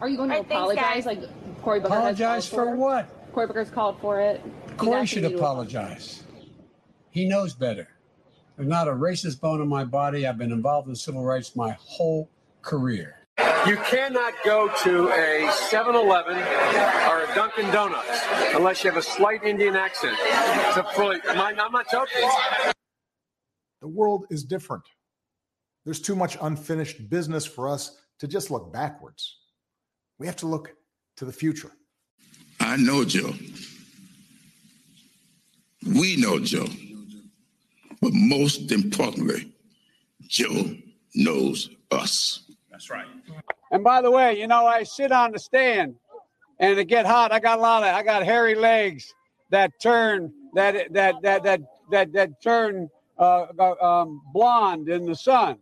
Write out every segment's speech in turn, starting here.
Are you going to All right, apologize? guys. Like Cory Booker Apologize has called for what? Cory Booker's called for it. Cory should you apologize. He knows better. There's not a racist bone in my body. I've been involved in civil rights my whole career. You cannot go to a 7 Eleven or a Dunkin' Donuts unless you have a slight Indian accent. To fully, am I, I'm not joking. The world is different. There's too much unfinished business for us to just look backwards. We have to look to the future. I know Joe. We know Joe. But most importantly, Joe knows us. That's right. And by the way, you know, I sit on the stand and it get hot. I got a lot of I got hairy legs that turn that that that that that that turn uh, uh, um, blonde in the sun.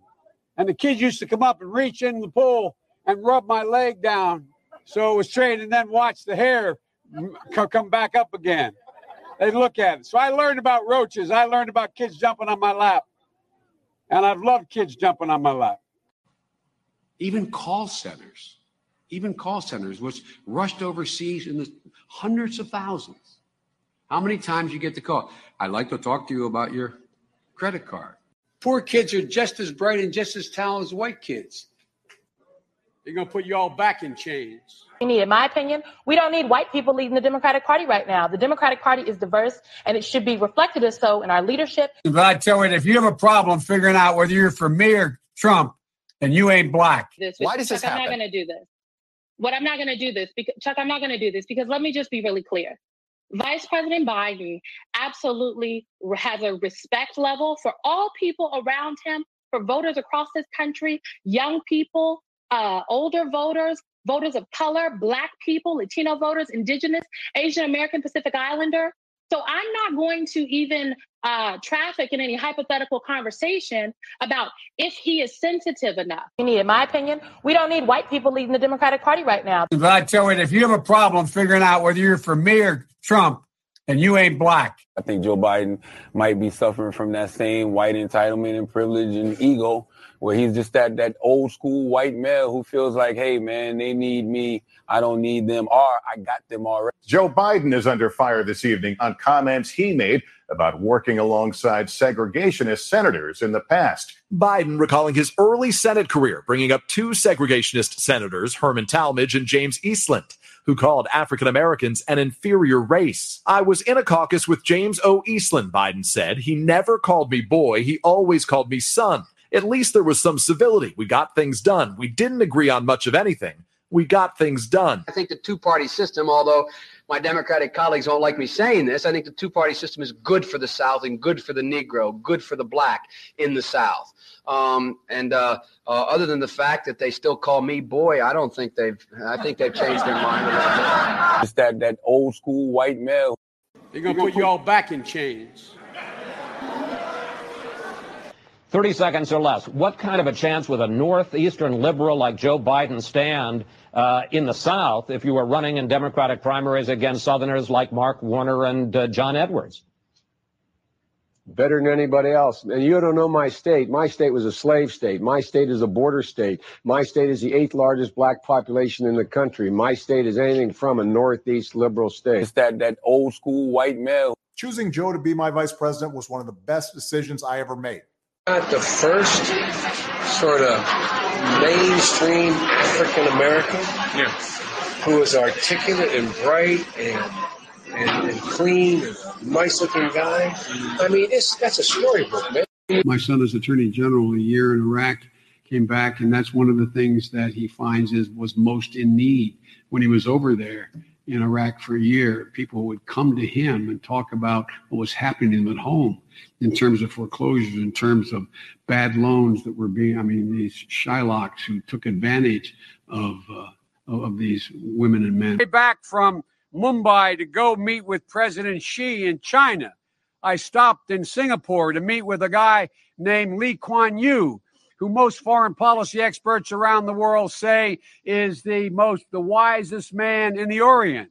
And the kids used to come up and reach in the pool and rub my leg down so it was straight and then watch the hair come back up again. They look at it. So I learned about roaches. I learned about kids jumping on my lap. And I've loved kids jumping on my lap. even call centers, even call centers, which rushed overseas in the hundreds of thousands. How many times you get the call? I'd like to talk to you about your credit card. Poor kids are just as bright and just as talented as white kids. They're gonna put you all back in chains. We need, in my opinion, we don't need white people leading the Democratic Party right now. The Democratic Party is diverse, and it should be reflected as so in our leadership. But I tell you, if you have a problem figuring out whether you're for me or Trump, and you ain't black. this. Why with- does this Chuck, I'm happen? not going to do this. What I'm not going to do this because Chuck, I'm not going to do this because let me just be really clear. Vice President Biden absolutely has a respect level for all people around him, for voters across this country, young people, uh, older voters, voters of color, Black people, Latino voters, Indigenous, Asian American, Pacific Islander. So I'm not going to even uh, traffic in any hypothetical conversation about if he is sensitive enough. We need, in my opinion, we don't need white people leading the Democratic Party right now. But I tell you, if you have a problem figuring out whether you're for me or Trump, and you ain't black. I think Joe Biden might be suffering from that same white entitlement and privilege and ego, where he's just that that old school white male who feels like, hey man, they need me, I don't need them, or I got them already. Joe Biden is under fire this evening on comments he made about working alongside segregationist senators in the past. Biden recalling his early Senate career, bringing up two segregationist senators, Herman Talmadge and James Eastland, who called African Americans an inferior race. I was in a caucus with James O. Eastland, Biden said. He never called me boy, he always called me son. At least there was some civility. We got things done. We didn't agree on much of anything. We got things done. I think the two party system, although my Democratic colleagues don't like me saying this, I think the two party system is good for the South and good for the Negro, good for the black in the South. Um, and uh, uh, other than the fact that they still call me boy, I don't think they've, I think they've changed their mind. a little bit. Just that that old school white male. They're gonna put you all back in chains. 30 seconds or less. What kind of a chance would a northeastern liberal like Joe Biden stand uh, in the South if you were running in Democratic primaries against Southerners like Mark Warner and uh, John Edwards? better than anybody else. And you don't know my state. My state was a slave state. My state is a border state. My state is the eighth largest black population in the country. My state is anything from a northeast liberal state. Just that that old school white male. Choosing Joe to be my vice president was one of the best decisions I ever made. Not the first sort of mainstream African American who is articulate and bright and, and, and clean and a nice looking guy. I mean, it's, that's a storybook, man. My son is Attorney General a year in Iraq, came back, and that's one of the things that he finds is was most in need when he was over there in Iraq for a year. People would come to him and talk about what was happening at home in terms of foreclosures, in terms of bad loans that were being, I mean, these Shylocks who took advantage of uh, of these women and men. Back from Mumbai to go meet with President Xi in China. I stopped in Singapore to meet with a guy named Lee Kuan Yew, who most foreign policy experts around the world say is the most the wisest man in the Orient.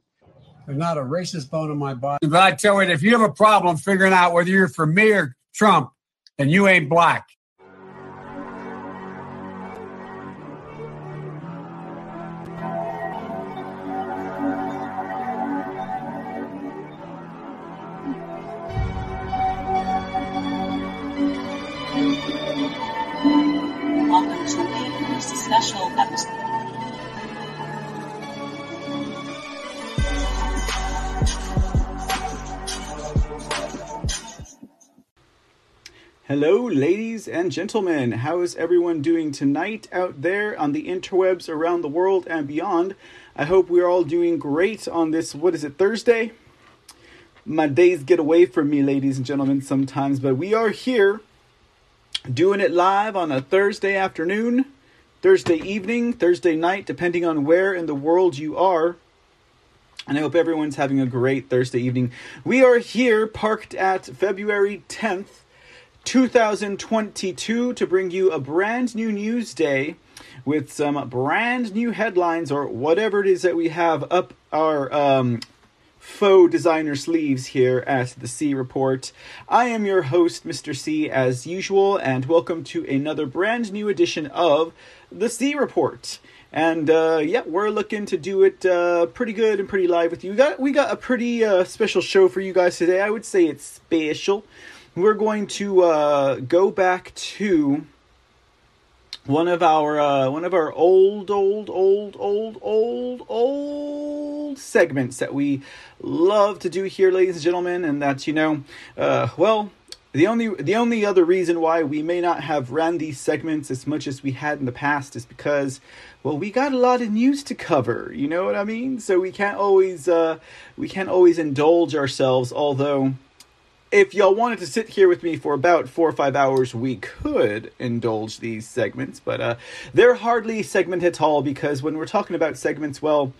There's not a racist bone in my body. But I tell you, if you have a problem figuring out whether you're for me or Trump, and you ain't black. Hello, ladies and gentlemen. How is everyone doing tonight out there on the interwebs around the world and beyond? I hope we're all doing great on this, what is it, Thursday? My days get away from me, ladies and gentlemen, sometimes, but we are here doing it live on a Thursday afternoon, Thursday evening, Thursday night, depending on where in the world you are. And I hope everyone's having a great Thursday evening. We are here parked at February 10th, 2022 to bring you a brand new news day with some brand new headlines or whatever it is that we have up our um, faux designer sleeves here at the C Report. I am your host, Mr. C, as usual, and welcome to another brand new edition of the C Report. And uh, yeah, we're looking to do it uh, pretty good and pretty live with you. We got we got a pretty uh, special show for you guys today. I would say it's special we're going to uh, go back to one of our uh, one of our old old old old old old segments that we love to do here ladies and gentlemen and that's you know uh, well the only the only other reason why we may not have ran these segments as much as we had in the past is because well we got a lot of news to cover you know what i mean? So we can't always uh, we can't always indulge ourselves although if y'all wanted to sit here with me for about four or five hours, we could indulge these segments, but uh, they're hardly segment at all because when we're talking about segments, well,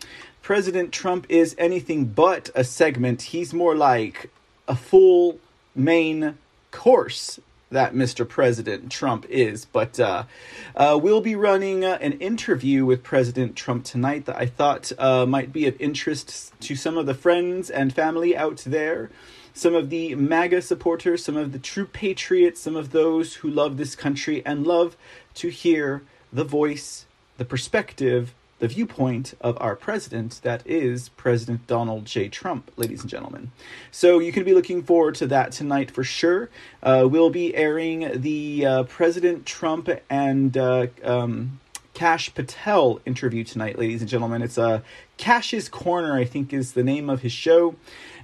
President Trump is anything but a segment. He's more like a full main course that Mr. President Trump is. But uh, uh, we'll be running uh, an interview with President Trump tonight that I thought uh, might be of interest to some of the friends and family out there some of the MAGA supporters, some of the true patriots, some of those who love this country and love to hear the voice, the perspective, the viewpoint of our president, that is President Donald J. Trump, ladies and gentlemen. So you can be looking forward to that tonight for sure. Uh, we'll be airing the uh, President Trump and uh, um, Kash Patel interview tonight, ladies and gentlemen. It's uh, Kash's Corner, I think, is the name of his show.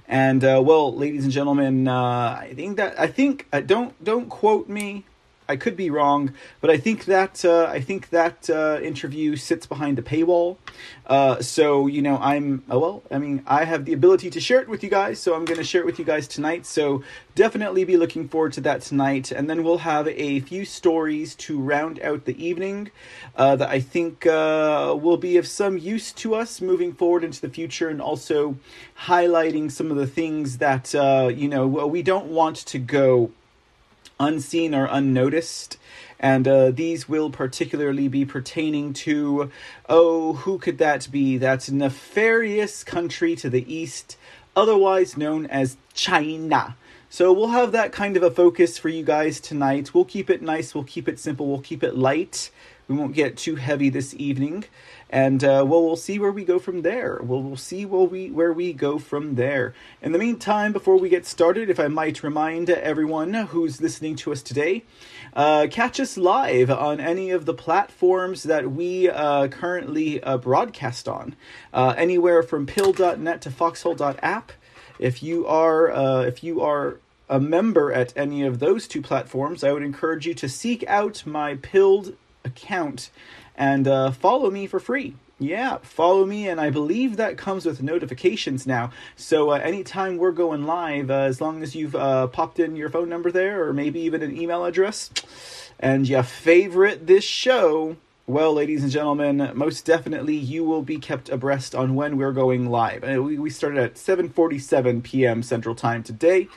And uh, well, ladies and gentlemen, uh, I think that I think uh, don't don't quote me I could be wrong, but I think that uh, I think that uh, interview sits behind a paywall. Uh, so you know, I'm oh, well. I mean, I have the ability to share it with you guys, so I'm going to share it with you guys tonight. So definitely be looking forward to that tonight, and then we'll have a few stories to round out the evening uh, that I think uh, will be of some use to us moving forward into the future, and also highlighting some of the things that uh, you know we don't want to go unseen or unnoticed. And uh, these will particularly be pertaining to, oh, who could that be? That nefarious country to the east, otherwise known as China. So we'll have that kind of a focus for you guys tonight. We'll keep it nice, we'll keep it simple, we'll keep it light. We won't get too heavy this evening and uh, well, we'll see where we go from there. We'll, we'll see where we where we go from there. In the meantime, before we get started, if I might remind everyone who's listening to us today, uh, catch us live on any of the platforms that we uh, currently uh, broadcast on, uh, anywhere from Pilled.net to Foxhole.app. If you are uh, if you are a member at any of those two platforms, I would encourage you to seek out my Pilled account and uh, follow me for free. Yeah, follow me, and I believe that comes with notifications now. So uh, anytime we're going live, uh, as long as you've uh, popped in your phone number there, or maybe even an email address, and you favorite this show, well, ladies and gentlemen, most definitely you will be kept abreast on when we're going live. Uh, we, we started at 7:47 p.m. Central Time today.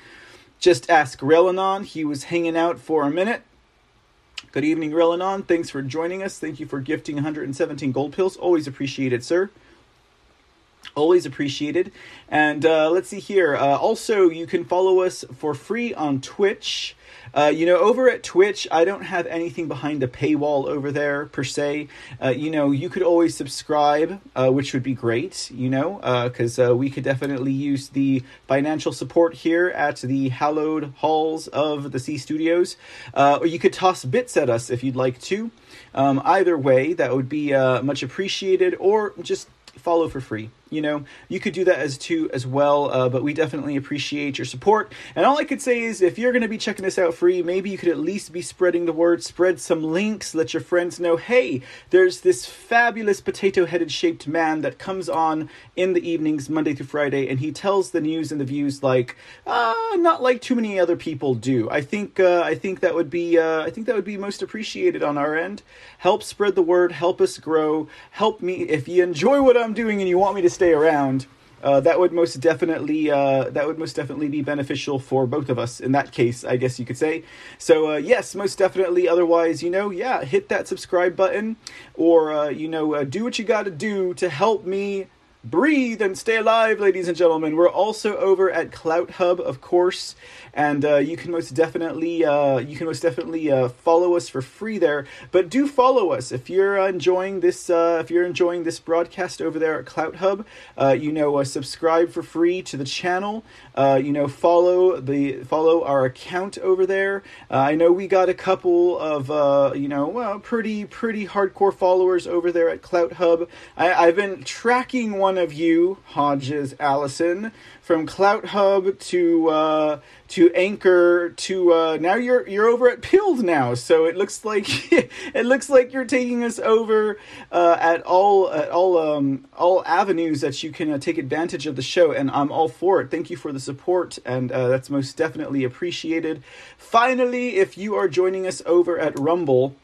Just ask Relanon. He was hanging out for a minute Good evening, Relanon. Thanks for joining us. Thank you for gifting 117 gold pills. Always appreciated, sir. Always appreciated. And uh, let's see here. Uh, also, you can follow us for free on Twitch. Uh, you know, over at Twitch, I don't have anything behind a paywall over there per se. Uh, you know, you could always subscribe, uh, which would be great, you know, because uh, we could definitely use the financial support here at the hallowed halls of the C Studios. Or you could toss bits at us if you'd like to. Um, either way, that would be much appreciated, or just follow for free. You know, you could do that as too as well. Uh, but we definitely appreciate your support. And all I could say is, if you're going to be checking this out free, maybe you could at least be spreading the word, spread some links, let your friends know, hey, there's this fabulous potato-headed shaped man that comes on in the evenings, Monday through Friday, and he tells the news and the views like, uh, not like too many other people do. I think, uh, I think that would be, uh, I think that would be most appreciated on our end. Help spread the word, help us grow, help me. If you enjoy what I'm doing and you want me to stay around, uh, that would most definitely uh, that would most definitely be beneficial for both of us in that case, I guess you could say. So uh, yes, most definitely. Otherwise, you know, yeah, hit that subscribe button, or uh, you know, uh, do what you got to do to help me breathe and stay alive, ladies and gentlemen. We're also over at Clout Hub, of course, and uh, you can most definitely uh, you can most definitely uh, follow us for free there. But do follow us if you're enjoying this uh, if you're enjoying this broadcast over there at Clout Hub. Uh, you know, uh, subscribe for free to the channel. you know, follow the follow our account over there. I know we got a couple of you know well pretty pretty hardcore followers over there at Clout Hub. I, I've been tracking one of you, Hodges Allison, from Clout Hub to uh, to Anchor to uh, now you're you're over at Pilled now. So it looks like it looks like you're taking us over uh, at all at all um, all avenues that you can uh, take advantage of the show, and I'm all for it. Thank you for the support, and uh, that's most definitely appreciated. Finally, if you are joining us over at Rumble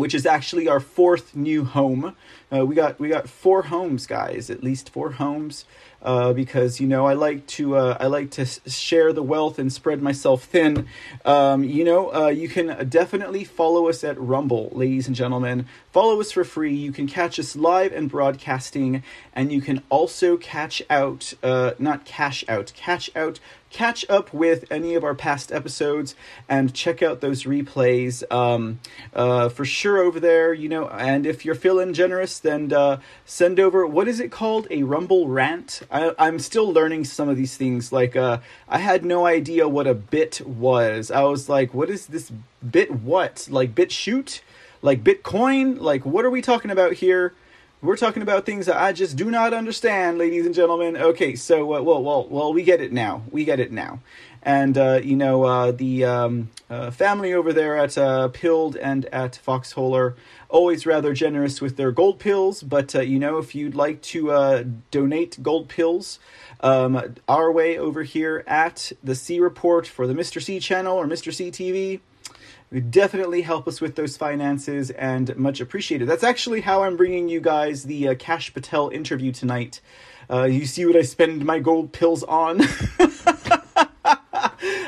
which is actually our fourth new home. Uh, we got we got four homes, guys. At least four homes, uh, because you know I like to uh, I like to share the wealth and spread myself thin. Um, you know, uh, you can definitely follow us at Rumble, ladies and gentlemen. Follow us for free. You can catch us live and broadcasting, and you can also catch out, uh, not cash out, catch out catch up with any of our past episodes and check out those replays um, uh, for sure over there you know. And if you're feeling generous then uh, send over what is it called? A rumble rant? I, i'm still learning some of these things. Like uh, i had no idea what a bit was. I was like what is this bit what? Like BitChute like bitcoin like what are we talking about here we're talking about things that I just do not understand, ladies and gentlemen. Okay, so uh, well, well, well, we get it now. We get it now. And uh, you know, uh, the um, uh, family over there at uh, Pilled and at Foxhole are always rather generous with their gold pills. But uh, you know, if you'd like to donate gold pills. Um, our way over here at the C Report for the Mr. C channel or Mr. C TV, definitely help us with those finances and much appreciated. That's actually how I'm bringing you guys the uh, Kash Patel interview tonight. Uh, you see what I spend my gold pills on?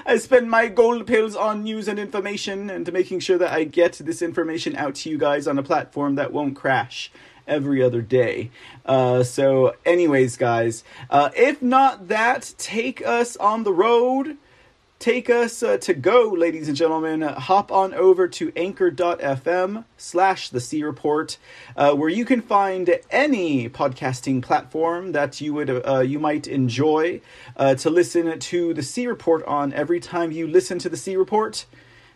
I spend my gold pills on news and information and making sure that I get this information out to you guys on a platform that won't crash every other day. Uh, so, anyways, guys, uh, if not that, take us on the road take us uh, to go, ladies and gentlemen. Uh, hop on over to anchor.fm slash the C Report, uh, where you can find any podcasting platform that you would uh, you might enjoy uh, to listen to the C Report on every time you listen to the C Report.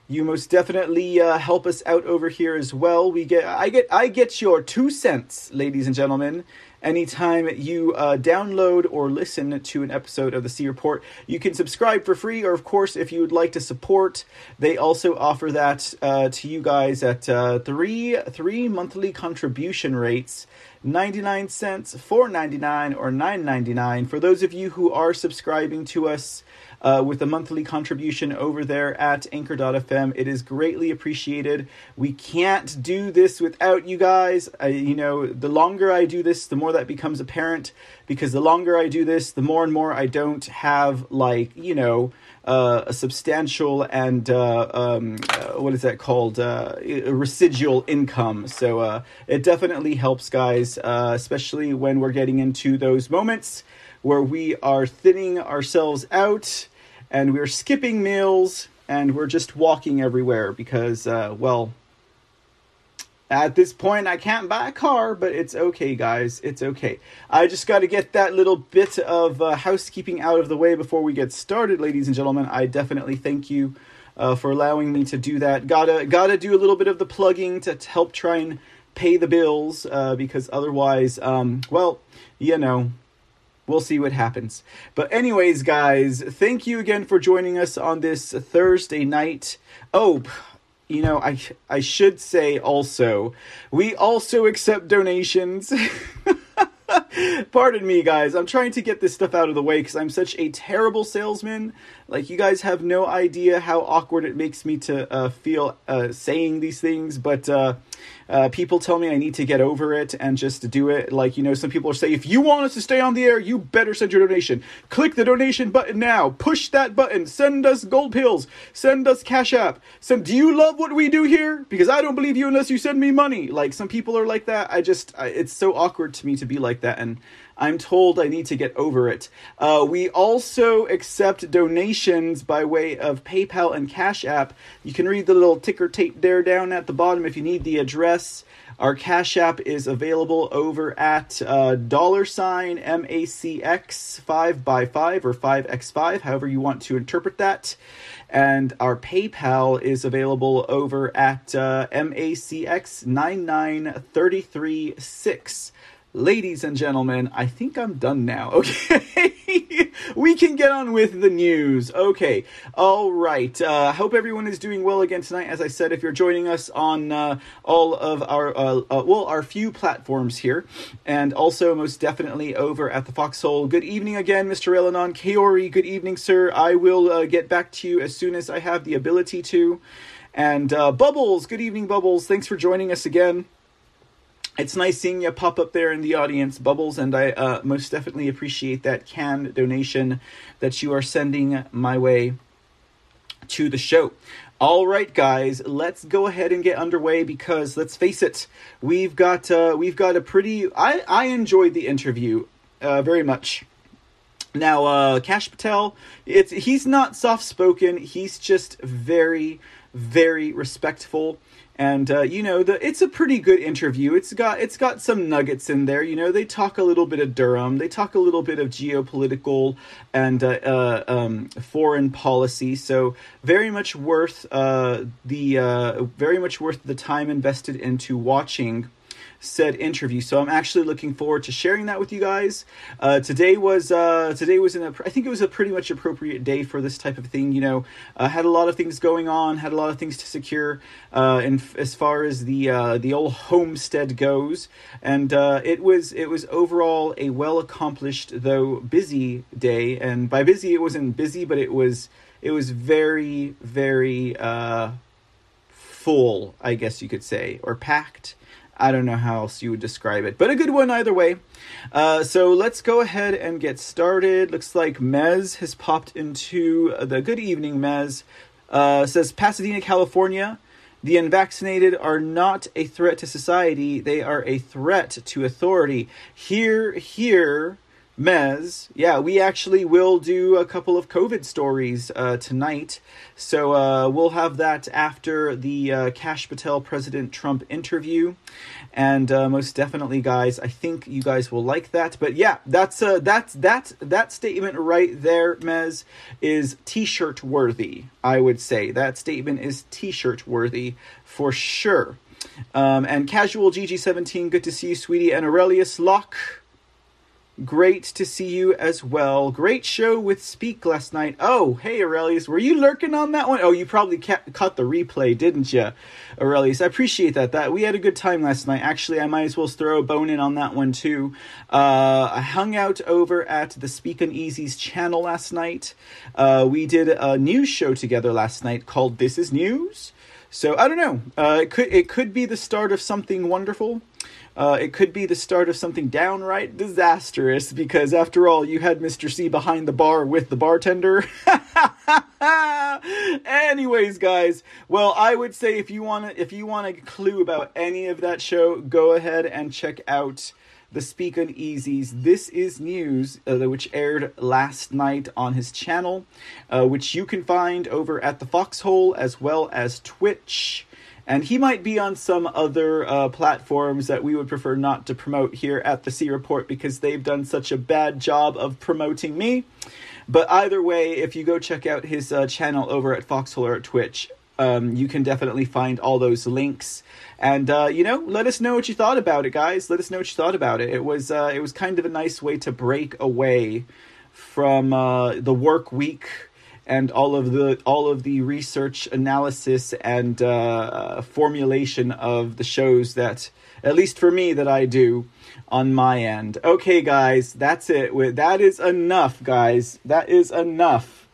You most definitely uh, help us out over here as well. We get I get I get your two cents, ladies and gentlemen anytime you uh, download or listen to an episode of the C Report. You can subscribe for free, or of course, if you would like to support, they also offer that uh, to you guys at uh, three three monthly contribution rates. 99 cents, 4.99 or 9.99 for those of you who are subscribing to us uh, with a monthly contribution over there at anchor.fm. It is greatly appreciated. We can't do this without you guys. I, you know, the longer I do this, the more that becomes apparent because the longer I do this, the more and more I don't have, like, you know, uh, a substantial and uh, um, uh, what is that called? Uh, residual income. So uh, it definitely helps, guys, uh, especially when we're getting into those moments where we are thinning ourselves out and we're skipping meals and we're just walking everywhere because, uh, well, at this point, I can't buy a car, but it's okay, guys. It's okay. I just got to get that little bit of uh, housekeeping out of the way before we get started, ladies and gentlemen. I definitely thank you uh, for allowing me to do that. Gotta gotta do a little bit of the plugging to help try and pay the bills uh, because otherwise, um, well, you know, we'll see what happens. But, anyways, guys, thank you again for joining us on this Thursday night. Oh, you know, I I should say also, we also accept donations. Pardon me, guys. I'm trying to get this stuff out of the way because I'm such a terrible salesman. Like, you guys have no idea how awkward it makes me to uh, feel uh, saying these things, but uh, uh, people tell me I need to get over it and just do it. Like, you know, some people saying, if you want us to stay on the air, you better send your donation. Click the donation button now. Push that button. Send us gold pills. Send us Cash App. Send, do you love what we do here? Because I don't believe you unless you send me money. Like, some people are like that. I just, I, it's so awkward to me to be like that. And I'm told I need to get over it. Uh, we also accept donations by way of PayPal and Cash App. You can read the little ticker tape there down at the bottom if you need the address. Our Cash App is available over at uh, dollar sign MACX 5x5 or 5x5, however you want to interpret that. And our PayPal is available over at uh, MACX 99336. Ladies and gentlemen, I think I'm done now. Okay. we can get on with the news. Okay. All right. Uh, hope everyone is doing well again tonight. As I said, if you're joining us on uh, all of our, uh, uh, well, our few platforms here, and also most definitely over at the Foxhole. Good evening again, Mr. Elanon. Kaori, good evening, sir. I will uh, get back to you as soon as I have the ability to. And uh, Bubbles, good evening, Bubbles. Thanks for joining us again it's nice seeing you pop up there in the audience, Bubbles, and I uh, most definitely appreciate that can donation that you are sending my way to the show. All right, guys, let's go ahead and get underway because let's face it, we've got uh, we've got a pretty. I I enjoyed the interview uh, very much. Now, uh, Kash Patel, it's he's not soft spoken. He's just very very respectful and uh, you know the it's a pretty good interview. It's got it's got some nuggets in there. You know they talk a little bit of durham. They talk a little bit of geopolitical and uh, uh, um, foreign policy. So very much worth uh, the uh, very much worth the time invested into watching said interview. So I'm actually looking forward to sharing that with you guys. Uh, today was uh, today was in a I think it was a pretty much appropriate day for this type of thing. You know, uh, had a lot of things going on, had a lot of things to secure, uh, and f- as far as the uh, the old homestead goes, and uh, it was it was overall a well accomplished though busy day. And by busy, it wasn't busy, but it was it was very very uh, full, I guess you could say, or packed. I don't know how else you would describe it, but a good one either way. Uh, so let's go ahead and get started. Looks like Mez has popped into the good evening, Mez. Uh, says Pasadena, California. The unvaccinated are not a threat to society, they are a threat to authority. Here, here, Mez, yeah, we actually will do a couple of COVID stories uh, tonight. So uh, we'll have that after the uh, Kash Patel President Trump interview. And uh, most definitely, guys, I think you guys will like that. But yeah, that's uh, that's that that statement right there, Mez, is T-shirt worthy. I would say that statement is T-shirt worthy for sure. Um, and casual GG17, good to see you, sweetie. And Aurelius Locke. Great to see you as well. Great show with Speak last night. Oh, hey Aurelius, were you lurking on that one? Oh, you probably ca- caught the replay, didn't you, Aurelius? I appreciate that. That we had a good time last night. Actually, I might as well throw a bone in on that one too. Uh, I hung out over at the Speak Uneasy's channel last night. Uh, we did a news show together last night called "This Is News." So I don't know. Uh, it could it could be the start of something wonderful. Uh, it could be the start of something downright disastrous because, after all, you had Mr. C behind the bar with the bartender. Anyways, guys, well, I would say if you want if you want a clue about any of that show, go ahead and check out the Speak Uneasy's This Is News, uh, which aired last night on his channel, uh, which you can find over at the Foxhole as well as Twitch and he might be on some other uh, platforms that we would prefer not to promote here at the C Report because they've done such a bad job of promoting me. But either way, if you go check out his uh, channel over at Foxhole or at Twitch, Um, you can definitely find all those links. And uh, you know, let us know what you thought about it, guys. Let us know what you thought about it. It was uh, it was kind of a nice way to break away from uh, the work week and all of the all of the research analysis and uh, formulation of the shows that at least for me that I do on my end. Okay, guys, that's it. That is enough, guys. That is enough.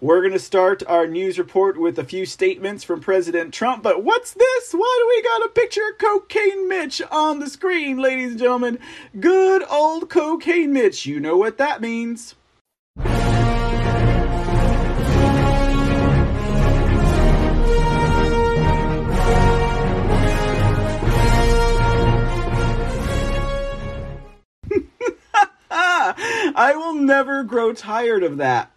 We're going to start our news report with a few statements from President Trump. But what's this? Why do we got a picture of Cocaine Mitch on the screen, ladies and gentlemen? Good old Cocaine Mitch. You know what that means. I will never grow tired of that.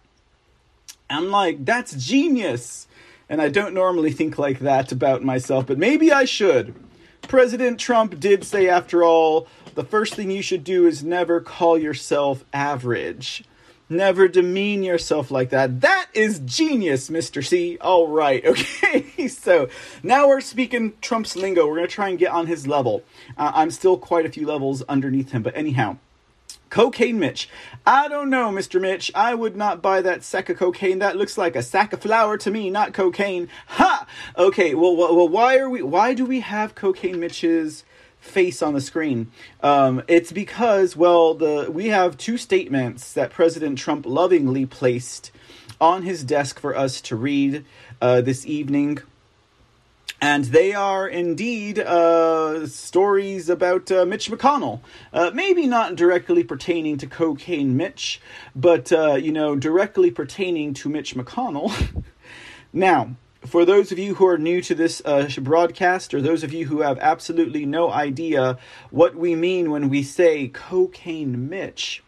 I'm like, that's genius. And I don't normally think like that about myself, but maybe I should. President Trump did say, after all, the first thing you should do is never call yourself average. Never demean yourself like that. That is genius, Mr. C. All right, okay. so now we're speaking Trump's lingo. We're going to try and get on his level. Uh, I'm still quite a few levels underneath him, but anyhow. Cocaine Mitch. I don't know, Mr. Mitch. I would not buy that sack of cocaine. That looks like a sack of flour to me, not cocaine. Ha! Okay, well, well, well why are we? Why do we have Cocaine Mitch's face on the screen? Um, it's because, well, the we have two statements that President Trump lovingly placed on his desk for us to read uh, this evening and they are indeed uh, stories about uh, Mitch McConnell. Uh, maybe not directly pertaining to Cocaine Mitch, but, uh, you know, directly pertaining to Mitch McConnell. now, for those of you who are new to this uh, broadcast, or those of you who have absolutely no idea what we mean when we say Cocaine Mitch,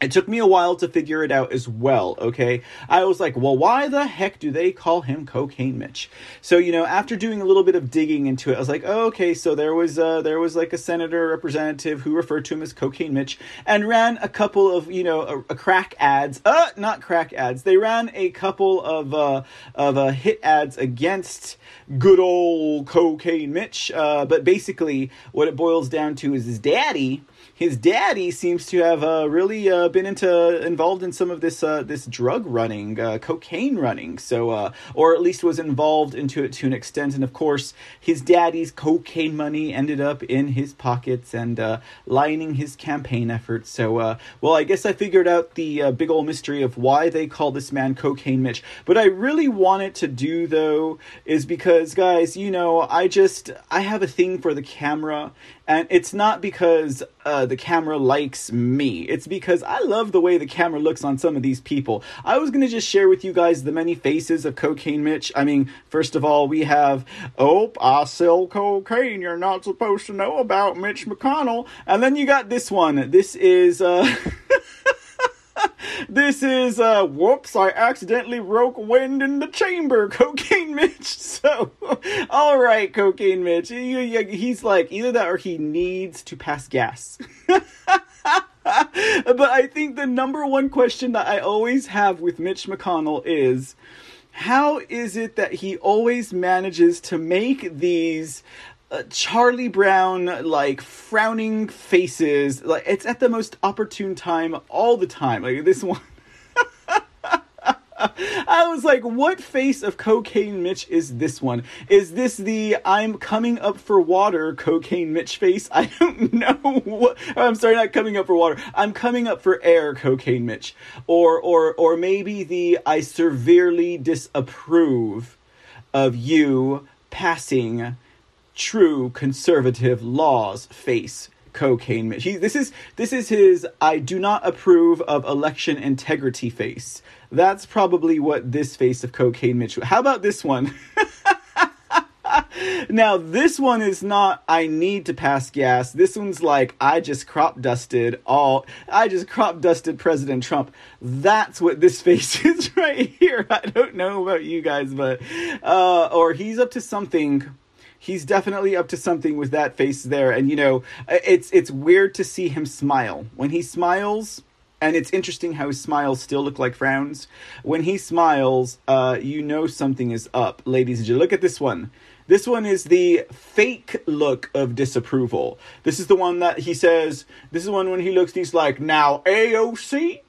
it took me a while to figure it out as well, okay? I was like, well, why the heck do they call him Cocaine Mitch? So, you know, after doing a little bit of digging into it, I was like, oh, okay, so there was uh, there was like a senator representative who referred to him as Cocaine Mitch and ran a couple of, you know, a, a crack ads. Uh, not crack ads. They ran a couple of uh, of uh, hit ads against good old Cocaine Mitch. Uh, but basically, what it boils down to is his daddy his daddy seems to have uh, really uh, been into involved in some of this uh, this drug running, uh, cocaine running. So, uh, or at least was involved into it to an extent. And of course, his daddy's cocaine money ended up in his pockets and uh, lining his campaign efforts. So, well, I guess I figured out the big old mystery of why they call this man Cocaine Mitch. But I really wanted to do though is because, guys, you know, I just I have a thing for the camera and it's not because uh, the camera likes me. It's because I love the way the camera looks on some of these people. I was going to just share with you guys the many faces of Cocaine Mitch. I mean, first of all, we have, oh, I sell cocaine. You're not supposed to know about Mitch McConnell. And then you got this one. This is. Uh, this is uh whoops i accidentally broke wind in the chamber cocaine mitch. So all right cocaine mitch. He's like either that or he needs to pass gas. But i think the number one question that i always have with mitch mcconnell is how is it that he always manages to make these uh, Charlie Brown like frowning faces. Like it's at the most opportune time all the time. Like this one. I was like, what face of Cocaine Mitch is this one? Is this the I'm coming up for water Cocaine Mitch face? I don't know. What, I'm sorry, not coming up for water. I'm coming up for air Cocaine Mitch. Or, or, or maybe the I severely disapprove of you passing true conservative laws face cocaine Mitch. He, this is this is his I do not approve of election integrity face. That's probably what this face of cocaine Mitch. How about this one? now this one is not I need to pass gas. This one's like I just crop dusted all I just crop dusted President Trump. That's what this face is right here. I don't know about you guys, but uh or he's up to something he's definitely up to something with that face there and you know it's it's weird to see him smile when he smiles and it's interesting how his smiles still look like frowns. When he smiles, uh, you know something is up, ladies and gentlemen. Look at this one. This one is the fake look of disapproval. This is the one that he says. This is the one when he looks. He's like, "Now AOC."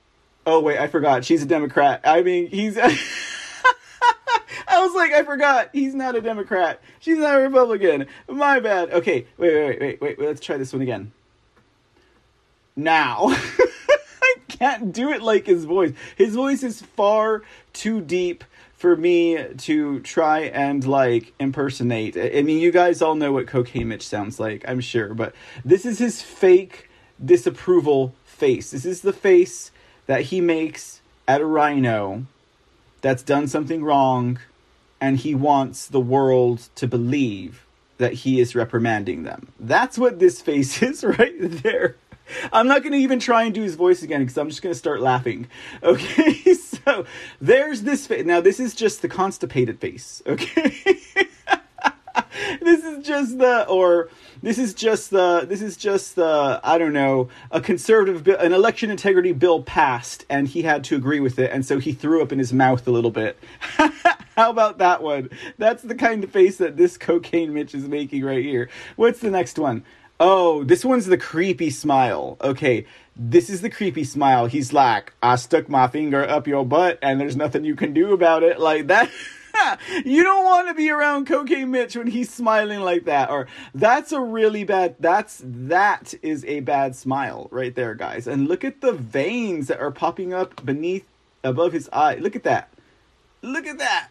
Oh wait, I forgot. She's a Democrat. I mean, he's. I was like, I forgot. He's not a Democrat. She's not a Republican. My bad. Okay, wait, wait, wait, wait, wait. Let's try this one again. Now. I can't do it like his voice. His voice is far too deep for me to try and like impersonate. I mean, you guys all know what Cocaine Mitch sounds like, I'm sure, but this is his fake disapproval face. This is the face that he makes at a RINO that's done something wrong and he wants the world to believe that he is reprimanding them. That's what this face is right there. I'm not going to even try and do his voice again because I'm just going to start laughing. Okay, so there's this face. Now, this is just the constipated face. Okay. this is just the, or this is just the, this is just the, I don't know, a conservative, bill, an election integrity bill passed and he had to agree with it. And so he threw up in his mouth a little bit. How about that one? That's the kind of face that this cocaine Mitch is making right here. What's the next one? Oh, this one's the creepy smile. Okay, this is the creepy smile. He's like, I stuck my finger up your butt and there's nothing you can do about it. Like that. you don't want to be around Cocaine Mitch when he's smiling like that. Or that's a really bad that's that is a bad smile right there, guys. And look at the veins that are popping up beneath above his eye. Look at that. Look at that.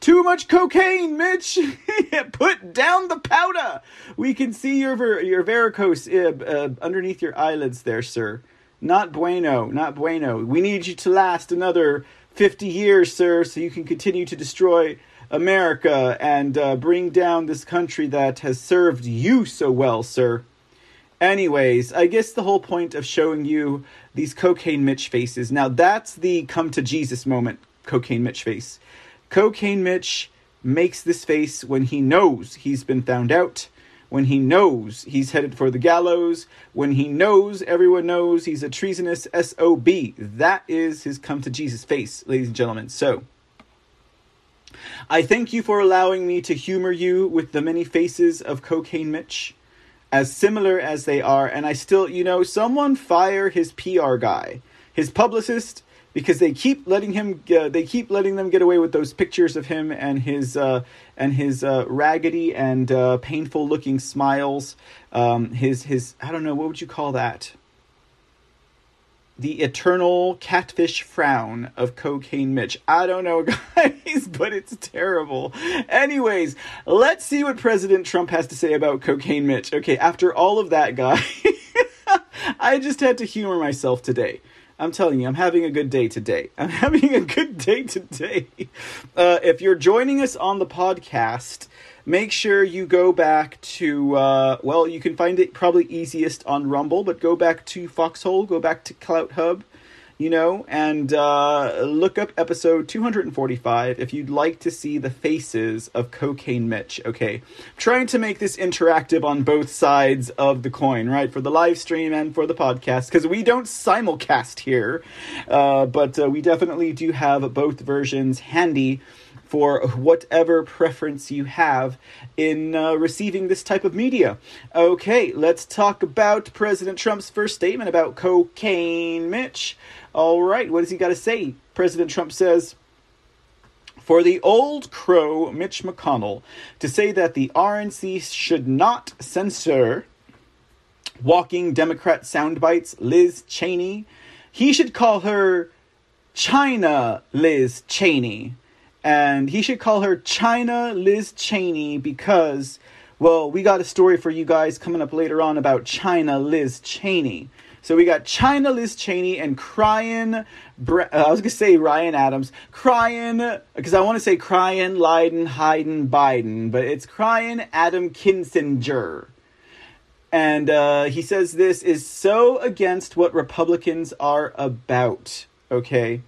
Too much cocaine, Mitch. Put down the powder. We can see your your varicose uh, uh, underneath your eyelids there, sir. Not bueno, not bueno. We need you to last another 50 years, sir, so you can continue to destroy America and uh, bring down this country that has served you so well, sir. Anyways, I guess the whole point of showing you these cocaine Mitch faces. Now, that's the come to Jesus moment, cocaine Mitch face. Cocaine Mitch makes this face when he knows he's been found out, when he knows he's headed for the gallows, when he knows everyone knows he's a treasonous SOB. That is his come to Jesus face, ladies and gentlemen. So, I thank you for allowing me to humor you with the many faces of Cocaine Mitch, as similar as they are, and I still, you know, someone fire his PR guy, his publicist, because they keep letting him uh, they keep letting them get away with those pictures of him and his uh, and his uh, raggedy and uh, painful looking smiles. Um, his his I don't know what would you call that? The eternal catfish frown of cocaine Mitch. I don't know guys but it's terrible. Anyways let's see what President Trump has to say about cocaine Mitch. Okay after all of that guy I just had to humor myself today I'm telling you, I'm having a good day today. I'm having a good day today. Uh, if you're joining us on the podcast, make sure you go back to, uh, well, you can find it probably easiest on Rumble, but go back to Foxhole, go back to Clout Hub, you know, and uh, look up episode 245 if you'd like to see the faces of Cocaine Mitch. Okay, trying to make this interactive on both sides of the coin, right? For the live stream and for the podcast, because we don't simulcast here, uh, but uh, we definitely do have both versions handy for whatever preference you have in uh, receiving this type of media. Okay, let's talk about President Trump's first statement about cocaine Mitch. All right, what does he got to say? President Trump says, for the old crow Mitch McConnell to say that the RNC should not censor walking Democrat soundbites Liz Cheney, he should call her China Liz Cheney. And he should call her China Liz Cheney because, well, we got a story for you guys coming up later on about China Liz Cheney. So we got China Liz Cheney and crying. Uh, I was gonna say Ryan Adams crying because I want to say crying Leiden Hayden Biden, but it's crying Adam Kinzinger. And uh, he says this is so against what Republicans are about. Okay.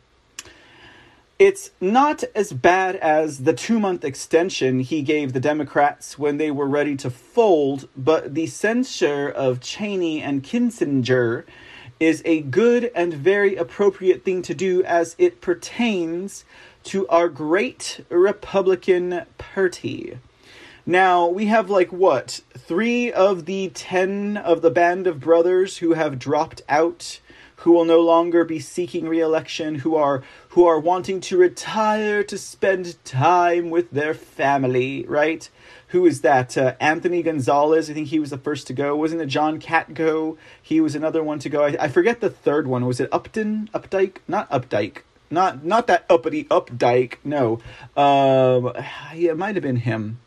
It's not as bad as the two month extension he gave the Democrats when they were ready to fold, but the censure of Cheney and Kinzinger is a good and very appropriate thing to do as it pertains to our great Republican Party. Now, we have like what? Three of the ten of the band of brothers who have dropped out, who will no longer be seeking re-election, who are who are wanting to retire to spend time with their family, right? Who is that? Uh, Anthony Gonzalez. I think he was the first to go. Wasn't it John Katko? He was another one to go. I, I forget the third one. Was it Upton? Updike? Not Updike. Not not that uppity Updike. No. Um, yeah, it might have been him.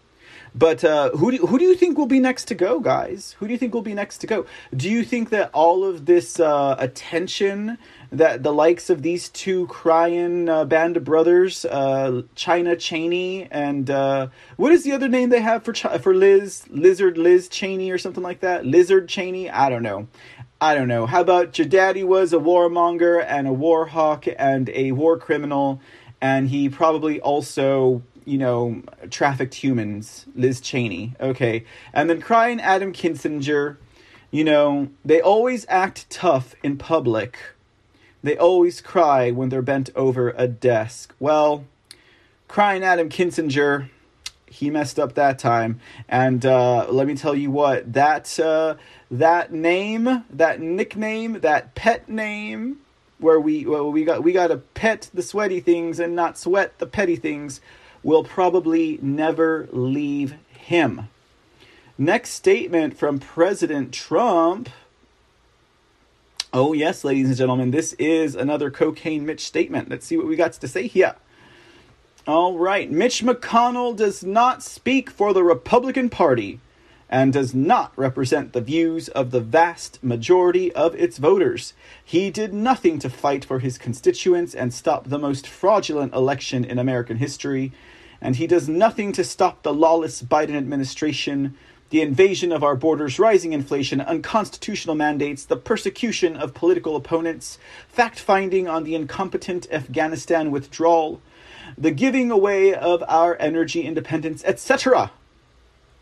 But uh, who do who do you think will be next to go, guys? Who do you think will be next to go? Do you think that all of this uh, attention that the likes of these two crying uh, band of brothers, uh, China Cheney and uh, what is the other name they have for Ch- for Liz Lizard Liz Cheney or something like that? Lizard Cheney? I don't know. I don't know. How about your daddy was a warmonger and a war hawk and a war criminal, and he probably also you know, trafficked humans, Liz Cheney. Okay. And then crying Adam Kinzinger, you know, they always act tough in public. They always cry when they're bent over a desk. Well, crying Adam Kinzinger, he messed up that time. And uh, let me tell you what, that uh, that name, that nickname, that pet name, where we well, we got we got to pet the sweaty things and not sweat the petty things will probably never leave him. Next statement from President Trump. Oh, yes, ladies and gentlemen, this is another Cocaine Mitch statement. Let's see what we got to say here. All right, Mitch McConnell does not speak for the Republican Party and does not represent the views of the vast majority of its voters. He did nothing to fight for his constituents and stop the most fraudulent election in American history, and he does nothing to stop the lawless Biden administration, the invasion of our borders, rising inflation, unconstitutional mandates, the persecution of political opponents, fact finding on the incompetent Afghanistan withdrawal, the giving away of our energy independence, etc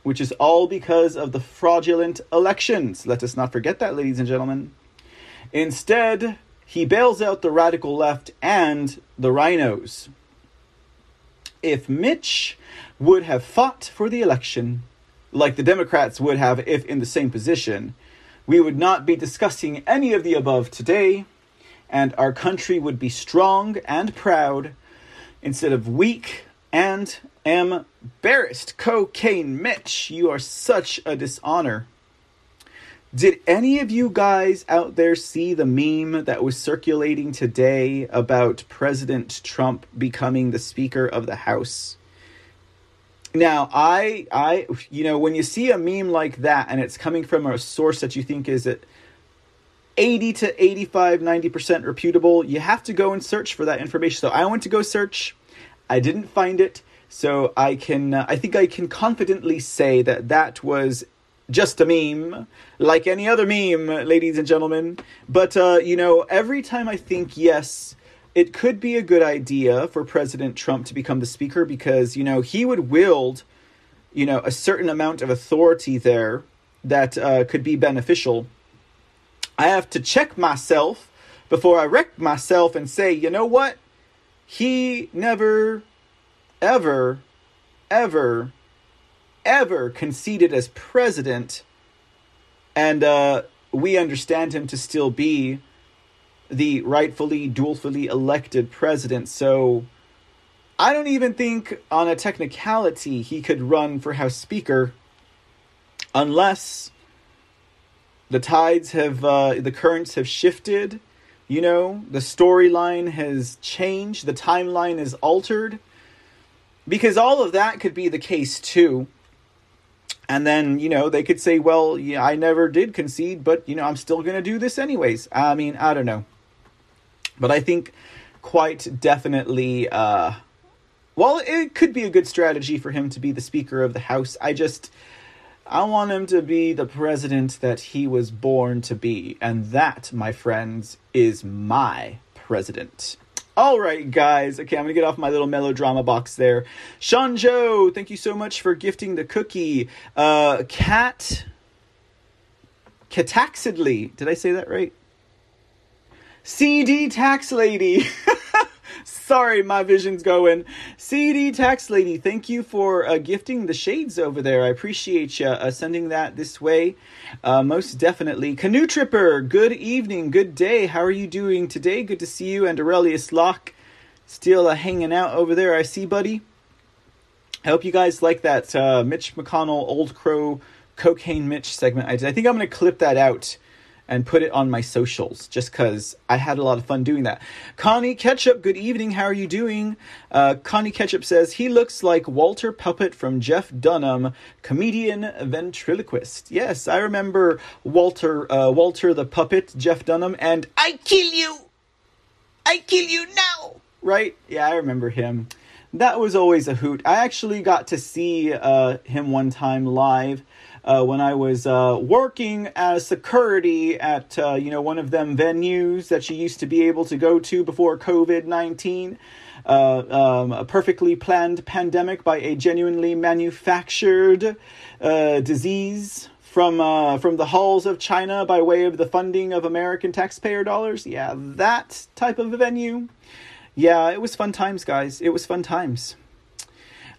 which is all because of the fraudulent elections. Let us not forget that, ladies and gentlemen. Instead, he bails out the radical left and the RINOs. If Mitch would have fought for the election, like the Democrats would have if in the same position, we would not be discussing any of the above today, and our country would be strong and proud instead of weak and embarrassed. Cocaine Mitch, you are such a dishonor. Did any of you guys out there see the meme that was circulating today about President Trump becoming the Speaker of the House? Now, I, I, you know, when you see a meme like that and it's coming from a source that you think is at 80 to 85, 90% reputable, you have to go and search for that information. So I went to go search I didn't find it, so I can uh, I think I can confidently say that that was just a meme, like any other meme, ladies and gentlemen. But uh, you know, every time I think yes, it could be a good idea for President Trump to become the speaker because you know he would wield, you know, a certain amount of authority there that uh, could be beneficial. I have to check myself before I wreck myself and say, you know what? He never, ever, ever, ever conceded as president, and uh, we understand him to still be the rightfully, dualfully elected president. So I don't even think, on a technicality, he could run for House Speaker unless the tides have, uh, the currents have shifted you know, the storyline has changed, the timeline is altered. Because all of that could be the case too. And then, you know, they could say, well, yeah, I never did concede, but, you know, I'm still going to do this anyways. I mean, I don't know. But I think quite definitely, uh, well, it could be a good strategy for him to be the Speaker of the House. I just, I want him to be the president that he was born to be. And that, my friends, is my president. All right, guys. Okay, I'm to get off my little melodrama box there. Sean Joe, thank you so much for gifting the cookie. Uh, Cat. Cataxidly. Did I say that right? CD Tax Lady. Sorry, my vision's going. CD Tax Lady, thank you for uh, gifting the shades over there. I appreciate you uh, sending that this way. Uh, most definitely. Canoe Tripper, good evening, good day. How are you doing today? Good to see you. And Aurelius Locke, still uh, hanging out over there. I see, buddy. I hope you guys like that uh, Mitch McConnell, Old Crow, Cocaine Mitch segment I did. I think I'm going to clip that out and put it on my socials just because I had a lot of fun doing that. Connie Ketchup, good evening. How are you doing? Uh, Connie Ketchup says he looks like Walter Puppet from Jeff Dunham, comedian ventriloquist. Yes, I remember Walter, uh, Walter the Puppet, Jeff Dunham, and I kill you. I kill you now. Right? Yeah, I remember him. That was always a hoot. I actually got to see uh, him one time live uh, when I was uh, working as security at uh, you know one of them venues that you used to be able to go to before COVID nineteen. Uh, um, a perfectly planned pandemic by a genuinely manufactured uh, disease from uh, from the halls of China by way of the funding of American taxpayer dollars. Yeah, that type of venue. Yeah, it was fun times, guys. It was fun times.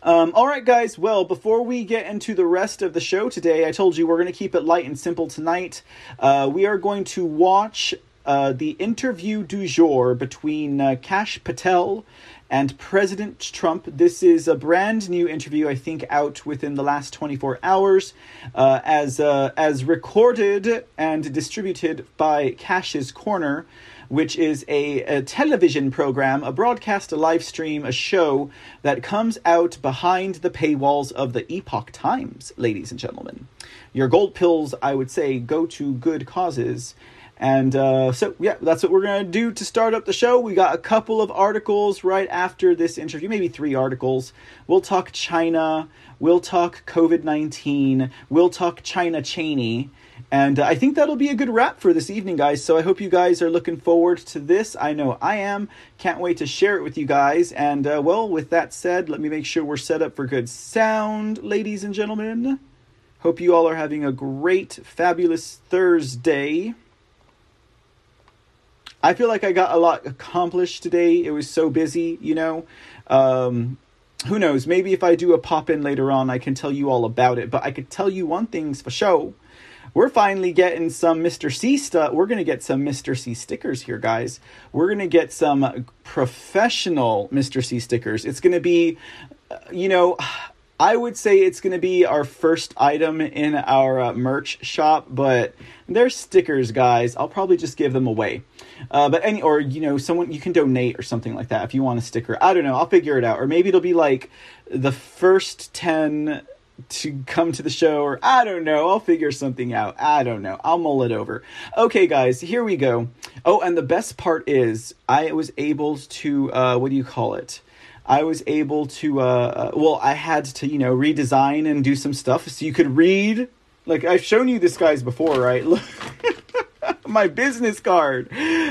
Um, all right, guys. Well, before we get into the rest of the show today, I told you we're going to keep it light and simple tonight. Uh, we are going to watch uh, the interview du jour between uh, Kash Patel and President Trump. This is a brand new interview, I think, out within the last 24 hours, uh, as uh, as recorded and distributed by Kash's Corner which is a, a, television program, a broadcast, a live stream, a show that comes out behind the paywalls of the Epoch Times, ladies and gentlemen. Your gold pills, I would say, go to good causes. And uh, so, yeah, that's what we're going to do to start up the show. We got a couple of articles right after this interview, maybe three articles. We'll talk China. We'll talk COVID 19. We'll talk China Cheney. And uh, I think that'll be a good wrap for this evening, guys. So I hope you guys are looking forward to this. I know I am. Can't wait to share it with you guys. And uh, well, with that said, let me make sure we're set up for good sound, ladies and gentlemen. Hope you all are having a great, fabulous Thursday. I feel like I got a lot accomplished today. It was so busy, you know. Um, who knows? Maybe if I do a pop in later on, I can tell you all about it. But I could tell you one thing's for sure we're finally getting some Mr. C stuff. We're going to get some Mr. C stickers here, guys. We're going to get some professional Mr. C stickers. It's going to be, uh, you know, I would say it's going to be our first item in our uh, merch shop, but they're stickers, guys. I'll probably just give them away. Uh, but any, or, you know, someone, you can donate or something like that if you want a sticker. I don't know. I'll figure it out. Or maybe it'll be like the first 10 to come to the show, or I don't know. I'll figure something out. I don't know. I'll mull it over. Okay, guys, here we go. Oh, and the best part is I was able to, uh, what do you call it? I was able to, uh, uh well, I had to, you know, redesign and do some stuff so you could read. Like, I've shown you this, guys, before, right? Look. my business card.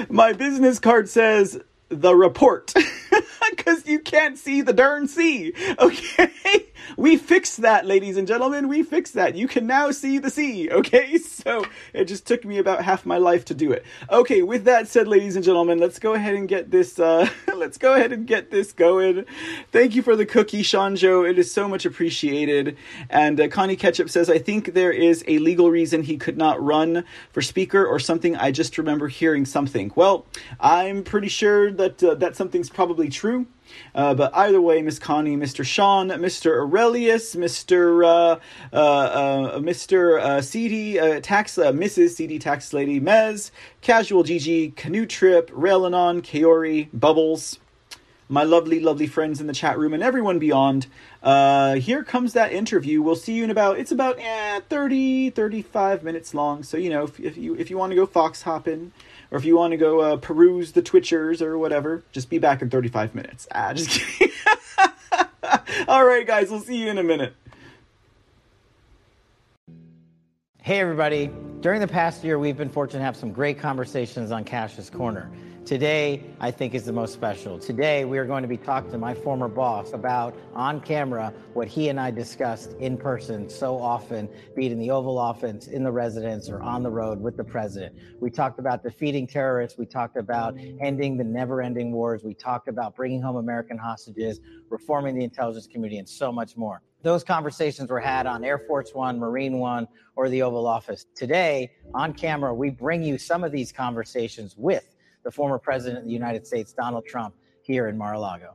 My business card says the report because you can't see the darn sea. Okay, we fixed that, ladies and gentlemen. We fixed that. You can now see the sea. Okay, so it just took me about half my life to do it. Okay, with that said, ladies and gentlemen, let's go ahead and get this. Uh, let's go ahead and get this going. Thank you for the cookie, Sean Joe. It is so much appreciated. And uh, Connie Ketchup says, I think there is a legal reason he could not run for speaker or something. I just remember hearing something. Well, I'm pretty sure that uh, that something's probably true. Uh, but either way, Miss Connie, Mr. Sean, Mr. Aurelius, Mr. Uh, uh, uh Mr. Uh, CD uh, Tax, Mrs. CD Tax Lady, Mez, Casual GG, Canoe Trip, Railanon, Kaori, Bubbles, my lovely, lovely friends in the chat room, and everyone beyond. Uh, here comes that interview. We'll see you in about, it's about eh, 30, 35 minutes long. So, you know, if, if you if you want to go fox hopping, or if you want to go uh, peruse the Twitchers or whatever, just be back in 35 minutes. Ah, just kidding. All right, guys, we'll see you in a minute. Hey, everybody. During the past year, we've been fortunate to have some great conversations on Kash's Corner. Today, I think, is the most special. Today, we are going to be talking to my former boss about on camera what he and I discussed in person so often, be it in the Oval Office, in the residence, or on the road with the president. We talked about defeating terrorists. We talked about ending the never ending wars. We talked about bringing home American hostages, reforming the intelligence community, and so much more. Those conversations were had on Air Force One, Marine One, or the Oval Office. Today, on camera, we bring you some of these conversations with the former president of the United States, Donald Trump, here in Mar a Lago.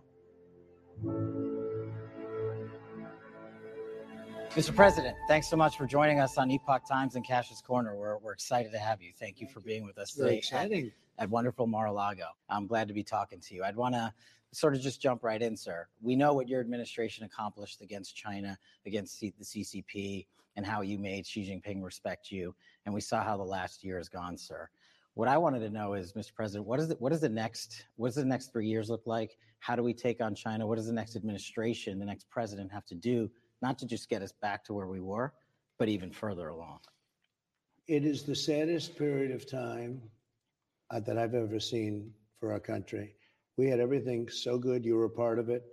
Mr. President, thanks so much for joining us on Epoch Times and Kash's Corner. We're, we're excited to have you. Thank you for being with us Very today exciting. At, at wonderful Mar-a-Lago. I'm glad to be talking to you. I'd want to sort of just jump right in, sir. We know what your administration accomplished against China, against C- the CCP, and how you made Xi Jinping respect you. And we saw how the last year has gone, sir. What I wanted to know is, Mr. President, what is it? What is the next? What does the next three years look like? How do we take on China? What does the next administration, the next president, have to do, not to just get us back to where we were, but even further along? It is the saddest period of time uh, that I've ever seen for our country. We had everything so good. You were a part of it.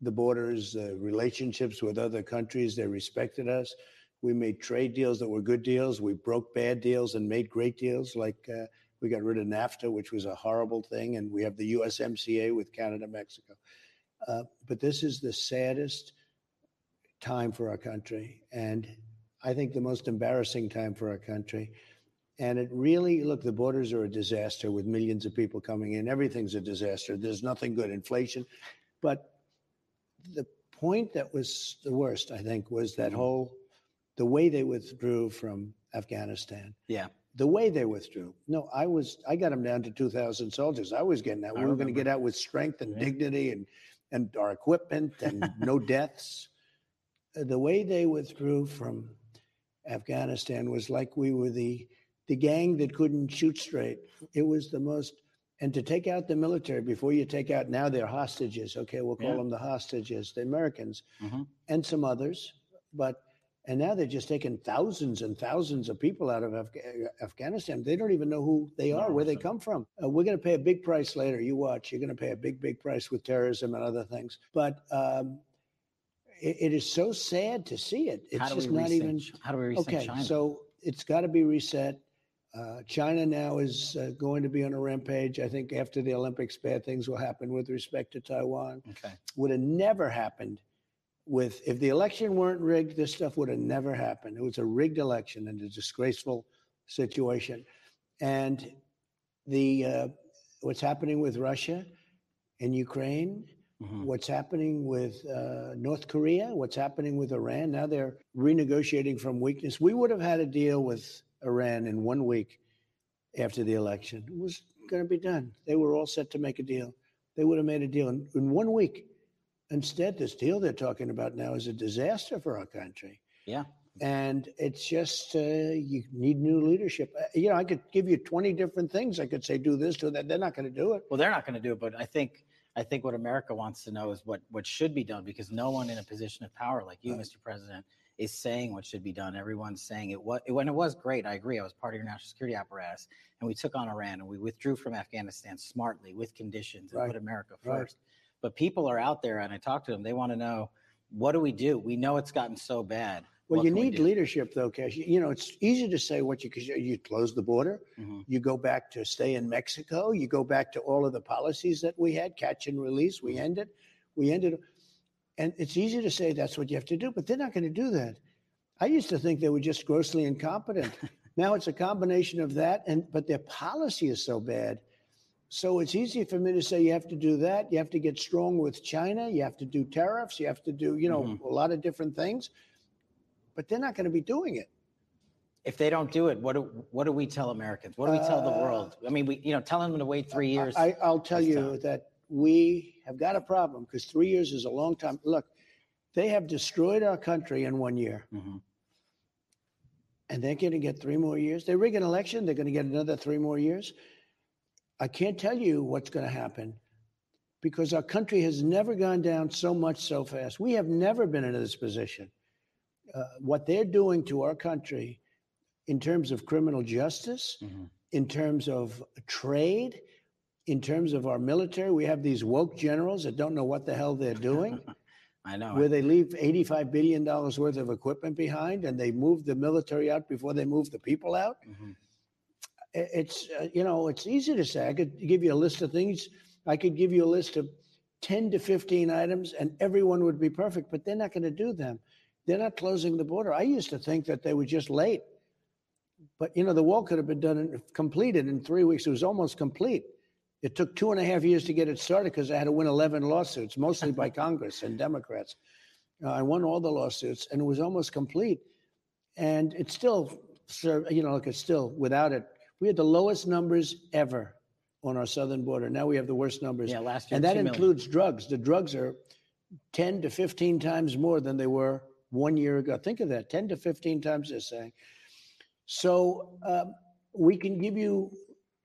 The borders, uh, relationships with other countries, they respected us. We made trade deals that were good deals. We broke bad deals and made great deals. Like uh, we got rid of NAFTA, which was a horrible thing, and we have the USMCA with Canada, Mexico. Uh, but this is the saddest time for our country, and I think the most embarrassing time for our country. And it really, look, the borders are a disaster with millions of people coming in. Everything's a disaster. There's nothing good. Inflation. But the point that was the worst, I think, was that whole, the way they withdrew from Afghanistan. Yeah. The way they withdrew. No, I was, I got them down to 2,000 soldiers. I was getting out. We were going to get out with strength and dignity and, and our equipment and no deaths. The way they withdrew from Afghanistan was like we were the the gang that couldn't shoot straight. It was the most and to take out the military before you take out now they're hostages. Okay, we'll call Yeah. them the hostages, the Americans Mhm. and some others, but and now they're just taking thousands and thousands of people out of Afga- Afghanistan. They don't even know who they are, where they come from. Uh, we're going to pay a big price later. You watch. You're going to pay a big, big price with terrorism and other things. But um, it, it is so sad to see it. It's just not reset even. How do we reset okay, China? so it's got to be reset. Uh, China now is uh, going to be on a rampage. I think after the Olympics, bad things will happen with respect to Taiwan. Okay. Would have never happened with if the election weren't rigged. This stuff would have never happened. It was a rigged election and a disgraceful situation. And the uh, what's happening with Russia and Ukraine, what's happening with uh, North Korea, what's happening with Iran. Now they're renegotiating from weakness. We would have had a deal with Iran in one week after the election. It was going to be done. They were all set to make a deal. They would have made a deal in, in one week. Instead, this deal they're talking about now is a disaster for our country. Yeah. And it's just uh, you need new leadership. Uh, You know, I could give you twenty different things. I could say do this, do that. They're not going to do it. Well, they're not going to do it, but I think I think what America wants to know is what what should be done because no one in a position of power like you, Mr. President, is saying what should be done. Everyone's saying it. What when it was great, I agree. I was part of your national security apparatus, and we took on Iran and we withdrew from Afghanistan smartly with conditions and Right. put America Right. But people are out there, and I talk to them. They want to know what do we do? We know it's gotten so bad. Well, What you can we need leadership, though, Kash. You you know, it's easy to say what you because you close the border, Mm-hmm. you go back to stay in Mexico, you go back to all of the policies that we had, catch and release. We Mm-hmm. ended, we ended, and it's easy to say that's what you have to do, but they're not going to do that. I used to think they were just grossly incompetent. now it's a combination of that, and but their policy is so bad. So it's easy for me to say you have to do that. You have to get strong with China. You have to do tariffs. You have to do, you know, Mm-hmm. a lot of different things. But they're not going to be doing it. If they don't do it, what do what do we tell Americans? What do we tell the Uh, world? I mean, we you know telling them to wait three years. I, I'll tell you tough. that we have got a problem because three years is a long time. Look, they have destroyed our country in one year. Mhm. And they're going to get three more years. They rig an election, they're going to get another three more years. I can't tell you what's going to happen because our country has never gone down so much so fast. We have never been in this position. Uh, what they're doing to our country in terms of criminal justice, in terms of trade, in terms of our military. We have these woke generals that don't know what the hell they're doing. I know. Where they leave $85 billion worth of equipment behind and they move the military out before they move the people out. I- It's, uh, you know, it's easy to say. I could give you a list of things. I could give you a list of 10 to 15 items and everyone would be perfect, but they're not going to do them. They're not closing the border. I used to think that they were just late. But, you know, the wall could have been done and completed in three weeks. It was almost complete. It took two and a half years to get it started because I had to win 11 lawsuits, mostly by Congress and Democrats. Uh, I won all the lawsuits and it was almost complete. And it's still, you know, look, it's still without it. We had the lowest numbers ever on our southern border. Now we have the worst numbers. Yeah, last year, And that 2 million. includes drugs. The drugs are 10 to 15 times more than they were one year ago. Think of that 10 to 15 times, they're saying. So um, we can give you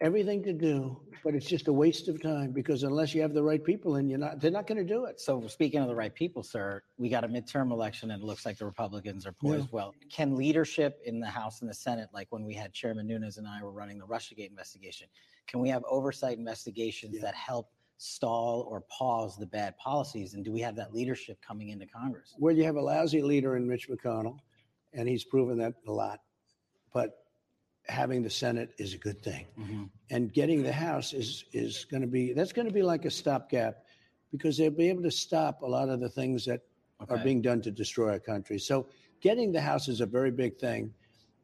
everything to do, but it's just a waste of time because unless you have the right people in, you're not, they're not going to do it. So speaking of the right people, sir, we got a midterm election and it looks like the Republicans are poised Yeah. well. Can leadership in the House and the Senate, like when we had Chairman Nunes and I were running the Russiagate investigation, can we have oversight investigations that help stall or pause the bad policies? And do we have that leadership coming into Congress? Well, you have a lousy leader in Mitch McConnell, and he's proven that a lot. But having the Senate is a good thing, mm-hmm. and getting the House is is going to be that's going to be like a stopgap, because they'll be able to stop a lot of the things that are being done to destroy our country. So getting the House is a very big thing,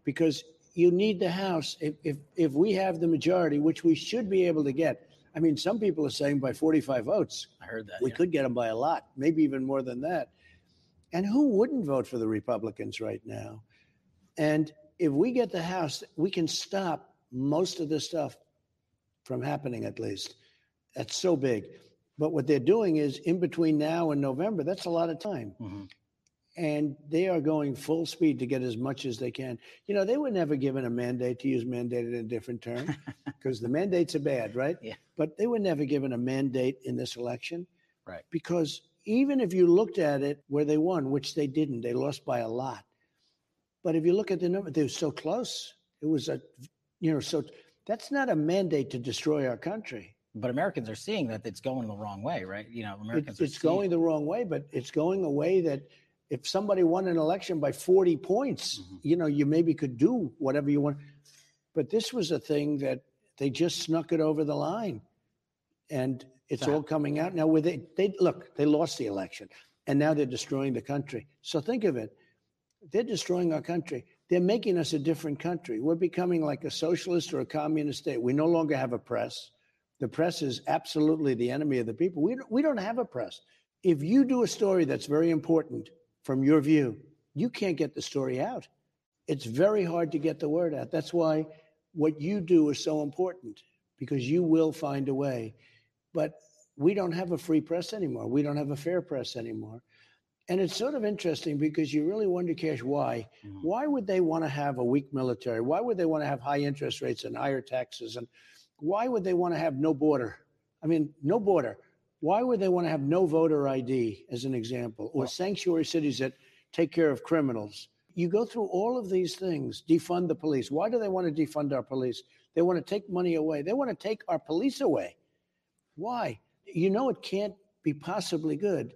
because you need the House. If if if we have the majority, which we should be able to get. I mean, some people are saying by 45 votes. I heard that. We could get them by a lot, maybe even more than that. And who wouldn't vote for the Republicans right now? And if we get the House, we can stop most of this stuff from happening, at least. That's so big. But what they're doing is in between now and November, that's a lot of time. Mm-hmm. And they are going full speed to get as much as they can. You know, they were never given a mandate to use mandate in a different term because the mandates are bad, right? Yeah. But they were never given a mandate in this election Right. because even if you looked at it where they won, which they didn't, they lost by a lot. But if you look at the number, they were so close. It was a, you know, so that's not a mandate to destroy our country. But Americans are seeing that it's going the wrong way, right? You know, Americans It's, are it's going the wrong way, but it's going a way that if somebody won an election by 40 points, Mm-hmm. you know, you maybe could do whatever you want. But this was a thing that they just snuck it over the line. And it's So- all coming out now. Where they, they look, they lost the election and now they're destroying the country. So think of it. They're destroying our country. They're making us a different country. We're becoming like a socialist or a communist state. We no longer have a press. The press is absolutely the enemy of the people. We don't, we don't have a press. If you do a story that's very important from your view, you can't get the story out. It's very hard to get the word out. That's why what you do is so important because you will find a way. But we don't have a free press anymore. We don't have a fair press anymore. And it's sort of interesting because you really wonder, Kash, why? Mm-hmm. Why would they want to have a weak military? Why would they want to have high interest rates and higher taxes? And why would they want to have no border? I mean, no border. Why would they want to have no voter ID, as an example, or sanctuary cities that take care of criminals? You go through all of these things, defund the police. Why do they want to defund our police? They want to take money away. They want to take our police away. Why? You know it can't be possibly good.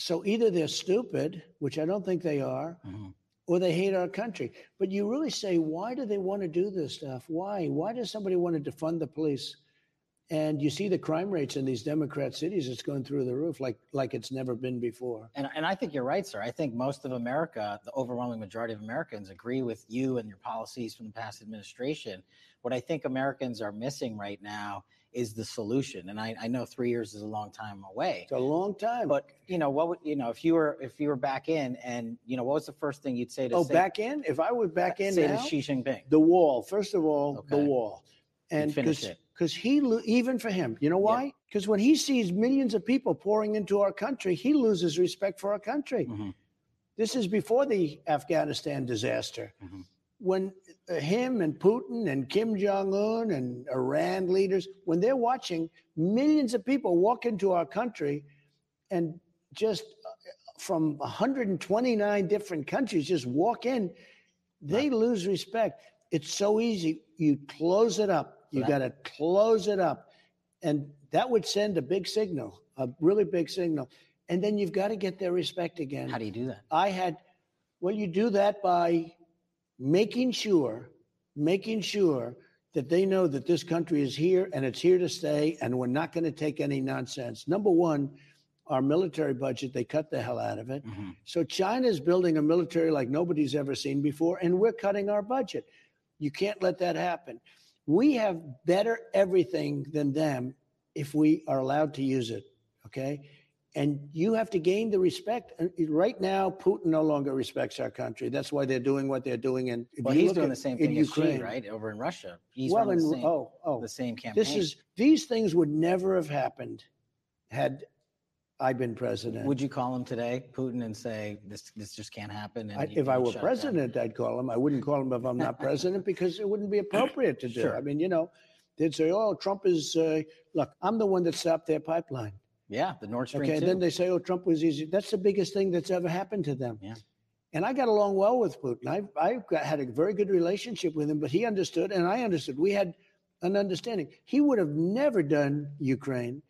So either they're stupid, which I don't think they are, mm-hmm. or they hate our country. But you really say, why do they want to do this stuff? Why? Why does somebody want to defund the police? And you see the crime rates in these Democrat cities, it's going through the roof like like it's never been before. And, and I think you're right, sir. I think most of America, the overwhelming majority of Americans, agree with you and your policies from the past administration. What I think Americans are missing right now is the solution. And I, I know three years is a long time away. It's a long time. But you know what? Would, you know if you were if you were back in, and you know what was the first thing you'd say to Oh, say, back in? If I was back in say now, to Xi Jinping? the wall. First of all, the wall, and finish because it. because he lo- even for him, you know why? Because when he sees millions of people pouring into our country, he loses respect for our country. Mm-hmm. This is before the Afghanistan disaster. Mm-hmm. When uh, him and Putin and Kim Jong Un and Iran leaders, when they're watching millions of people walk into our country, and just uh, from 129 different countries just walk in, they lose respect. It's so easy. You close it up. You that- got to close it up. And that would send a big signal, a really big signal. And then you've got to get their respect again. How do you do that? I had, well, you do that by making sure, making sure that they know that this country is here and it's here to stay and we're not going to take any nonsense. Number one, our military budget, they cut the hell out of it. Mm-hmm. So China's building a military like nobody's ever seen before, and we're cutting our budget. You can't let that happen. We have better everything than them if we are allowed to use it. Okay. And you have to gain the respect. Right now, Putin no longer respects our country. That's why they're doing what they're doing. And Well, he's doing at- the same in thing as Ukraine, Xi, right? Over in Russia. He's well, running the same, oh, oh, the same campaign. This is these things would never have happened had I been president. Would you call him today, Putin, and say this this just can't happen? And I, if I were shut down? president, I'd call him. I wouldn't call him if I'm not president because it wouldn't be appropriate to do. Sure. I mean, you know, they'd say, "Oh, Trump is." Uh, look, I'm the one that stopped their pipeline. Yeah, the Nord Stream. Okay, too. then they say, "Oh, Trump was easy." That's the biggest thing that's ever happened to them. Yeah. And I got along well with Putin. I I got, had a very good relationship with him, but he understood, and I understood. We had an understanding. He would have never done Ukraine,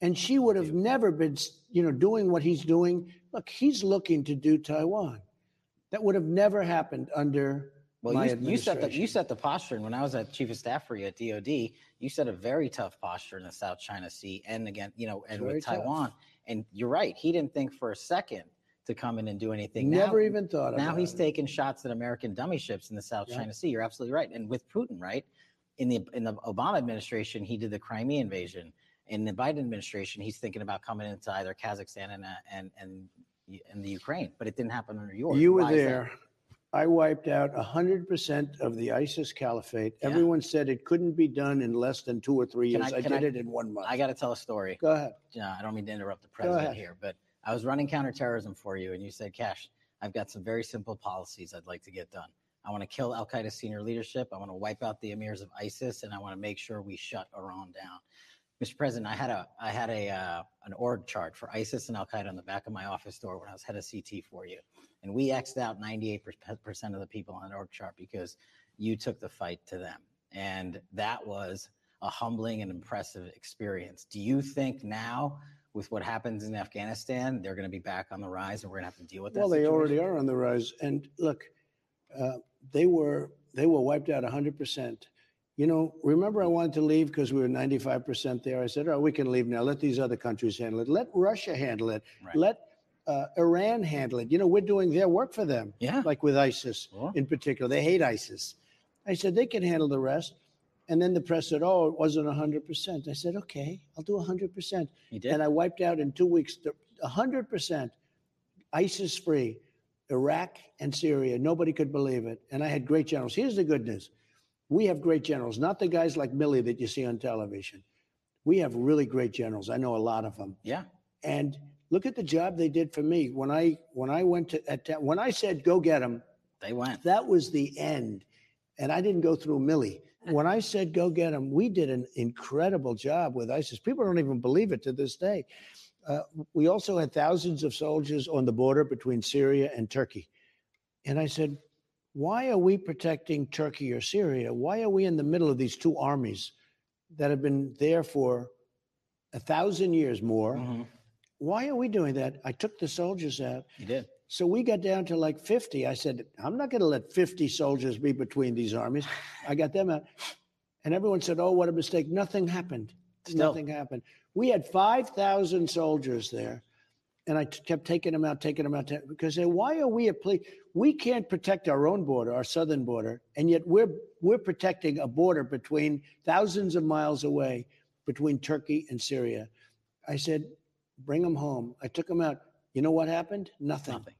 and Xi would have never been, you know, doing what he's doing. Look, he's looking to do Taiwan. That would have never happened under Well, you, you set the you set the posture, and when I was at chief of staff for you at DoD, you set a very tough posture in the South China Sea, and again, you know, and with tough. Taiwan. And you're right; he didn't think for a second to come in and do anything. Never now, even thought of. Now he's it. taking shots at American dummy ships in the South Yeah. China Sea. You're absolutely right. And with Putin, right? In the in the Obama administration, he did the Crimea invasion. In the Biden administration, he's thinking about coming into either Kazakhstan and uh, and and and the Ukraine, but it didn't happen under yours. You were Why there. I wiped out 100% of the ISIS caliphate. Everyone said it couldn't be done in less than two or three years. I, can did it in one month. I got to tell a story. Go ahead. Yeah, I don't mean to interrupt the president here, but I was running counterterrorism for you, and you said, Kash, I've got some very simple policies I'd like to get done. I want to kill Al Qaeda senior leadership. I want to wipe out the emirs of ISIS, and I want to make sure we shut Iran down. Mr. President, I had a I had a uh, an org chart for ISIS and Al Qaeda on the back of my office door when I was head of CT for you, and we xed out 98 percent of the people on the org chart because you took the fight to them, and that was a humbling and impressive experience. Do you think now, with what happens in Afghanistan, they're going to be back on the rise, and we're going to have to deal with that? Well, they situation? already are on the rise. And look, uh, they were they were wiped out 100%. You know, remember I wanted to leave because we were 95% there. I said, "Oh, we can leave now. Let these other countries handle it. Let Russia handle it. Let uh, Iran handle it. You know, we're doing their work for them. Yeah. Like with ISIS in particular. They hate ISIS. I said they can handle the rest. And then the press said, "Oh, it wasn't 100%." I said, "Okay, I'll do 100%." You did? And I wiped out in 2 weeks the 100% ISIS free, Iraq and Syria. Nobody could believe it. And I had great generals. Here's the good news we have great generals, not the guys like Milley that you see on television. We have really great generals. I know a lot of them. Yeah. And look at the job they did for me when I when I went to at, when I said go get them. They went. That was the end, and I didn't go through Milley. When I said go get them, we did an incredible job with ISIS. People don't even believe it to this day. Uh, we also had thousands of soldiers on the border between Syria and Turkey. And I said, why are we protecting Turkey or Syria? Why are we in the middle of these two armies that have been there for a thousand years more? Mm-hmm. Why are we doing that? I took the soldiers out. You did. So we got down to like 50. I said, I'm not going to let 50 soldiers be between these armies. I got them out. And everyone said, oh, what a mistake. Nothing happened. Nothing happened. We had 5,000 soldiers there. And I t- kept taking them out, taking them out, ta- because they why are we a place? We can't protect our own border, our southern border, and yet we're we're protecting a border between thousands of miles away between Turkey and Syria. I said, bring them home. I took them out. You know what happened? Nothing. Nothing.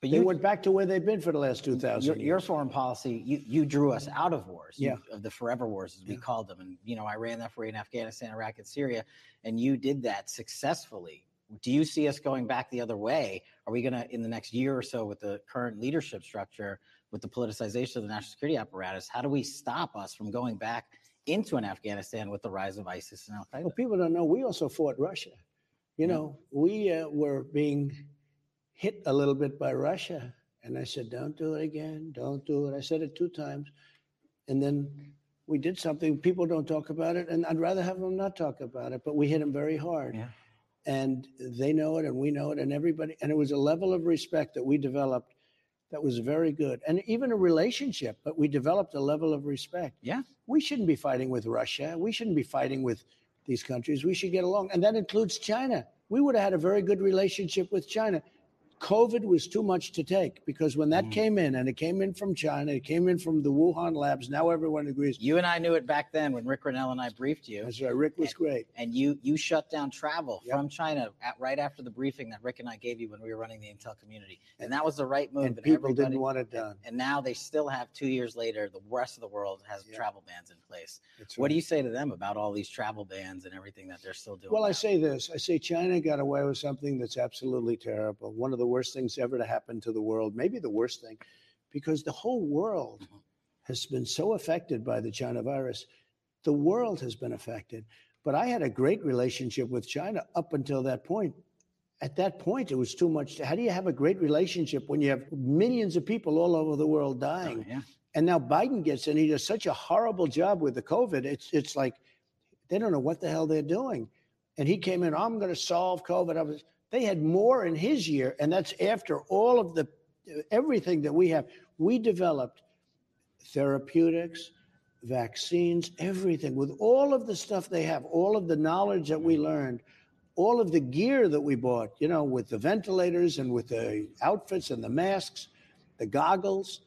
But they you- went back to where they've been for the last 2,000 your, years. your foreign policy, you, you drew us out of wars, you- Yeah. of the forever wars, as we called them. And, you know, I ran that for you in Afghanistan, Iraq, and Syria, and you did that successfully. Do you see us going back the other way? Are we going to, in the next year or so, with the current leadership structure, with the politicization of the national security apparatus, how do we stop us from going back into an Afghanistan with the rise of ISIS and Al Qaeda? Well, people don't know we also fought Russia. You know, we uh, were being hit a little bit by Russia. And I said, don't do it again. Don't do it. I said it two times. And then we did something. People don't talk about it, and I'd rather have them not talk about it. But we hit them very hard, Yeah. And they know it, and we know it, and everybody. And it was a level of respect that we developed that was very good, and even a relationship. But we developed a level of respect. Yeah, we shouldn't be fighting with Russia. We shouldn't be fighting with these countries. We should get along, and that includes China. We would have had a very good relationship with China. COVID was too much to take because when that mm. came in, and it came in from China, it came in from the Wuhan labs. Now everyone agrees. You and I knew it back then when Rick Grenell and I briefed you. That's right. Rick was great. And you you shut down travel from China at, right after the briefing that Rick and I gave you when we were running the Intel community. And that was the right move. And people didn't want it done. And now they still have two years later, the rest of the world has travel bans in place. That's What do you say to them about all these travel bans and everything that they're still doing? Well, I say this. I say China got away with something that's absolutely terrible. One of the worst things ever to happen to the world, maybe the worst thing, because the whole world mm-hmm. has been so affected by the China virus. The world has been affected. But I had a great relationship with China up until that point. At that point, it was too much. How do you have a great relationship when you have millions of people all over the world dying? Oh, and now Biden gets in. He does such a horrible job with the COVID. It's it's like they don't know what the hell they're doing. And he came in. I'm going to solve COVID. I was. They had more in his year, and that's after all of the everything that we have. We developed therapeutics, vaccines, everything with all of the stuff they have, all of the knowledge that we mm-hmm. learned, all of the gear that we bought, you know, with the ventilators and with the outfits and the masks, the goggles.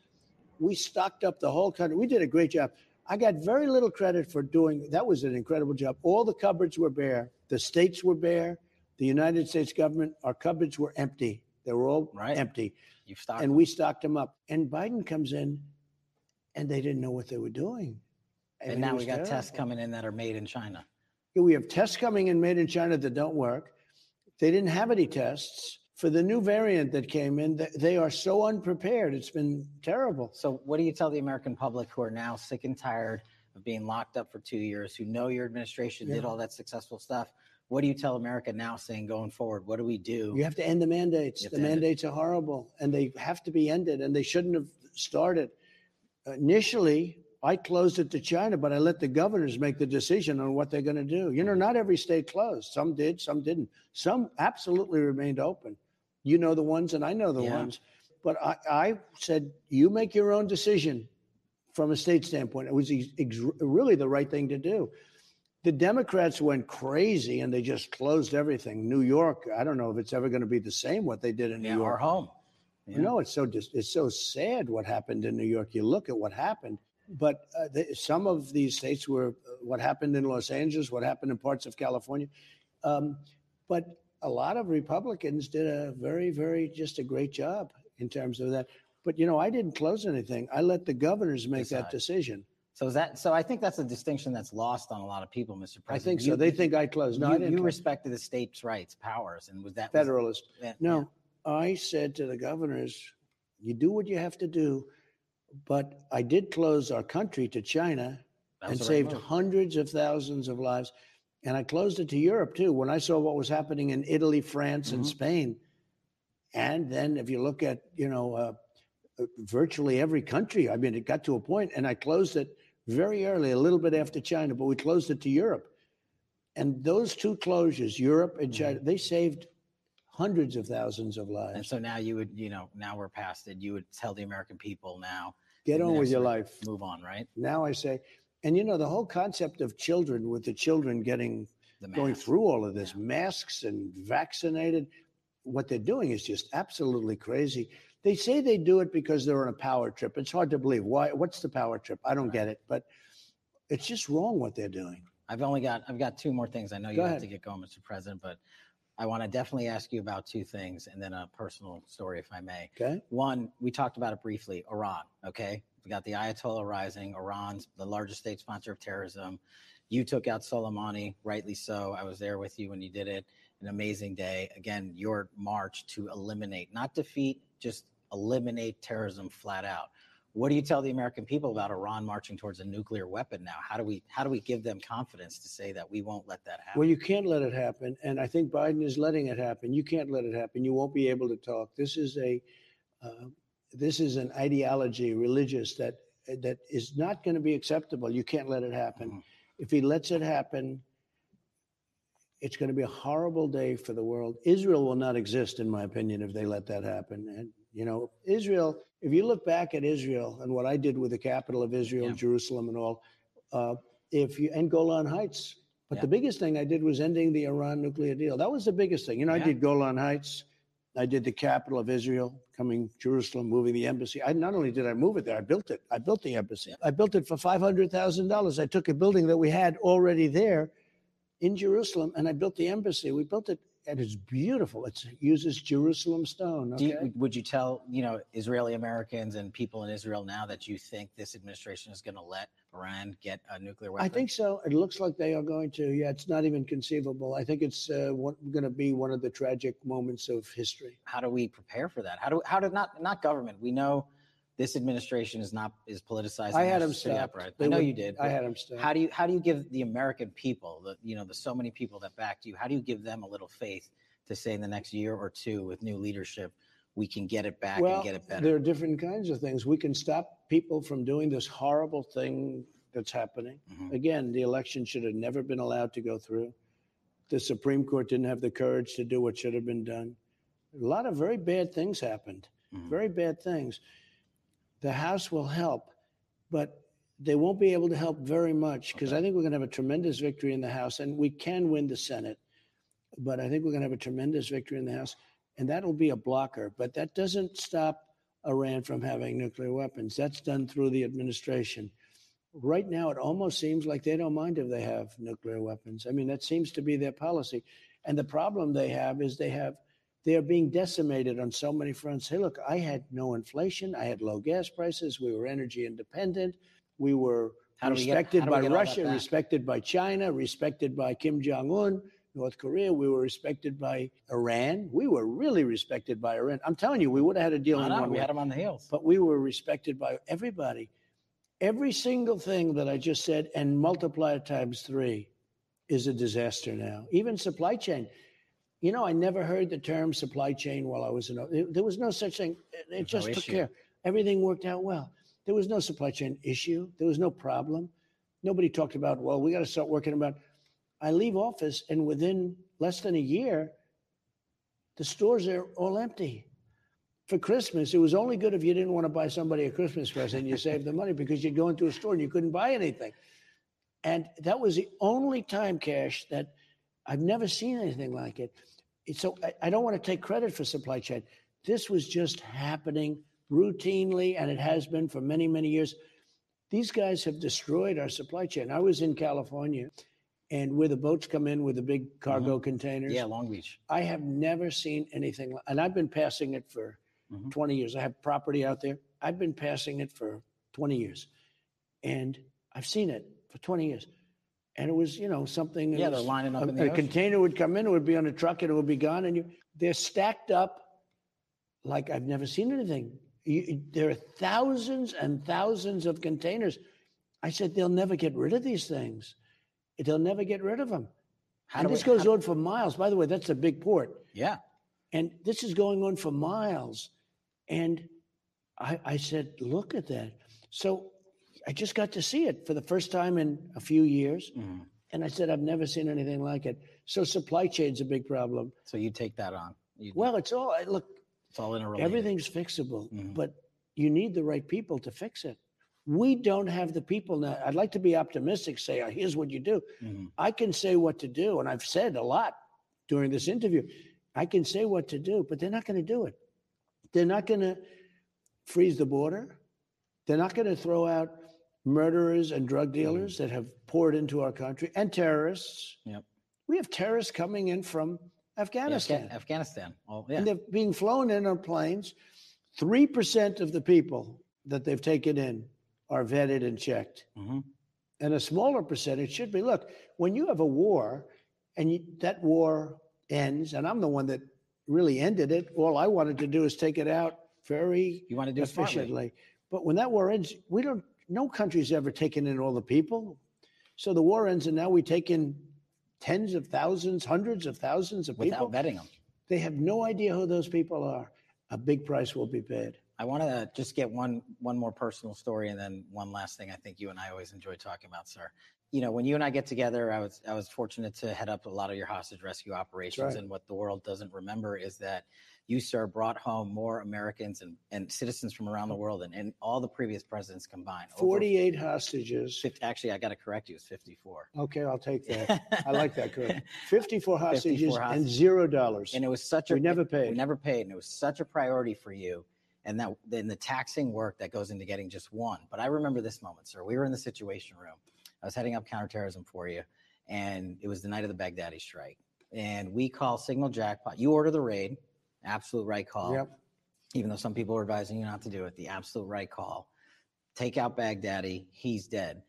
We stocked up the whole country. We did a great job. I got very little credit for doing that was an incredible job. All the cupboards were bare. The states were bare. The United States government, our cupboards were empty. They were all empty. You've stocked and we stocked them up. And Biden comes in and they didn't know what they were doing. I and mean, now we got tests coming in that are made in China. Yeah, We have tests coming in made in China that don't work. They didn't have any tests for the new variant that came in. They are so unprepared. It's been terrible. So, what do you tell the American public who are now sick and tired of being locked up for two years, who know your administration did all that successful stuff? What do you tell America now saying going forward? What do we do? You have to end the mandates. The to end it. mandates are horrible and they have to be ended and they shouldn't have started. Initially, I closed it to China, but I let the governors make the decision on what they're going to do. You know, not every state closed. Some did, some didn't. Some absolutely remained open. You know the ones and I know the Yeah. ones. But I, I said, you make your own decision from a state standpoint. It was ex- really the right thing to do. The Democrats went crazy and they just closed everything. New York, I don't know if it's ever going to be the same what they did in New Yeah, York. our home. You know, it's so dis- it's so sad what happened in New York. You look at what happened, but uh, the, some of these states were uh, what happened in Los Angeles, what happened in parts of California, um, but a lot of Republicans did a very, very just a great job in terms of that. But you know, I didn't close anything. I let the governors make that decision. So is that so? I think that's a distinction that's lost on a lot of people, Mr. President. I think so. You- They think I closed. No, you, I didn't you close. respected the states' rights, powers, and was that Federalist. Yeah, No, I said to the governors, you do what you have to do. But I did close our country to China and was right saved move. hundreds of thousands of lives. And I closed it to Europe too. When I saw what was happening in Italy, France, and Mhm. Spain, and then if you look at you know uh, uh, virtually every country, I mean, it got to a point, and I closed it very early, a little bit after China, but we closed it to Europe. And those two closures, Europe and China, mm-hmm. they saved hundreds of thousands of lives. And so now you would, you know, now we're past it. You would tell the American people now. Get on with your life. Move on, right? Now I say, and you know, the whole concept of children, with the children getting going through all of this, masks and vaccinated, what they're doing is just absolutely crazy. They say they do it because they're on a power trip. It's hard to believe. Why? What's the power trip? I don't get it, but it's just wrong what they're doing. I've only got I've got two more things. I know you Go have ahead. to get going, Mr. President, but I want to definitely ask you about two things and then a personal story, if I may. Okay. One, we talked about it briefly. Iran. Okay, we got the Ayatollah rising. Iran's the largest state sponsor of terrorism. You took out Soleimani, rightly so. I was there with you when you did it. An amazing day. Again, your march to eliminate, not defeat, just eliminate terrorism flat out. What do you tell the American people about Iran marching towards a nuclear weapon now? How do we how do we give them confidence to say that we won't let that happen? Well, you can't let it happen, and I think Biden is letting it happen. You can't let it happen. You won't be able to talk. This is a uh, this is an ideology, religious that that is not going to be acceptable. You can't let it happen. If he lets it happen, it's going to be a horrible day for the world. Israel will not exist, in my opinion, if they let that happen. And you know, Israel. If you look back at Israel and what I did with the capital of Israel, Jerusalem, and all, uh, if you and Golan Heights. But the biggest thing I did was ending the Iran nuclear deal. That was the biggest thing. You know, I did Golan Heights. I did the capital of Israel, coming Jerusalem, moving the embassy. I not only did I move it there, I built it. I built the embassy. I built it for five hundred thousand dollars. I took a building that we had already there in Jerusalem, and I built the embassy. We built it, and it's beautiful. It's, it uses Jerusalem stone. Do Okay? you, would you tell you know Israeli Americans and people in Israel now that you think this administration is going to let Iran get a nuclear weapon? I think so. It looks like they are going to. Yeah, it's not even conceivable. I think it's uh, going to be one of the tragic moments of history. How do we prepare for that? How do how did not not government? We know this administration is not is politicized. I had them apparatus. They I know would- you did. I had them stopped. How do you how do you give the American people, the you know the so many people that backed you, how do you give them a little faith to say in the next year or two with new leadership we can get it back well, and get it better? there are different kinds of things. We can stop people from doing this horrible thing that's happening. Mm-hmm. Again, the election should have never been allowed to go through. The Supreme Court didn't have the courage to do what should have been done. A lot of very bad things happened. Mm-hmm. Very bad things. The House will help, but they won't be able to help very much because I think we're going to have a tremendous victory in the House and we can win the Senate. But I think we're going to have a tremendous victory in the House and that'll be a blocker. But that doesn't stop Iran from having nuclear weapons. That's done through the administration. Right now, it almost seems like they don't mind if they have nuclear weapons. I mean, that seems to be their policy. And the problem they have is they have they are being decimated on so many fronts. Hey, look, I had no inflation. I had low gas prices. We were energy independent. We were How do we get- respected how do we by get that Russia, respected by China, respected by Kim Jong Un, North Korea. We were respected by Iran. We were really respected by Iran. I'm telling you, we would have had a deal I in know, one we way. had them on the heels. But we were respected by everybody. Every single thing that I just said and multiply it times three is a disaster now. Even supply chain. You know, I never heard the term supply chain while I was in. there- There was no such thing. It- It just no took issue. care. Everything worked out well. There was no supply chain issue. There was no problem. Nobody talked about, well, we got to start working about. I leave office, and within less than a year, the stores are all empty. For Christmas, it was only good if you didn't want to buy somebody a Christmas present. You saved the money because you'd go into a store and you couldn't buy anything. And that was the only time, Kash, that I've never seen anything like it. So I, I don't want to take credit for supply chain. This was just happening routinely, and it has been for many, many years. These guys have destroyed our supply chain. I was in California, and where the boats come in with the big cargo containers. Yeah, Long Beach. I have never seen anything, and I've been passing it for Mm-hmm. 20 years. I have property out there. I've been passing it for 20 years, and I've seen it for 20 years. And it was, you know, something. Yeah, they're lining up a, in the a container would come in, it would be on a truck, and it would be gone, and you, they're stacked up like I've never seen anything. You, there are thousands and thousands of containers. I said they'll never get rid of these things. They'll never get rid of them. How and do we- this goes how- on for miles. By the way, that's a big port. Yeah. And this is going on for miles. And I, I said, look at that. So I just got to see it for the first time in a few years. Mm-hmm. And I said, I've never seen anything like it. So supply chain's a big problem. So you take that on. You, Well, it's all, look, it's all interrelated. everything's fixable, Mm-hmm. but you need the right people to fix it. We don't have the people now. I'd like to be optimistic, say, "Oh, here's what you do. Mm-hmm. I can say what to do, and I've said a lot during this interview. I can say what to do, but they're not going to do it. They're not going to freeze the border. They're not going to throw out murderers and drug dealers that have poured into our country and terrorists. Yep. We have terrorists coming in from Afghanistan. Afga- Afghanistan. Oh, yeah. And they're being flown in on planes. 3% of the people that they've taken in are vetted and checked. Mm-hmm. And a smaller percentage should be look, when you have a war and you, that war ends, and I'm the one that really ended it, all I wanted to do is take it out very You want to do it smartly. efficiently. But when that war ends, we don't, no country's ever taken in all the people. So the war ends, and now we take in tens of thousands, hundreds of thousands of people Without vetting them. they have no idea who those people are. A big price will be paid. I want to just get one one more personal story and then one last thing I think you and I always enjoy talking about, sir. You know, when you and I get together, I was I was fortunate to head up a lot of your hostage rescue operations. right. And what the world doesn't remember is that you, sir, brought home more Americans and, and citizens from around the world than and all the previous presidents combined. Over 48 hostages. 50, actually, I got to correct you. It's 54. Okay, I'll take that. I like that. Correct. 54 hostages 54 and zero dollars. And it was such a We never paid. We never paid, and it was such a priority for you. And that then the taxing work that goes into getting just one. But I remember this moment, sir. We were in the Situation Room. I was heading up counterterrorism for you, and it was the night of the Baghdadi strike. And we call Signal Jackpot. You order the raid, absolute right call. Yep. Even though some people are advising you not to do it, the absolute right call. Take out Baghdadi. He's dead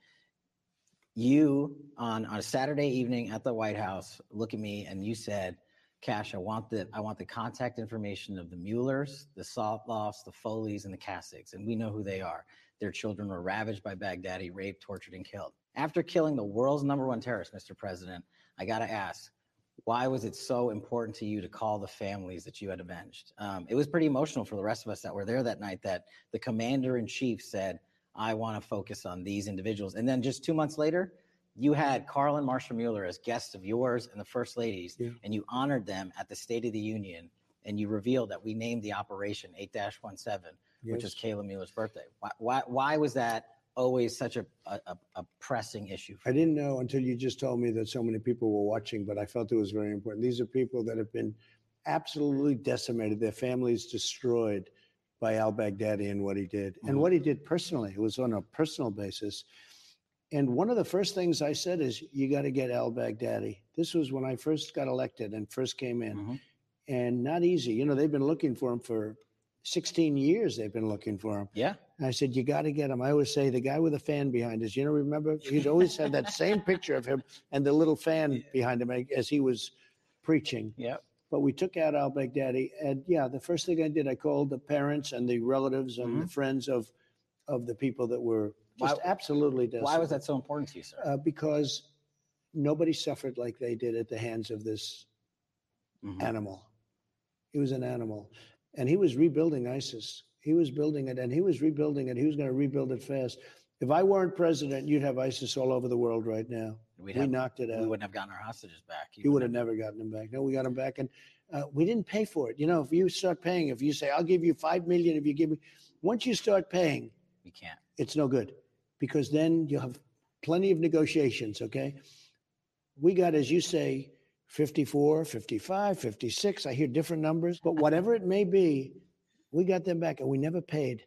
you on, on a Saturday evening at the White House look at me and you said, Kash, I want the I want the contact information of the Muellers, the Sotlofs, the Foleys, and the Kassigs, and we know who they are. Their children were ravaged by Baghdadi, raped, tortured, and killed. After killing the world's number one terrorist, Mr. President, I got to ask, why was it so important to you to call the families that you had avenged? Um, it was pretty emotional for the rest of us that were there that night that the commander in chief said, I want to focus on these individuals. And then just two months later, you had Carl and Marsha Mueller as guests of yours and the First Ladies, and you honored them at the State of the Union, and you revealed that we named the operation 8 17, which is Yes. Kayla Mueller's birthday. Why, why, why was that always such a, a, a- pressing issue? I didn't know until you just told me that so many people were watching, but I felt it was very important. These are people that have been absolutely decimated, their families destroyed by al Baghdadi and what he did, and mm-hmm. what he did personally. It was on a personal basis. And one of the first things I said is, you got to get al Baghdadi. This was when I first got elected and first came in, mm-hmm. and not easy. You know, they've been looking for him for 16 years. They've been looking for him. Yeah. And I said, you got to get him. I always say the guy with the fan behind us. You know, remember he'd always had that same picture of him and the little fan behind him as he was preaching. Yeah. But we took out al Baghdadi, and yeah, the first thing I did, I called the parents and the relatives and the friends of of the people that were just Why- absolutely Why was that so important to you, sir? Uh, because nobody suffered like they did at the hands of this animal. He was an animal. And he was rebuilding ISIS. He was building it and he was rebuilding it. He was going to rebuild it fast. If I weren't president, you'd have ISIS all over the world right now. We'd we have- knocked it out. We wouldn't have gotten our hostages back. You would have never gotten them back. No, we got them back, and uh, we didn't pay for it. You know, if you start paying, if you say, "I'll give you five million, if you give me," once you start paying, We can't. it's no good because then you have plenty of negotiations. Okay, we got, as you say, 54, 55, 56. I hear different numbers, but whatever it may be, we got them back, and we never paid.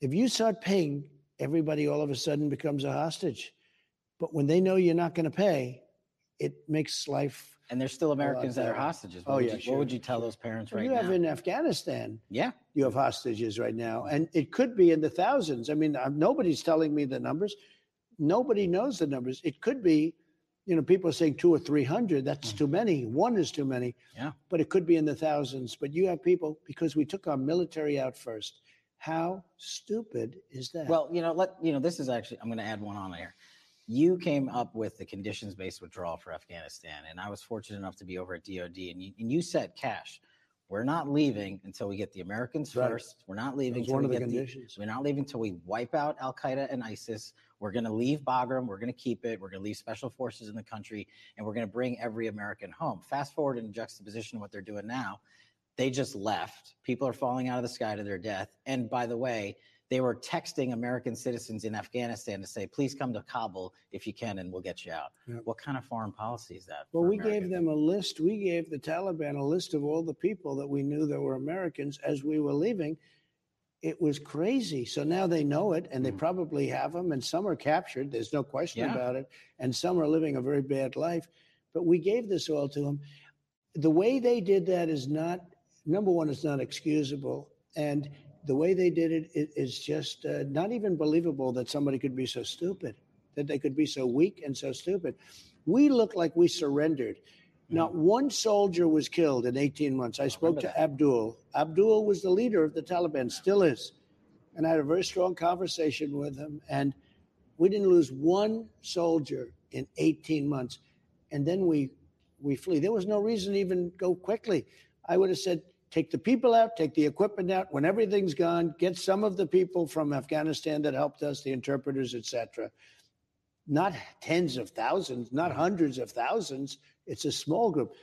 If you start paying, everybody all of a sudden becomes a hostage. But when they know you're not going to pay, it makes life. And there's still Americans that are hostages. What Oh would yeah, you, sure. What would you tell those parents Well, right you have now? in Afghanistan. Yeah. You have hostages right now, and it could be in the thousands. I mean, uh, nobody's telling me the numbers. Nobody knows the numbers. It could be, you know, people are saying two or three hundred. That's hmm. too many. One is too many. Yeah. But it could be in the thousands. But you have people because we took our military out first. How stupid is that? Well, you know, let you know. This is actually. I'm going to add one on here. You came up with the conditions-based withdrawal for Afghanistan, and I was fortunate enough to be over at DoD, and you, and you said, "Kash, we're not leaving until we get the Americans Right. first. We're not leaving until one we of the conditions. we're not leaving until we wipe out Al Qaeda and ISIS. We're going to leave Bagram. We're going to keep it. We're going to leave special forces in the country, and we're going to bring every American home. Fast forward in juxtaposition what they're doing now. They just left. People are falling out of the sky to their death. And by the way, they were texting American citizens in Afghanistan to say, please come to Kabul if you can, and we'll get you out. Yep. What kind of foreign policy is that? Well, we America? gave them a list. We gave the Taliban a list of all the people that we knew that were Americans as we were leaving. It was crazy. So now they know it, and they probably have them, and some are captured. There's no question Yeah. about it. And some are living a very bad life. But we gave this all to them. The way they did that is not, number one, it's not excusable. And the way they did it, it is just uh, not even believable that somebody could be so stupid, that they could be so weak and so stupid. We look like we surrendered. Not one soldier was killed in 18 months. I oh, spoke to Abdul. Abdul was the leader of the Taliban, still is. And I had a very strong conversation with him. And we didn't lose one soldier in 18 months. And then we we flee. There was no reason to even go quickly. I would have said, Take the people out, take the equipment out. When everything's gone, get some of the people from Afghanistan that helped us, the interpreters, etc. Not tens of thousands, not hundreds of thousands. It's a small group,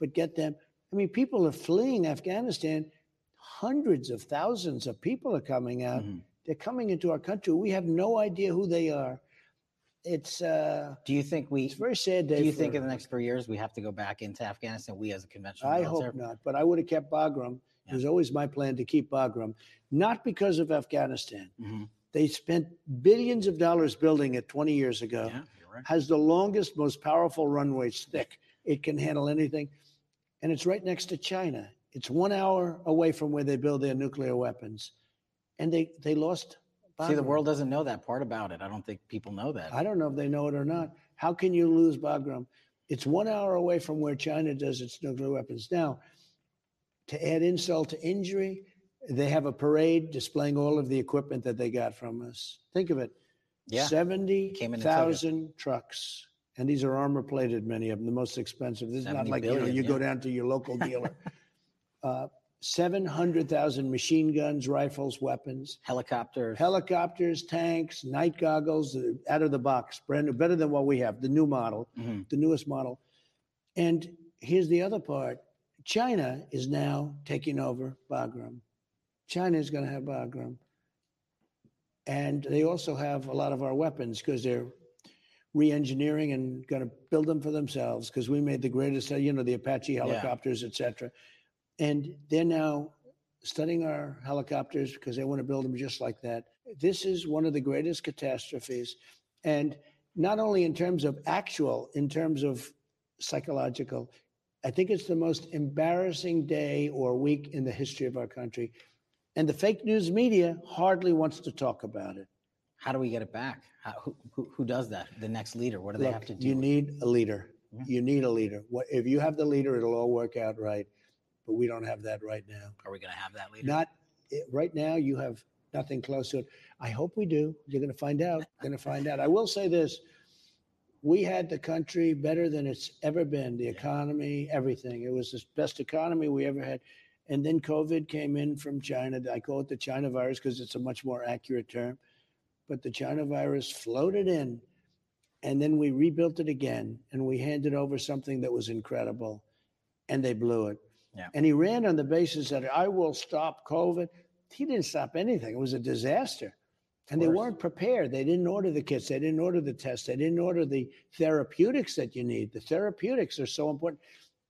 but get them. I mean, people are fleeing Afghanistan. Hundreds of thousands of people are coming out. They're coming into our country. We have no idea who they are. It's uh Do you think we? it's very sad. Do you for- think in the next three years we have to go back into Afghanistan? We as a conventional I military? hope not, but I would have kept Bagram. It was always my plan to keep Bagram, not because of Afghanistan. Mm-hmm. They spent billions of dollars building it 20 years ago. Has the longest, most powerful runways, thick. It can handle anything, and it's right next to China. It's one hour away from where they build their nuclear weapons, and they they lost. See, the world doesn't know that part about it. I don't think people know that. I don't know if they know it or not. How can you lose Bagram? It's one hour away from where China does its nuclear weapons. Now, to add insult to injury, they have a parade displaying all of the equipment that they got from us. Think of it. Yeah. Seventy Came in and took it. thousand trucks. And these are armor plated, many of them, the most expensive. This is not 70 like you know, billion, you go down to your local dealer. uh, 700,000 machine guns, rifles, weapons, helicopters, helicopters, tanks, night goggles, uh, out of the box, brand new, better than what we have, the new model, Mm-hmm. the newest model. And here's the other part China is now taking over Bagram. China is going to have Bagram. And they also have a lot of our weapons because they're re engineering and going to build them for themselves because we made the greatest, you know, the Apache helicopters, et cetera. And they're now studying our helicopters because they want to build them just like that. This is one of the greatest catastrophes. And not only in terms of actual, in terms of psychological, I think it's the most embarrassing day or week in the history of our country. And the fake news media hardly wants to talk about it. How do we get it back? How, who, who, who does that? The next leader. What do they have to do? You need a leader. Mm-hmm. You need a leader. What, if you have the leader, it'll all work out right. But we don't have that right now. Are we going to have that leader? Not it, right now. You have nothing close to it. I hope we do. You're going to find out. Going to find out. I will say this: we had the country better than it's ever been. The economy, everything. It was the best economy we ever had. And then COVID came in from China. I call it the China virus because it's a much more accurate term. But the China virus floated in, and then we rebuilt it again, and we handed over something that was incredible, and they blew it. Yeah. And he ran on the basis that I will stop COVID. He didn't stop anything. It was a disaster. And they weren't prepared. They didn't order the kits. They didn't order the tests. They didn't order the therapeutics that you need. The therapeutics are so important.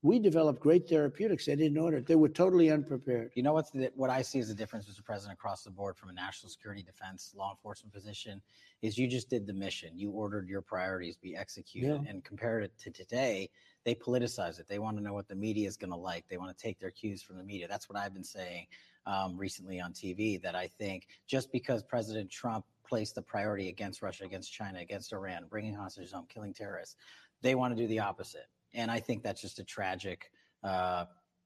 We developed great therapeutics. They didn't order it. They were totally unprepared. You know what's the, what I see as the difference, Mr. President, across the board from a national security, defense, law enforcement position, is you just did the mission. You ordered your priorities be executed, Yeah. and compared it to today, they politicize it. They want to know what the media is going to like. They want to take their cues from the media. That's what I've been saying um, recently on TV. That I think just because President Trump placed the priority against Russia, against China, against Iran, bringing hostages home, killing terrorists, they want to do the opposite. And I think that's just a tragic uh,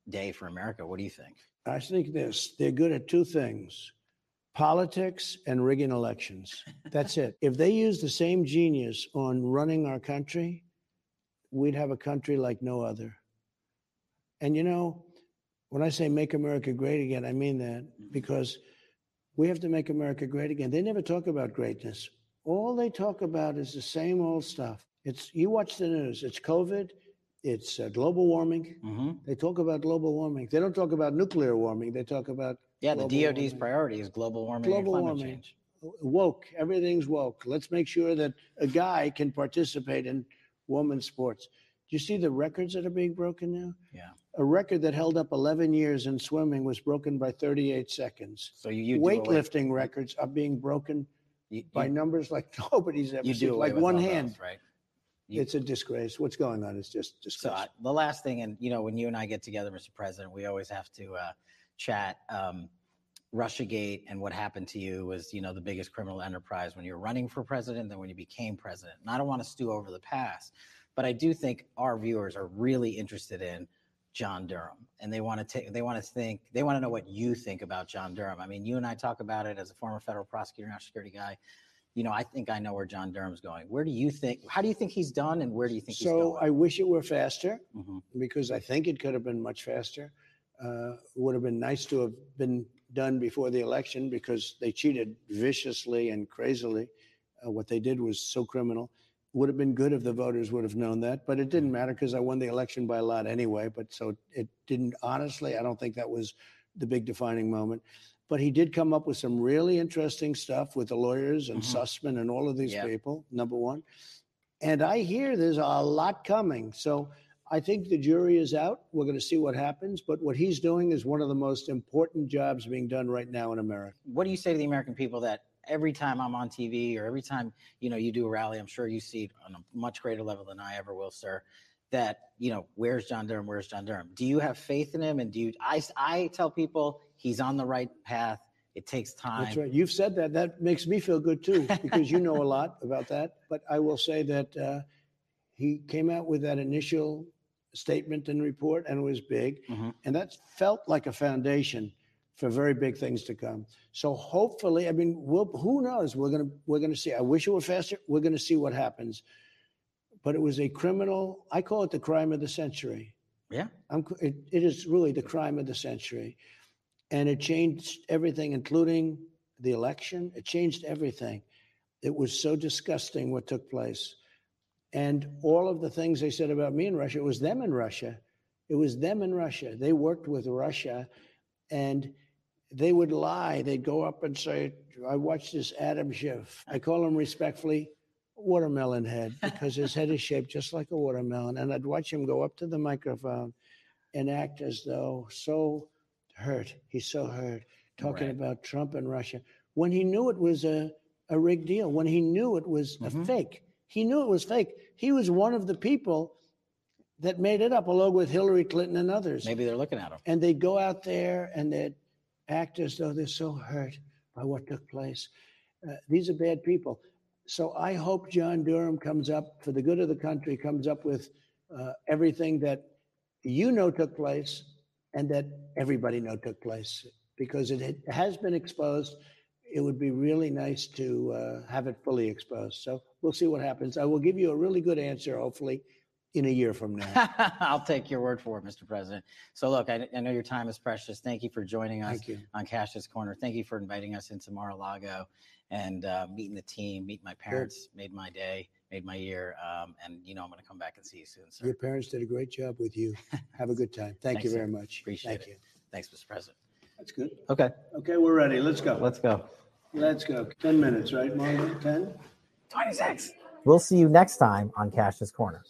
day for America. What do you think? I think this they're good at two things politics and rigging elections. That's it. If they use the same genius on running our country, we'd have a country like no other. And you know, when I say make America great again, I mean that because we have to make America great again. They never talk about greatness. All they talk about is the same old stuff. It's you watch the news. It's COVID. It's uh, global warming. Mm-hmm. They talk about global warming. They don't talk about nuclear warming. They talk about Yeah, the DoD's warming. priority is global warming global climate warming. change. Woke. Everything's woke. Let's make sure that a guy can participate in women's sports. Do you see the records that are being broken now? Yeah. A record that held up 11 years in swimming was broken by 38 seconds. So you, you Weightlifting records are being broken you, by numbers like nobody's ever you seen. Like one those, hand. right? It's a disgrace. What's going on is just So disgrace. uh, the last thing, and you know, when you and I get together, Mr. President, we always have to uh, chat. Um, RussiaGate and what happened to you was, you know, the biggest criminal enterprise when you were running for president, then when you became president. And I don't want to stew over the past, but I do think our viewers are really interested in John Durham, and they want to take, they want to think, they want to know what you think about John Durham. I mean, you and I talk about it as a former federal prosecutor, national security guy. You know, I think I know where John Durham's going. Where do you think? How do you think he's done, and where do you think he's So? I wish it were faster Mhm. because I think it could have been much faster. Uh, would have been nice to have been done before the election because they cheated viciously and crazily. Uh, what they did was so criminal. Would have been good if the voters would have known that, but it didn't matter because I won the election by a lot anyway. But so it didn't, honestly, I don't think that was the big defining moment. But he did come up with some really interesting stuff with the lawyers and mm-hmm. Sussman and all of these Yep. people, number one. And I hear there's a lot coming. So I think the jury is out. We're going to see what happens. But what he's doing is one of the most important jobs being done right now in America. What do you say to the American people that every time I'm on TV or every time you know you do a rally, I'm sure you see it on a much greater level than I ever will, sir. That you know, where's John Durham? Where's John Durham? Do you have faith in him? And do you? I I tell people he's on the right path. It takes time. That's right. You've said that. That makes me feel good too, because you know a lot about that. But I will say that uh, he came out with that initial statement and report, and it was big, and that felt like a foundation for very big things to come. So hopefully, I mean, we'll, who knows? We're gonna we're gonna see. I wish it were faster. We're gonna see what happens. But it was a criminal. I call it the crime of the century. Yeah. I'm, it, it is really the crime of the century. And it changed everything, including the election. It changed everything. It was so disgusting what took place. And all of the things they said about me in Russia, it was them in Russia. It was them in Russia. They worked with Russia and they would lie. They'd go up and say, I watched this Adam Schiff. I call him respectfully watermelon head because his head is shaped just like a watermelon. And I'd watch him go up to the microphone and act as though so hurt. He's so hurt, talking Right. about Trump and Russia when he knew it was a, a rigged deal, when he knew it was a fake. He knew it was fake. He was one of the people that made it up, along with Hillary Clinton and others. Maybe they're looking at him. And they'd go out there and they'd act as though they're so hurt by what took place. Uh, these are bad people. So I hope John Durham comes up, for the good of the country, comes up with uh, everything that you know took place and that everybody know took place because it has been exposed. It would be really nice to uh, have it fully exposed. So we'll see what happens. I will give you a really good answer, hopefully, in a year from now. I'll take your word for it, Mr. President. So, look, I, I know your time is precious. Thank you for joining us on Kash's Corner. Thank you for inviting us into Mar-a-Lago and uh, meeting the team, meet my parents. Made my day, made my year, um, and you know I'm going to come back and see you soon, sir. Your parents did a great job with you. Have a good time. Thank Thanks, you sir. very much. Appreciate Thank it. you. Thanks, Mr. President. That's good. Okay, Okay, we're ready. Let's go. let's go. Let's go. 10 minutes, right, Marlon? 10? 26. We'll see you next time on Kash's Corner.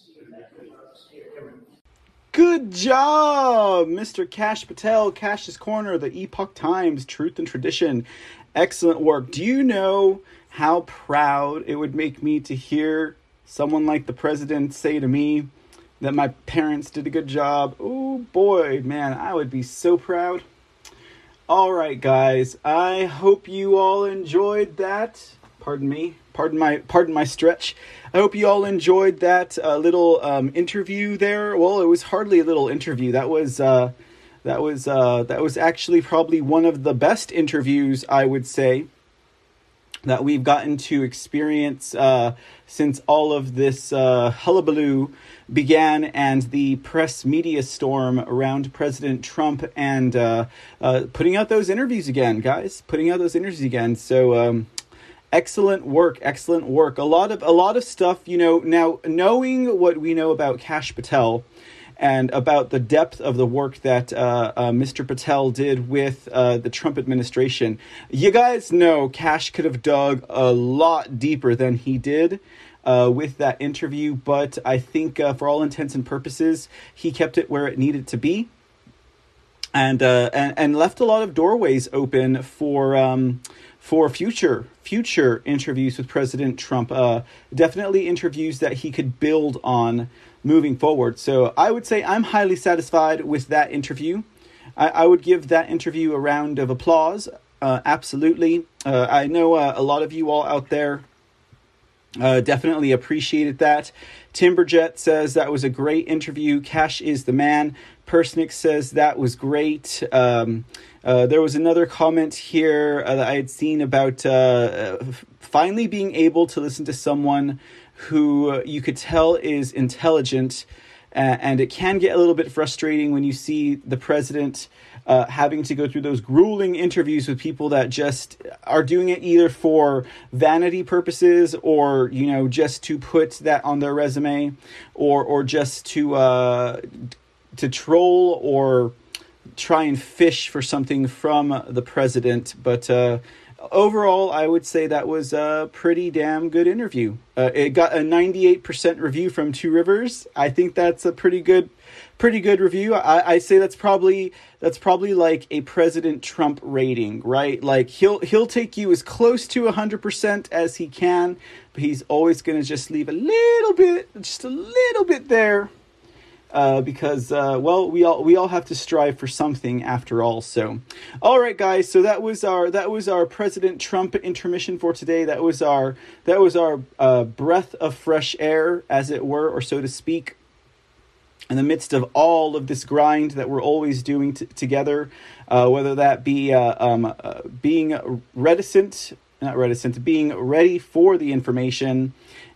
Good job, Mr. Kash Patel, Kash's Corner, the Epoch Times, Truth and Tradition. Excellent work. Do you know how proud it would make me to hear someone like the president say to me that my parents did a good job? Oh boy, man, I would be so proud. All right, guys. I hope you all enjoyed that. Pardon me. Pardon my pardon my stretch. I hope you all enjoyed that uh, little um, interview there. Well, it was hardly a little interview. That was uh, that was uh, that was actually probably one of the best interviews I would say that we've gotten to experience uh, since all of this uh, hullabaloo began and the press media storm around President Trump and uh, uh, putting out those interviews again, guys, putting out those interviews again. So. Um, excellent work excellent work a lot of a lot of stuff you know now knowing what we know about Kash Patel and about the depth of the work that uh, uh, Mr. Patel did with uh, the Trump administration. You guys know Kash could have dug a lot deeper than he did. Uh, with that interview, but I think uh, for all intents and purposes, he kept it where it needed to be, and uh, and, and left a lot of doorways open for um, for future future interviews with President Trump. Definitely interviews that he could build on moving forward. So I would say I'm highly satisfied with that interview. I, I would give that interview a round of applause. Uh, absolutely. Uh, I know uh, a lot of you all out there uh, definitely appreciated that. Timberjet says that was a great interview. Kash is the man. Persnick says that was great. Um, uh, there was another comment here uh, that I had seen about finally being able to listen to someone who uh, you could tell is intelligent and it can get a little bit frustrating when you see the president uh, having to go through those grueling interviews with people that just are doing it either for vanity purposes or you know just to put that on their resume or or just to uh, to troll or try and fish for something from the president. But uh, overall i would say that was a pretty damn good interview. Uh, it got a 98% review from two rivers. I think that's a pretty good pretty good review. I, I say that's probably that's probably like a president trump rating right? Like he'll he'll take you as close to 100% as he can but he's always going to just leave a little bit just a little bit there uh, because uh, well we all we all have to strive for something after all so. All right guys so that was our that was our president trump intermission for today. That was our that was our uh, breath of fresh air as it were or so to speak in the midst of all of this grind that we're always doing t- together uh, whether that be uh, um, uh, being reticent not reticent being ready for the information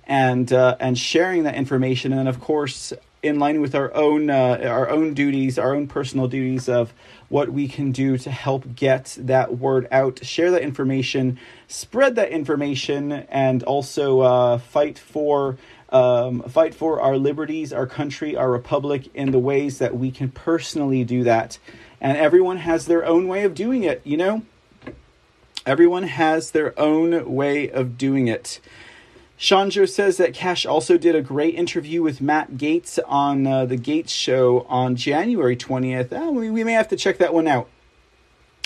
and and sharing that information. And of course in line with our own uh, our own duties, our own personal duties of what we can do to help get that word out, share that information, spread that information, and also uh, fight for um, fight for our liberties, our country, our republic in the ways that we can personally do that. And everyone has their own way of doing it, you know. Everyone has their own way of doing it. Shanjo says that Kash also did a great interview with Matt Gaetz on uh, the Gaetz show on January 20th. Oh, we, we may have to check that one out.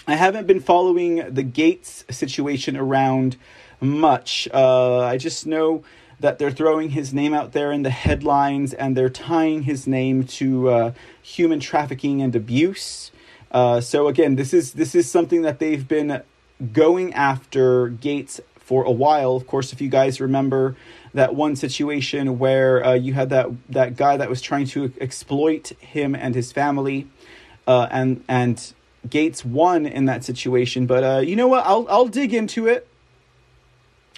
I haven't been following the Gaetz situation around much. Uh, I just know that they're throwing his name out there in the headlines and they're tying his name to uh, human trafficking and abuse. Uh, so again, this is this is something that they've been going after Gaetz for a while. Of course, if you guys remember that one situation where uh, you had that that guy that was trying to exploit him and his family, uh, and and Gaetz won in that situation. But uh, you know what? I'll I'll dig into it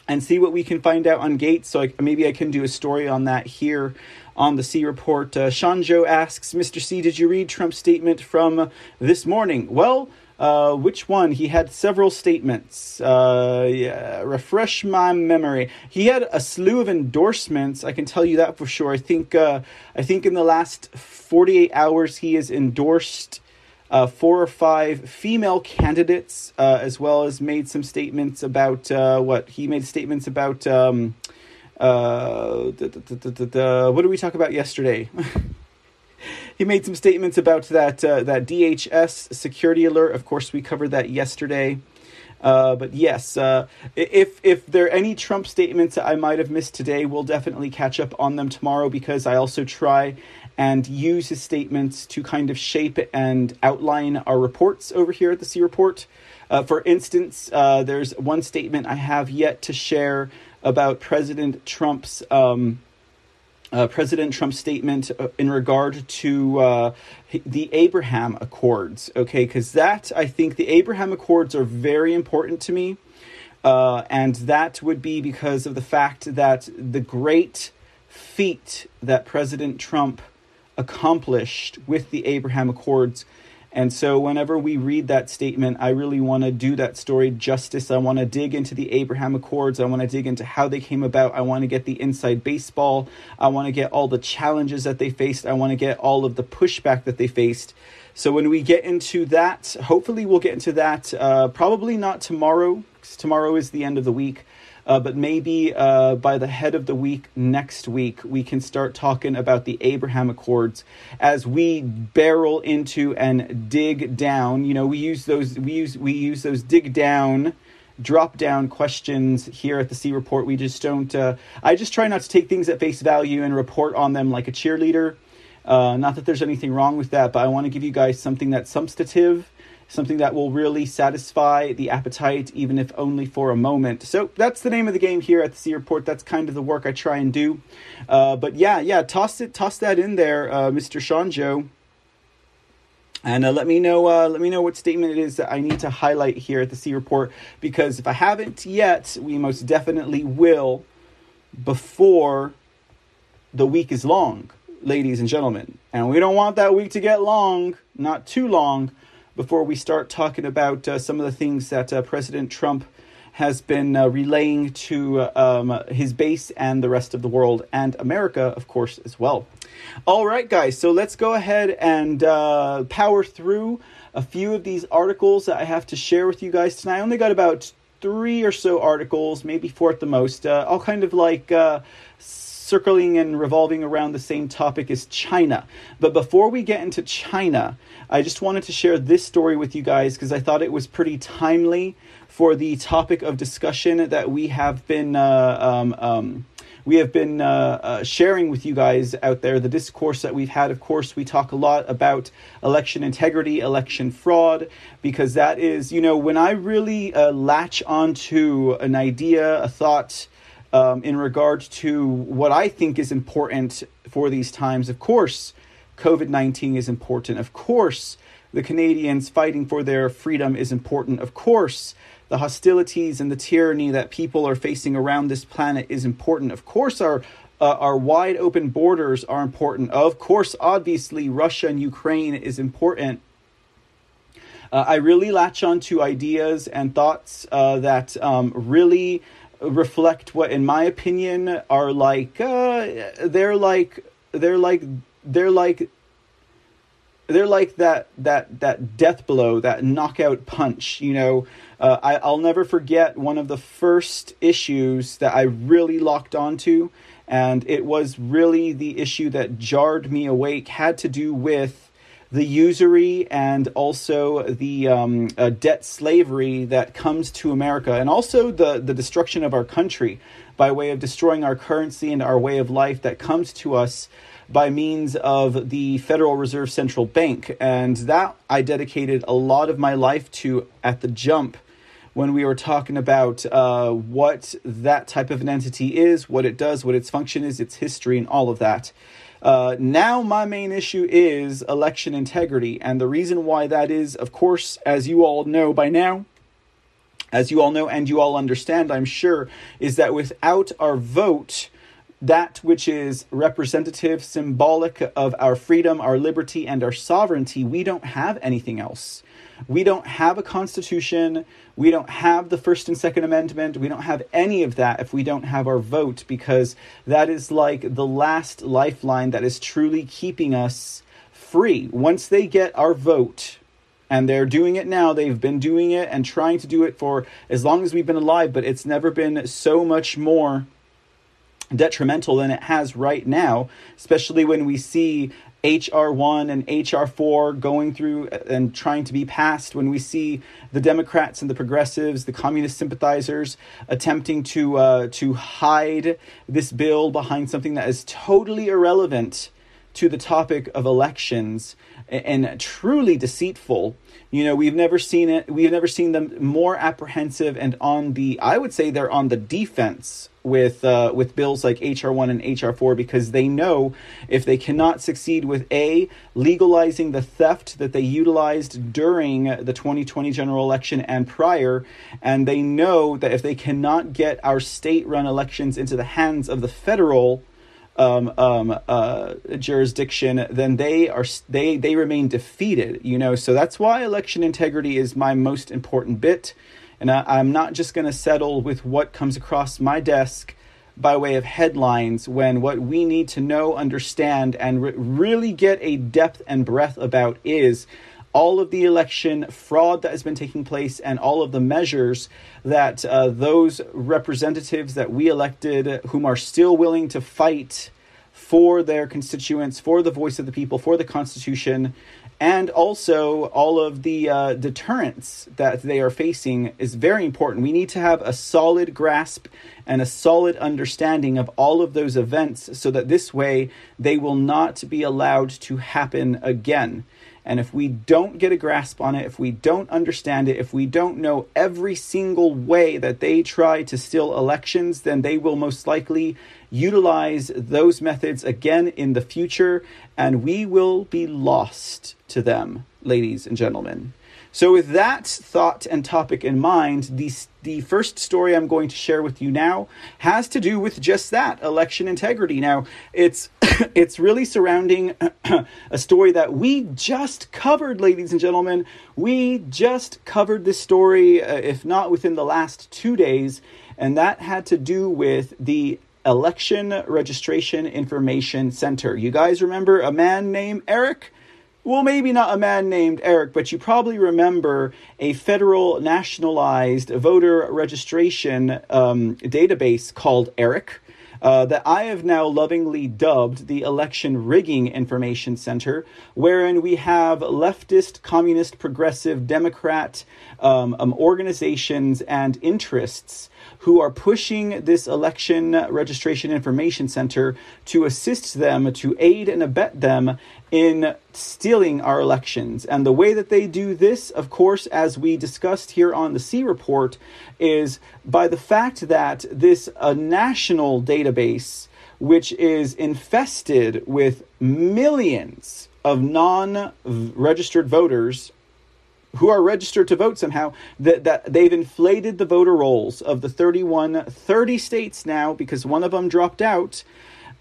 and see what we can find out on Gaetz. So I, maybe I can do a story on that here on the C report. Uh, Shanjo asks, Mr. C, did you read Trump's statement from this morning? Well. Uh, which one? He had several statements. Uh, yeah, refresh my memory. He had a slew of endorsements. I can tell you that for sure. I think. Uh, I think in the last forty-eight hours, he has endorsed uh, four or five female candidates, uh, as well as made some statements about uh, what he made statements about. Um, uh, what did we talk about yesterday? he made some statements about that uh, that DHS security alert. Of course, we covered that yesterday. Uh, but yes, uh, if if there are any Trump statements I might have missed today, we'll definitely catch up on them tomorrow because I also try and use his statements to kind of shape and outline our reports over here at the C Report. Uh, for instance, uh, there's one statement I have yet to share about President Trump's. Um, uh, President Trump's statement uh, in regard to uh, the Abraham Accords. Okay, because that, I think the Abraham Accords are very important to me. Uh, and that would be because of the fact that the great feat that President Trump accomplished with the Abraham Accords and so, whenever we read that statement, I really want to do that story justice. I want to dig into the Abraham Accords. I want to dig into how they came about. I want to get the inside baseball. I want to get all the challenges that they faced. I want to get all of the pushback that they faced. So, when we get into that, hopefully, we'll get into that uh, probably not tomorrow, tomorrow is the end of the week. Uh, but maybe uh, by the head of the week next week, we can start talking about the Abraham Accords as we barrel into and dig down. You know, we use those we use we use those dig down drop down questions here at the C report. We just don't. Uh, I just try not to take things at face value and report on them like a cheerleader. Uh, not that there's anything wrong with that, but I want to give you guys something that's substantive something that will really satisfy the appetite, even if only for a moment. So that's the name of the game here at the C Report. That's kind of the work I try and do. Uh, but yeah, yeah, toss it, toss that in there, uh, Mr. Shanjo. And uh, let me know. Uh, let me know what statement it is that I need to highlight here at the C report because if I haven't yet, we most definitely will before the week is long ladies and gentlemen. And we don't want that week to get long, not too long, before we start talking about uh, some of the things that uh, President Trump has been uh, relaying to uh, um, his base and the rest of the world, and America, of course, as well. All right, guys, so let's go ahead and uh, power through a few of these articles that I have to share with you guys tonight. I only got about three or so articles, maybe four at the most, uh, all kind of like uh, circling and revolving around the same topic as China. But before we get into China, I just wanted to share this story with you guys because I thought it was pretty timely for the topic of discussion that we have been. Uh, um, um, we have been uh, uh, sharing with you guys out there the discourse that we've had. Of course, we talk a lot about election integrity, election fraud, because that is, you know, when I really uh, latch onto an idea, a thought, um, in regard to what I think is important for these times. Of course, COVID 19 is important. Of course, the Canadians fighting for their freedom is important. Of course, the hostilities and the tyranny that people are facing around this planet is important. Of course, our uh, our wide open borders are important. Of course, obviously, Russia and Ukraine is important. Uh, I really latch on to ideas and thoughts uh, that um, really reflect what, in my opinion, are like uh, they're like they're like they're like they're like that that that death blow, that knockout punch. You know, uh, I, I'll never forget one of the first issues that I really locked onto, and it was really the issue that jarred me awake. Had to do with the usury and also the um, uh, debt slavery that comes to America, and also the, the destruction of our country by way of destroying our currency and our way of life that comes to us by means of the Federal Reserve Central Bank. And that I dedicated a lot of my life to at the jump when we were talking about uh, what that type of an entity is, what it does, what its function is, its history, and all of that. Uh, now, my main issue is election integrity. And the reason why that is, of course, as you all know by now, as you all know and you all understand, I'm sure, is that without our vote, that which is representative, symbolic of our freedom, our liberty, and our sovereignty, we don't have anything else. We don't have a constitution. We don't have the First and Second Amendment. We don't have any of that if we don't have our vote, because that is like the last lifeline that is truly keeping us free. Once they get our vote, and they're doing it now, they've been doing it and trying to do it for as long as we've been alive, but it's never been so much more detrimental than it has right now, especially when we see HR1 and HR4 going through and trying to be passed, when we see the Democrats and the progressives, the communist sympathizers attempting to uh, to hide this bill behind something that is totally irrelevant to the topic of elections and truly deceitful. You know, we've never seen it. We've never seen them more apprehensive and on the. I would say they're on the defense with uh, with bills like HR one and HR four because they know if they cannot succeed with a legalizing the theft that they utilized during the 2020 general election and prior, and they know that if they cannot get our state run elections into the hands of the federal um, um, uh, jurisdiction, then they are they they remain defeated. You know, so that's why election integrity is my most important bit, and I, I'm not just going to settle with what comes across my desk by way of headlines. When what we need to know, understand, and re- really get a depth and breadth about is all of the election fraud that has been taking place and all of the measures that uh, those representatives that we elected, whom are still willing to fight for their constituents, for the voice of the people, for the Constitution, and also all of the uh, deterrents that they are facing is very important. We need to have a solid grasp and a solid understanding of all of those events so that this way they will not be allowed to happen again. And if we don't get a grasp on it, if we don't understand it, if we don't know every single way that they try to steal elections, then they will most likely utilize those methods again in the future, and we will be lost to them, ladies and gentlemen. So, with that thought and topic in mind, the, the first story I'm going to share with you now has to do with just that election integrity. Now, it's it's really surrounding a story that we just covered, ladies and gentlemen. We just covered this story, uh, if not within the last two days, and that had to do with the Election Registration Information Center. You guys remember a man named Eric? Well, maybe not a man named Eric, but you probably remember a federal nationalized voter registration um, database called ERIC. Uh, that I have now lovingly dubbed the Election Rigging Information Center, wherein we have leftist, communist, progressive, Democrat um, um, organizations and interests who are pushing this election registration information center to assist them, to aid and abet them in stealing our elections. And the way that they do this, of course, as we discussed here on the C report, is by the fact that this a national database which is infested with millions of non-registered voters who are registered to vote somehow that, that they've inflated the voter rolls of the 31 30 states now because one of them dropped out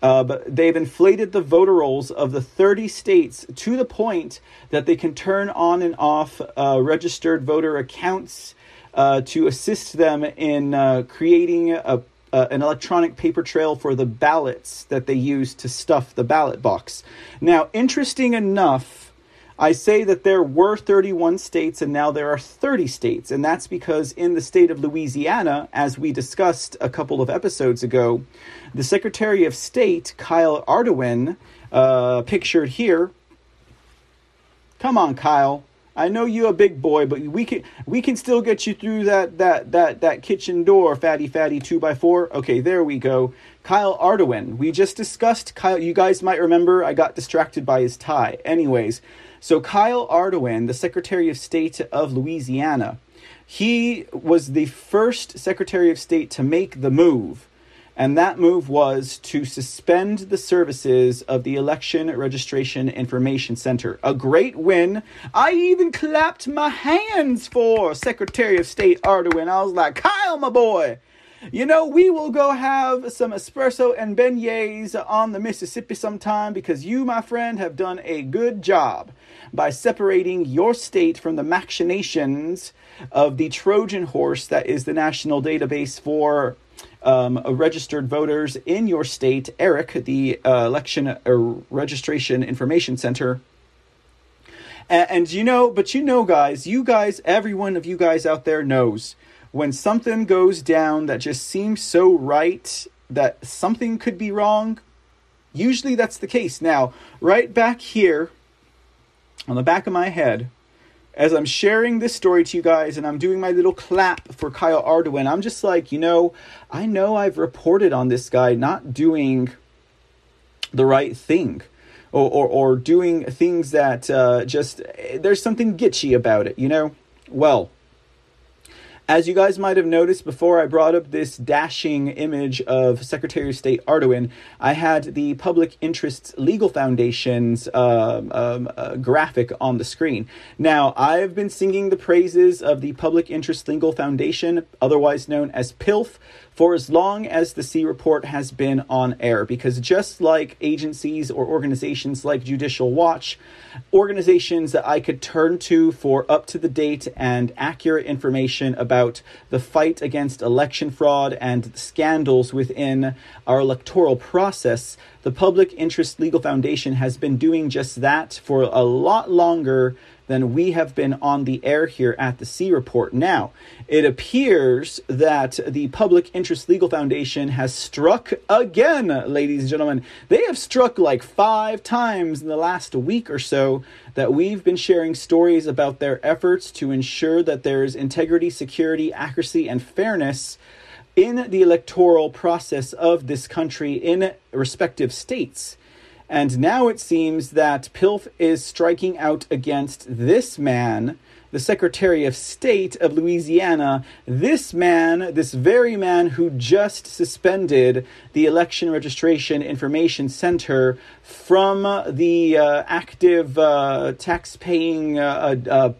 uh, but they've inflated the voter rolls of the 30 states to the point that they can turn on and off uh, registered voter accounts uh, to assist them in uh, creating a, an electronic paper trail for the ballots that they use to stuff the ballot box. Now, interesting enough, I say that there were 31 states and now there are 30 states. And that's because in the state of Louisiana, as we discussed a couple of episodes ago, the Secretary of State, Kyle Ardoin, uh, pictured here. Come on, Kyle. I know you're a big boy, but we can we can still get you through that that that that kitchen door, fatty fatty two by four. Okay, there we go. Kyle Ardoin. We just discussed Kyle. You guys might remember I got distracted by his tie. Anyways, so Kyle Ardoin, the Secretary of State of Louisiana, he was the first Secretary of State to make the move. And that move was to suspend the services of the Election Registration Information Center. A great win. I even clapped my hands for Secretary of State Ardoin. I was like, Kyle, my boy, you know, we will go have some espresso and beignets on the Mississippi sometime because you, my friend, have done a good job by separating your state from the machinations of the Trojan horse that is the national database for um, registered voters in your state, ERIC, the uh, Election uh, Registration Information Center. And, and you know, but you know, guys, you guys, every one of you guys out there knows when something goes down that just seems so right that something could be wrong. Usually that's the case. Now, right back here on the back of my head, as I'm sharing this story to you guys and I'm doing my little clap for Kyle Ardoin, I'm just like, you know, I know I've reported on this guy not doing the right thing. Or, or, or doing things that uh, just there's something gitchy about it, you know. Well, as you guys might have noticed before I brought up this dashing image of Secretary of State Ardoin, I had the Public Interests Legal Foundation's um, um, uh, graphic on the screen. Now, I've been singing the praises of the Public Interest Legal Foundation, otherwise known as PILF, for as long as the C report has been on air. Because just like agencies or organizations like Judicial Watch, organizations that I could turn to for up to the date and accurate information about the fight against election fraud and scandals within our electoral process, the Public Interest Legal Foundation has been doing just that for a lot longer than we have been on the air here at the C Report. Now, it appears that the Public Interest Legal Foundation has struck again, ladies and gentlemen. They have struck like five times in the last week or so that we've been sharing stories about their efforts to ensure that there's integrity, security, accuracy, and fairness in the electoral process of this country in respective states. And now it seems that PILF is striking out against this man, the Secretary of State of Louisiana. This man, this very man who just suspended the Election Registration Information Center from the uh, active uh, tax paying uh, uh,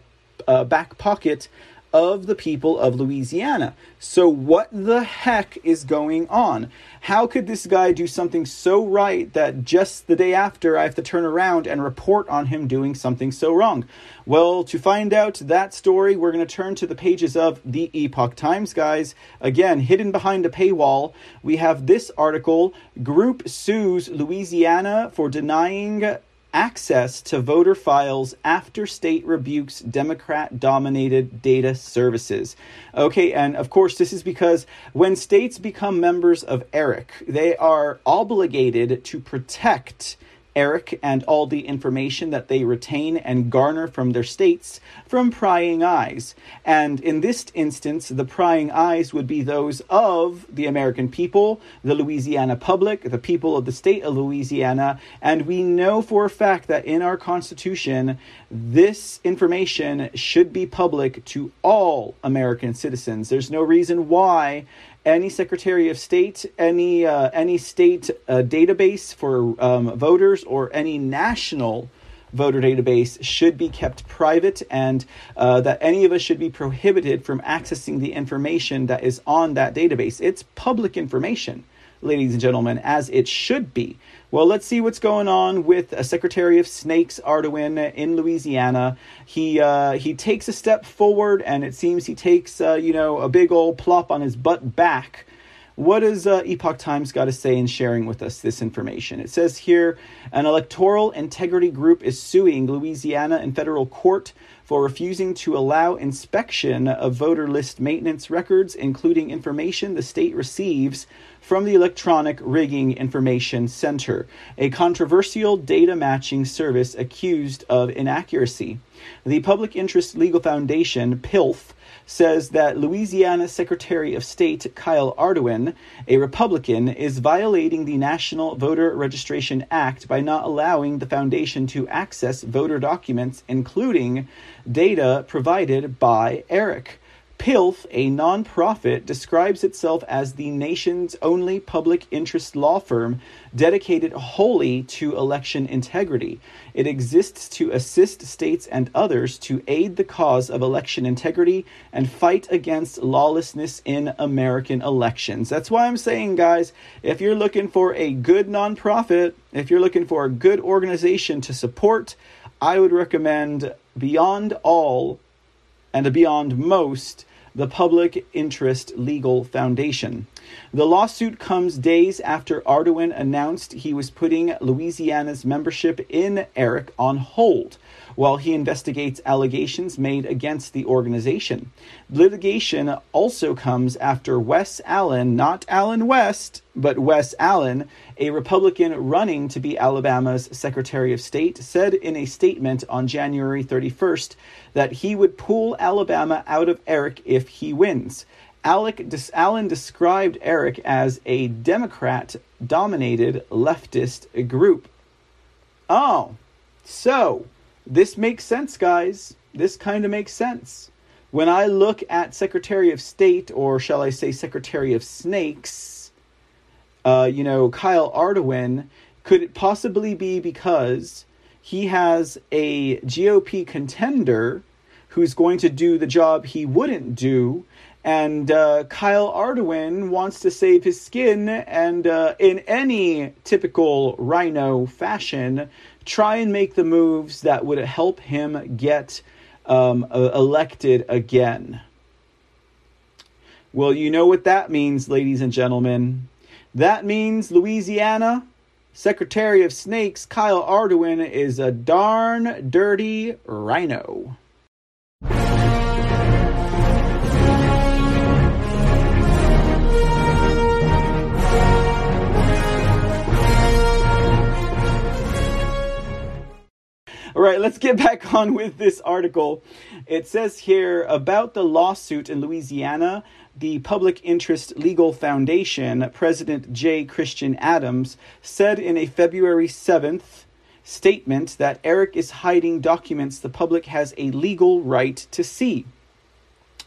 uh, back pocket of the people of Louisiana. So, what the heck is going on? How could this guy do something so right that just the day after I have to turn around and report on him doing something so wrong? Well, to find out that story, we're going to turn to the pages of the Epoch Times, guys. Again, hidden behind a paywall, we have this article Group sues Louisiana for denying access to voter files after state rebukes Democrat dominated data services. Okay, and of course, this is because when states become members of ERIC, they are obligated to protect ERIC and all the information that they retain and garner from their states from prying eyes. And in this instance, the prying eyes would be those of the American people, the Louisiana public, the people of the state of Louisiana. And we know for a fact that in our Constitution, this information should be public to all American citizens. There's no reason why any Secretary of State, any uh, any state uh, database for um, voters, or any national voter database should be kept private, and uh, that any of us should be prohibited from accessing the information that is on that database. It's public information, ladies and gentlemen, as it should be. Well, let's see what's going on with uh, Secretary of Snakes Ardoin in Louisiana. He uh, he takes a step forward, and it seems he takes uh, you know a big old plop on his butt back. What does uh, Epoch Times got to say in sharing with us this information? It says here an electoral integrity group is suing Louisiana in federal court for refusing to allow inspection of voter list maintenance records, including information the state receives from the Electronic Rigging Information Center, a controversial data matching service accused of inaccuracy. The Public Interest Legal Foundation, PILF, says that Louisiana Secretary of State Kyle Ardoin, a Republican, is violating the National Voter Registration Act by not allowing the foundation to access voter documents, including data provided by ERIC. PILF, a nonprofit, describes itself as the nation's only public interest law firm dedicated wholly to election integrity. It exists to assist states and others to aid the cause of election integrity and fight against lawlessness in American elections. That's why I'm saying, guys, if you're looking for a good nonprofit, if you're looking for a good organization to support, I would recommend Beyond All and Beyond Most the Public Interest Legal Foundation. The lawsuit comes days after Ardoin announced he was putting Louisiana's membership in ERIC on hold while he investigates allegations made against the organization. Litigation also comes after Wes Allen, not Allen West, but Wes Allen, a Republican running to be Alabama's Secretary of State, said in a statement on January 31st that he would pull Alabama out of ERIC if he wins. Alec, Allen described ERIC as a Democrat dominated leftist group. Oh, so this makes sense, guys. This kind of makes sense. When I look at Secretary of State, or shall I say Secretary of Snakes, uh, you know, Kyle Ardoin, could it possibly be because he has a GOP contender who's going to do the job he wouldn't do? And uh, Kyle Ardoin wants to save his skin, and uh, in any typical RINO fashion, try and make the moves that would help him get um, elected again. Well, you know what that means, ladies and gentlemen. That means Louisiana, Secretary of Snakes Kyle Ardoin is a darn dirty RINO. All right, let's get back on with this article. It says here about the lawsuit in Louisiana. The Public Interest Legal Foundation, President J. Christian Adams, said in a February 7th statement that ERIC is hiding documents the public has a legal right to see.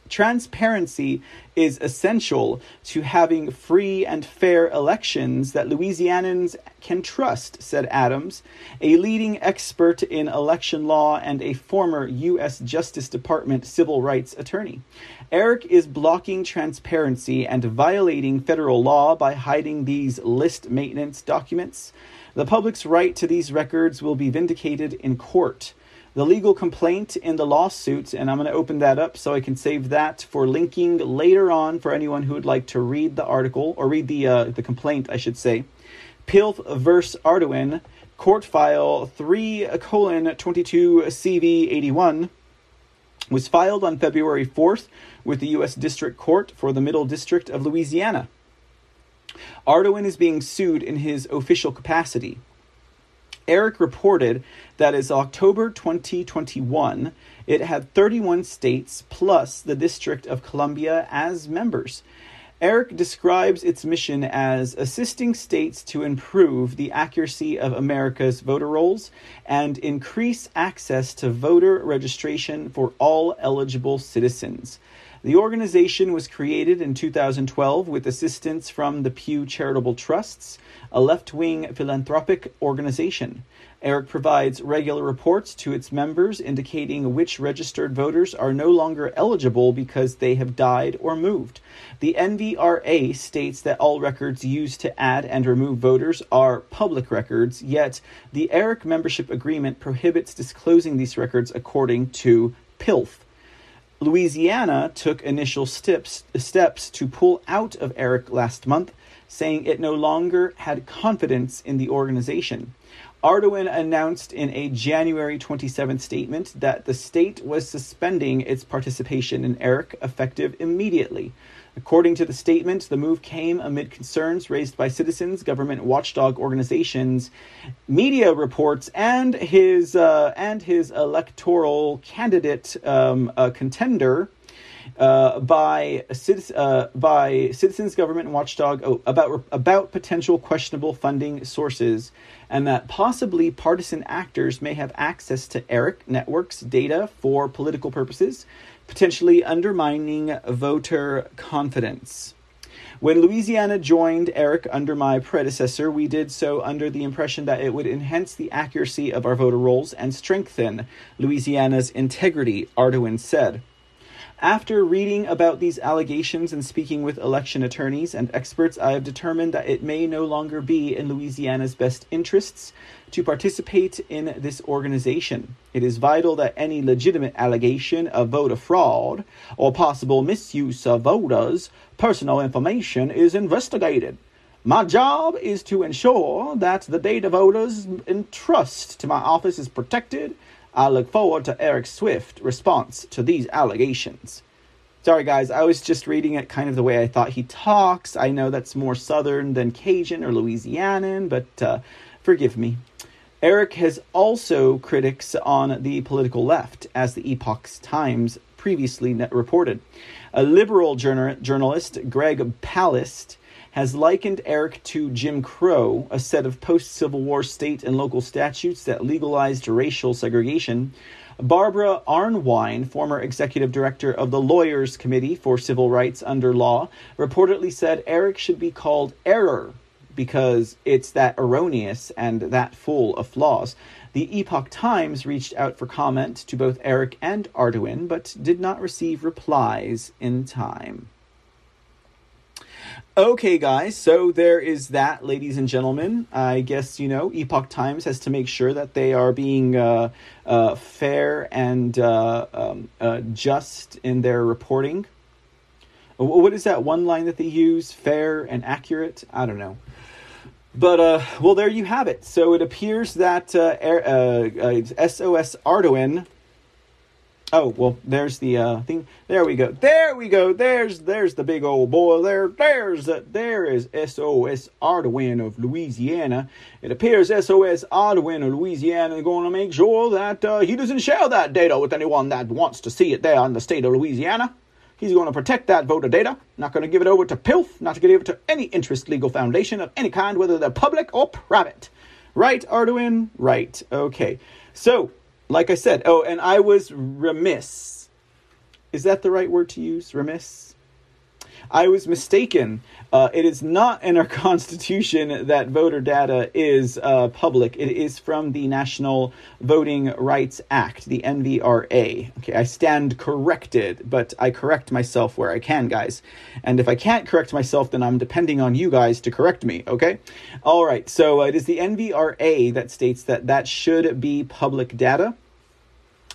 Transparency is essential to having free and fair elections that Louisianans can trust, said Adams, a leading expert in election law and a former U.S. Justice Department civil rights attorney. Eric is blocking transparency and violating federal law by hiding these list maintenance documents. The public's right to these records will be vindicated in court. The legal complaint in the lawsuit, and I'm going to open that up so I can save that for linking later on for anyone who would like to read the article or read the uh, the complaint, I should say. Pilf versus Ardoin, court file 3 colon 22 CV 81 was filed on February 4th with the U.S. District Court for the Middle District of Louisiana. Ardoin is being sued in his official capacity. Eric reported that as October 2021, it had 31 states plus the District of Columbia as members. Eric describes its mission as assisting states to improve the accuracy of America's voter rolls and increase access to voter registration for all eligible citizens. The organization was created in 2012 with assistance from the Pew Charitable Trusts, a left wing philanthropic organization. Eric provides regular reports to its members indicating which registered voters are no longer eligible because they have died or moved. The NVRA states that all records used to add and remove voters are public records, yet the Eric membership agreement prohibits disclosing these records according to PILF. Louisiana took initial steps, steps to pull out of ERIC last month, saying it no longer had confidence in the organization. Ardoin announced in a January 27th statement that the state was suspending its participation in ERIC effective immediately. According to the statement, the move came amid concerns raised by citizens, government watchdog organizations, media reports, and his uh, and his electoral candidate um, uh, contender. Uh, by uh, by citizens, government, watchdog oh, about about potential questionable funding sources, and that possibly partisan actors may have access to ERIC networks data for political purposes, potentially undermining voter confidence. When Louisiana joined ERIC under my predecessor, we did so under the impression that it would enhance the accuracy of our voter rolls and strengthen Louisiana's integrity, Ardoin said. After reading about these allegations and speaking with election attorneys and experts, I have determined that it may no longer be in Louisiana's best interests to participate in this organization. It is vital that any legitimate allegation of voter fraud or possible misuse of voters' personal information is investigated. My job is to ensure that the data voters entrust to my office is protected I look forward to Eric Swift's response to these allegations. Sorry, guys, I was just reading it kind of the way I thought he talks. I know that's more Southern than Cajun or Louisianan, but uh, forgive me. Eric has also critics on the political left, as the Epoch Times previously reported. A liberal journal- journalist, Greg Palast, has likened Eric to Jim Crow, a set of post Civil War state and local statutes that legalized racial segregation. Barbara Arnwine, former executive director of the Lawyers Committee for Civil Rights Under Law, reportedly said Eric should be called Error because it's that erroneous and that full of flaws. The Epoch Times reached out for comment to both Eric and Ardoin, but did not receive replies in time. Okay, guys, so there is that, ladies and gentlemen. I guess, you know, Epoch Times has to make sure that they are being uh, uh, fair and uh, um, uh, just in their reporting. What is that one line that they use? Fair and accurate? I don't know. But, uh, well, there you have it. So it appears that uh, SOS Ardoin Oh well, there's the uh, thing. There we go. There we go. There's there's the big old boy. There there's the, there is SOS Ardoin of Louisiana. It appears SOS Ardoin of Louisiana is going to make sure that uh, he doesn't share that data with anyone that wants to see it there in the state of Louisiana. He's going to protect that voter data. Not going to give it over to PILF. Not to give it over to any interest legal foundation of any kind, whether they're public or private. Right, Ardoin? Right. Okay. So like I said, oh, and I was remiss Is that the right word to use? Remiss? I was mistaken. Uh, it is not in our Constitution that voter data is uh, public. It is from the National Voting Rights Act, the NVRA. Okay, I stand corrected, but I correct myself where I can, guys. And if I can't correct myself, then I'm depending on you guys to correct me, okay? All right, so uh, it is the NVRA that states that that should be public data.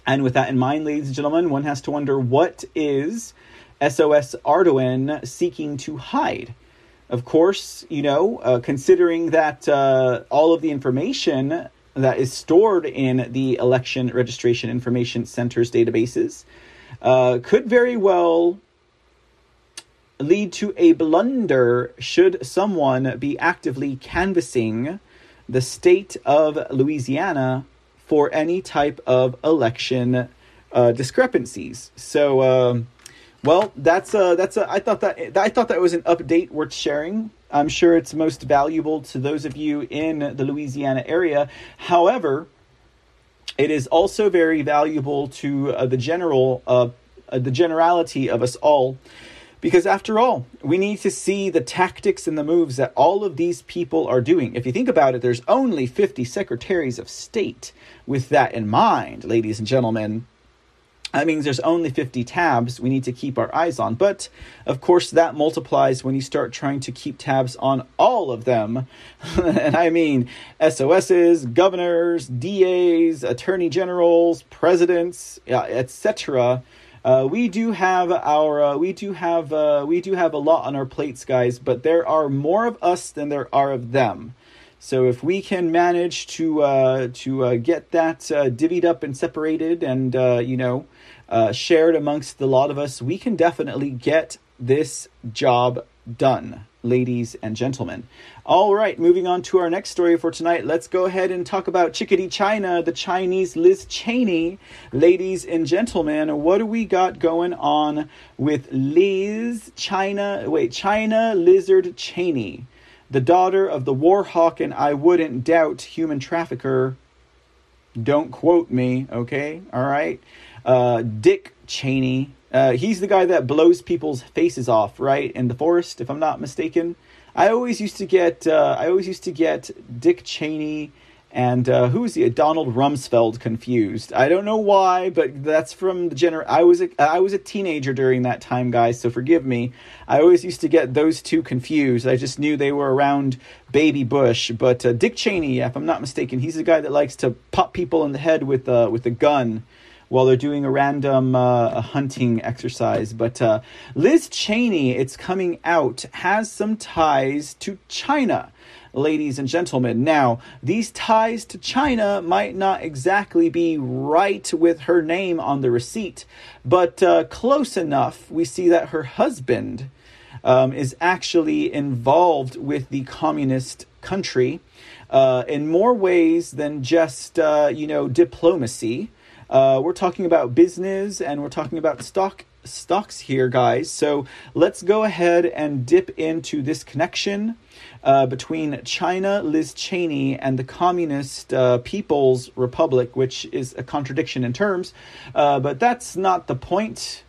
And with that in mind, ladies and gentlemen, one has to wonder what is SOS Ardoin seeking to hide? Of course, you know, uh, considering that uh, all of the information that is stored in the election registration information center's databases uh, could very well lead to a blunder should someone be actively canvassing the state of Louisiana for any type of election uh, discrepancies. So, um, well, that's a that's a. I thought that I thought that was an update worth sharing. I'm sure it's most valuable to those of you in the Louisiana area. However, it is also very valuable to uh, the general, uh, uh, the generality of us all, because after all, we need to see the tactics and the moves that all of these people are doing. If you think about it, there's only 50 secretaries of state. With that in mind, ladies and gentlemen, that means there's only 50 tabs we need to keep our eyes on. But of course, that multiplies when you start trying to keep tabs on all of them. and I mean SOSs, governors, DAs, attorney generals, presidents, etc. Uh, we do have our uh, we do have uh, we do have a lot on our plates, guys. But there are more of us than there are of them. So if we can manage to uh, to uh, get that uh, divvied up and separated, and uh, you know, uh, shared amongst the lot of us, we can definitely get this job done, ladies and gentlemen. All right, moving on to our next story for tonight. Let's go ahead and talk about Chickadee China, the Chinese Liz Cheney. Ladies and gentlemen, what do we got going on with Liz China? Wait, China Lizard Cheney the daughter of the war hawk and I wouldn't doubt human trafficker. Don't quote me, okay? All right. Uh, Dick Cheney. Uh, he's the guy that blows people's faces off, right? In the forest, if I'm not mistaken. I always used to get. Uh, I always used to get Dick Cheney and uh, who's the Donald Rumsfeld confused? I don't know why, but that's from the gener. I was a, I was a teenager during that time, guys. So forgive me. I always used to get those two confused. I just knew they were around Baby Bush, but uh, Dick Cheney, if I'm not mistaken, he's the guy that likes to pop people in the head with uh, with a gun while they're doing a random uh, hunting exercise. But uh, Liz Cheney, it's coming out, has some ties to China ladies and gentlemen. Now, these ties to China might not exactly be right with her name on the receipt, but uh, close enough. We see that her husband um, is actually involved with the communist country uh, in more ways than just, uh, you know, diplomacy. Uh, we're talking about business and we're talking about stock stocks here, guys. So let's go ahead and dip into this connection uh, between China, Liz Cheney, and the Communist uh, People's Republic, which is a contradiction in terms. Uh, but that's not the point.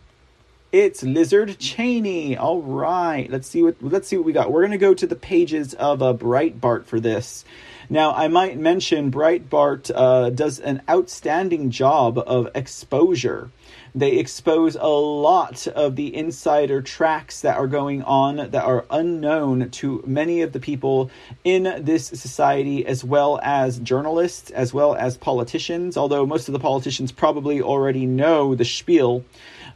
It's Lizard Cheney. All right, let's see what let's see what we got. We're gonna go to the pages of a uh, Breitbart for this. Now, I might mention Breitbart uh, does an outstanding job of exposure they expose a lot of the insider tracks that are going on that are unknown to many of the people in this society, as well as journalists, as well as politicians, although most of the politicians probably already know the spiel.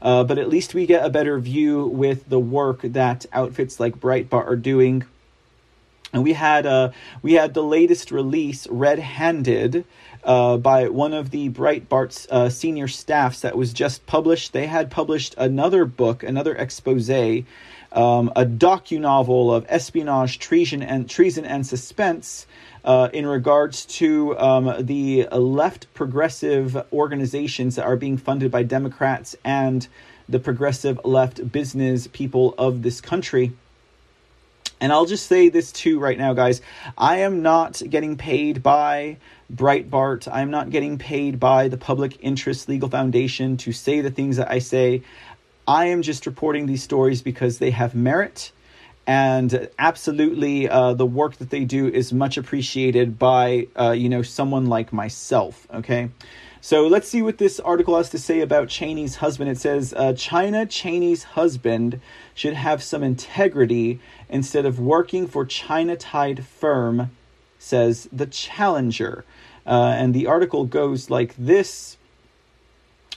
Uh, but at least we get a better view with the work that outfits like Breitbart are doing. And we had uh, we had the latest release, Red Handed, uh, by one of the Breitbart's uh, senior staffs that was just published. They had published another book, another expose, um, a docu novel of espionage, treason, and treason and suspense. Uh, in regards to um, the left progressive organizations that are being funded by Democrats and the progressive left business people of this country. And I'll just say this too right now, guys. I am not getting paid by Breitbart. I'm not getting paid by the Public Interest Legal Foundation to say the things that I say. I am just reporting these stories because they have merit and absolutely uh, the work that they do is much appreciated by uh, you know someone like myself okay? So let's see what this article has to say about cheney's husband. It says uh, china cheney's husband should have some integrity instead of working for china tied firm says the challenger. Uh, and the article goes like this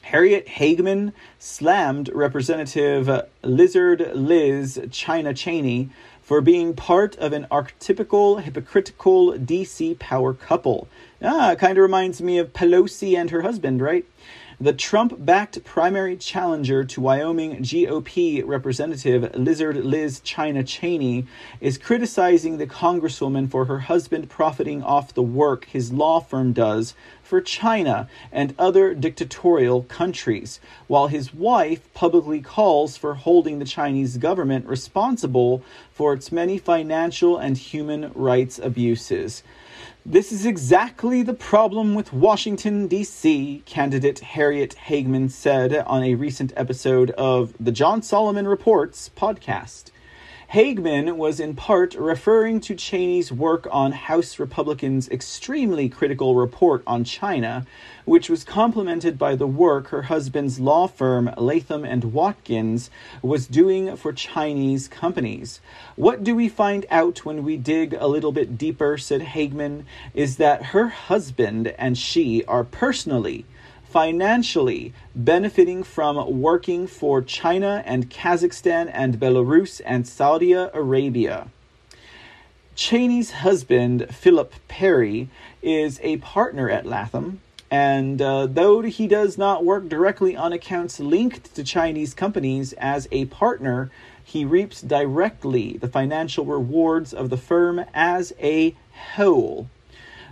Harriet Hageman slammed Representative Lizard Liz China Cheney for being part of an archetypical, hypocritical DC power couple. Ah, kind of reminds me of Pelosi and her husband, right? The Trump backed primary challenger to Wyoming GOP Representative Lizard Liz China Cheney is criticizing the Congresswoman for her husband profiting off the work his law firm does for China and other dictatorial countries, while his wife publicly calls for holding the Chinese government responsible for its many financial and human rights abuses. This is exactly the problem with Washington, D.C., candidate Harriet Hageman said on a recent episode of the John Solomon Reports podcast. Hageman was in part referring to Cheney's work on House Republicans' extremely critical report on China, which was complemented by the work her husband's law firm Latham and Watkins was doing for Chinese companies. What do we find out when we dig a little bit deeper, said Hageman, is that her husband and she are personally financially benefiting from working for China and Kazakhstan and Belarus and Saudi Arabia. Cheney's husband, Philip Perry, is a partner at Latham, and uh, though he does not work directly on accounts linked to Chinese companies as a partner, he reaps directly the financial rewards of the firm as a whole.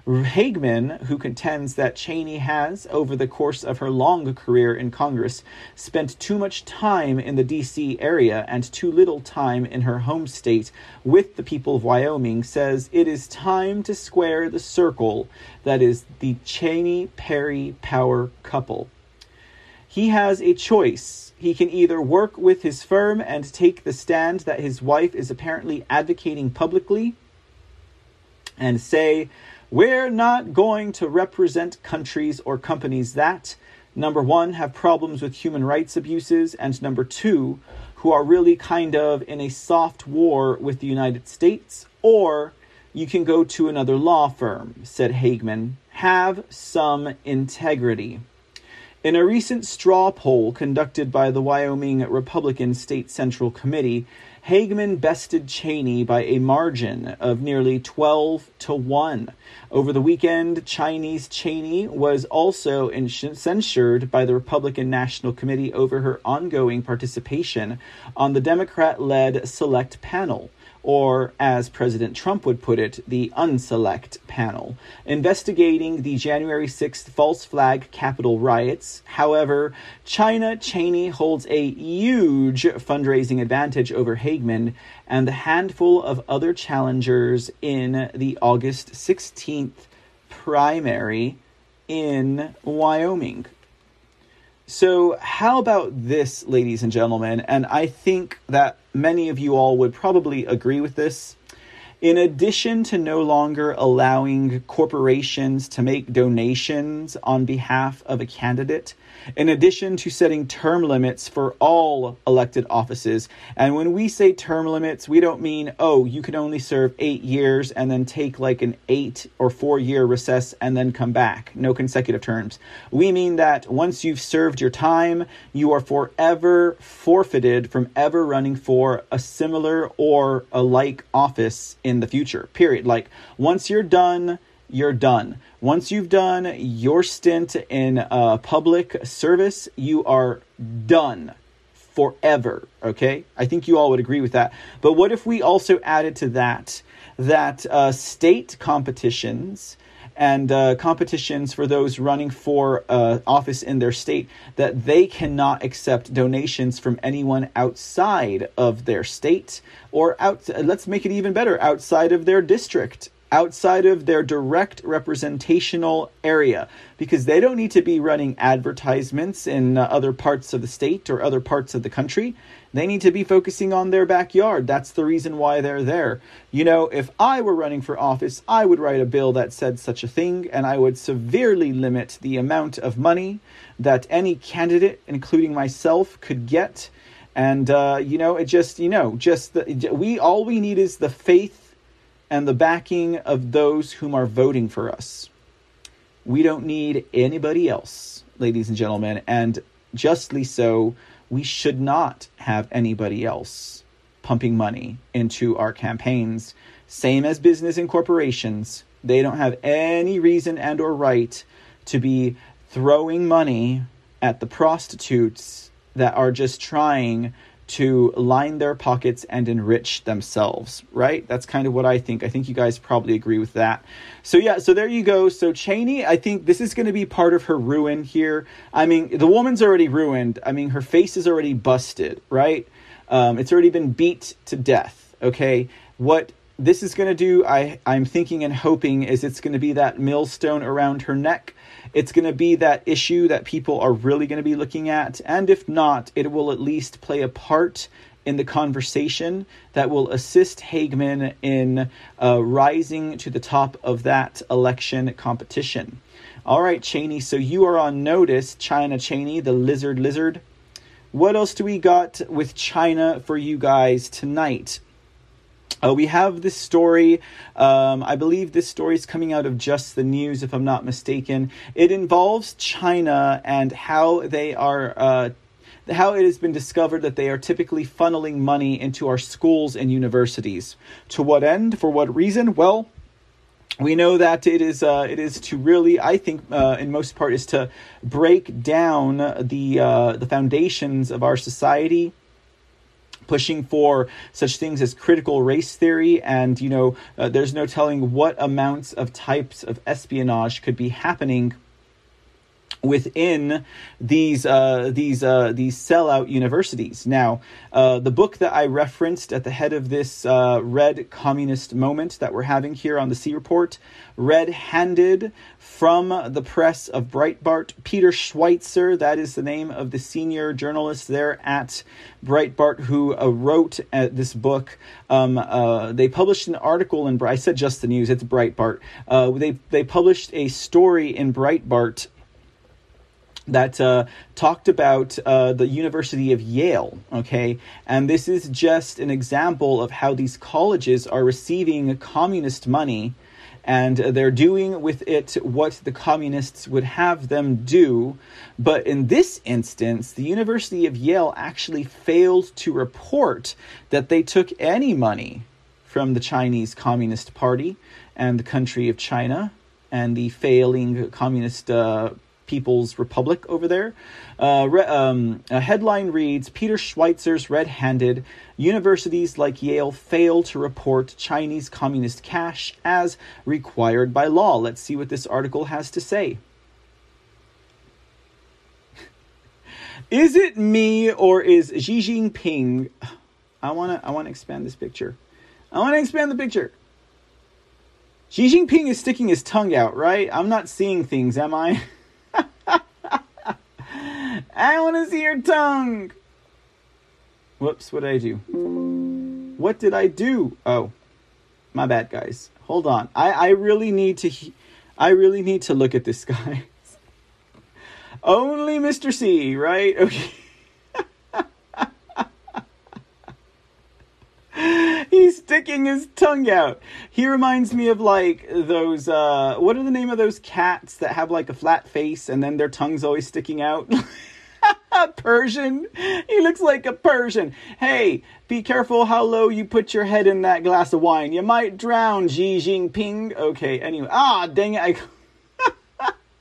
Hageman, who contends that Cheney has, over the course of her long career in Congress, spent too much time in the D.C. area and too little time in her home state with the people of Wyoming, says it is time to square the circle that is the Cheney Perry power couple. He has a choice. He can either work with his firm and take the stand that his wife is apparently advocating publicly and say, we're not going to represent countries or companies that, number one, have problems with human rights abuses, and number two, who are really kind of in a soft war with the United States, or you can go to another law firm, said Hageman. Have some integrity. In a recent straw poll conducted by the Wyoming Republican State Central Committee, Hageman bested Cheney by a margin of nearly 12 to 1. Over the weekend, Chinese Cheney was also censured by the Republican National Committee over her ongoing participation on the Democrat led select panel or as President Trump would put it, the unselect panel, investigating the January 6th false flag Capitol riots. However, China Cheney holds a huge fundraising advantage over Hageman and the handful of other challengers in the August 16th primary in Wyoming. So, how about this, ladies and gentlemen? And I think that many of you all would probably agree with this. In addition to no longer allowing corporations to make donations on behalf of a candidate, in addition to setting term limits for all elected offices. And when we say term limits, we don't mean, oh, you can only serve eight years and then take like an eight or four year recess and then come back. No consecutive terms. We mean that once you've served your time, you are forever forfeited from ever running for a similar or a like office in the future. Period. Like once you're done, you're done. Once you've done your stint in uh, public service, you are done forever. Okay? I think you all would agree with that. But what if we also added to that that uh, state competitions and uh, competitions for those running for uh, office in their state that they cannot accept donations from anyone outside of their state or out let's make it even better outside of their district outside of their direct representational area because they don't need to be running advertisements in uh, other parts of the state or other parts of the country. They need to be focusing on their backyard. That's the reason why they're there. You know, if I were running for office, I would write a bill that said such a thing, and I would severely limit the amount of money that any candidate, including myself, could get. And, uh, you know, it just, you know, just the, we, all we need is the faith and the backing of those whom are voting for us. We don't need anybody else, ladies and gentlemen, and justly so, we should not have anybody else pumping money into our campaigns. Same as business and corporations. They don't have any reason and or right to be throwing money at the prostitutes that are just trying to line their pockets and enrich themselves, right? That's kind of what I think. I think you guys probably agree with that. So, yeah, so there you go. So, Cheney, I think this is going to be part of her ruin here. I mean, the woman's already ruined. I mean, her face is already busted, right? Um, it's already been beat to death, okay? What this is going to do, I, I'm thinking and hoping, is it's going to be that millstone around her neck it's going to be that issue that people are really going to be looking at. And if not, it will at least play a part in the conversation that will assist Hageman in uh, rising to the top of that election competition. All right, Cheney, so you are on notice, China Cheney, the lizard lizard. What else do we got with China for you guys tonight? Uh, we have this story. Um, I believe this story is coming out of Just the News, if I'm not mistaken. It involves China and how they are. Uh, how it has been discovered that they are typically funneling money into our schools and universities. To what end? For what reason? Well, we know that it is uh, it is to really I think uh, in most part is to break down the uh, the foundations of our society pushing for such things as critical race theory and you know uh, there's no telling what amounts of types of espionage could be happening within these uh, these uh, these sellout universities. Now, uh, the book that I referenced at the head of this uh, red communist moment that we're having here on the C Report, Red Handed from the press of Breitbart, Peter Schweizer, that is the name of the senior journalist there at Breitbart who uh, wrote uh, this book. Um, they published an article in I said just the news. It's Breitbart. they they published a story in Breitbart that uh, talked about uh, the University of Yale. Okay, and this is just an example of how these colleges are receiving communist money, and they're doing with it what the communists would have them do. But in this instance, the University of Yale actually failed to report that they took any money from the Chinese Communist Party and the country of China and the failing communist uh, People's Republic over there. Uh, re- um, a headline reads Peter Schweizer's red handed universities like Yale fail to report Chinese communist cash as required by law. Let's see what this article has to say. is it me or is Xi Jinping? I wanna I wanna expand this picture. I wanna expand the picture. Xi Jinping is sticking his tongue out, right? I'm not seeing things, am I? I want to see your tongue. Whoops, what did I do? What did I do? Oh, my bad, guys. Hold on. I, I really need to. I really need to look at this guy. Only Mr. C, right? Okay. He's sticking his tongue out. He reminds me of like those uh what are the name of those cats that have like a flat face and then their tongue's always sticking out? Persian. He looks like a Persian. Hey, be careful how low you put your head in that glass of wine. You might drown, Xi Jinping. Okay, anyway. Ah, dang it.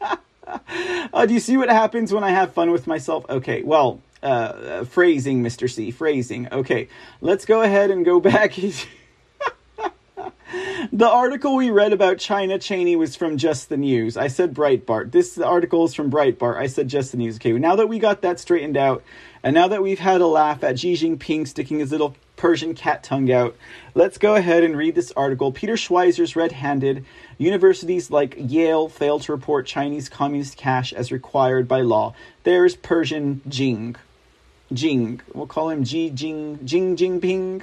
I... uh, do you see what happens when I have fun with myself? Okay, well, uh, phrasing, Mr. C. Phrasing. Okay, let's go ahead and go back. the article we read about China Cheney was from Just the News. I said Breitbart. This article is from Breitbart. I said Just the News. Okay, now that we got that straightened out, and now that we've had a laugh at Xi Jinping sticking his little Persian cat tongue out. Let's go ahead and read this article. Peter Schweizer's red handed. Universities like Yale fail to report Chinese communist cash as required by law. There's Persian Jing. Jing. We'll call him Ji Jing Jing Jing Ping.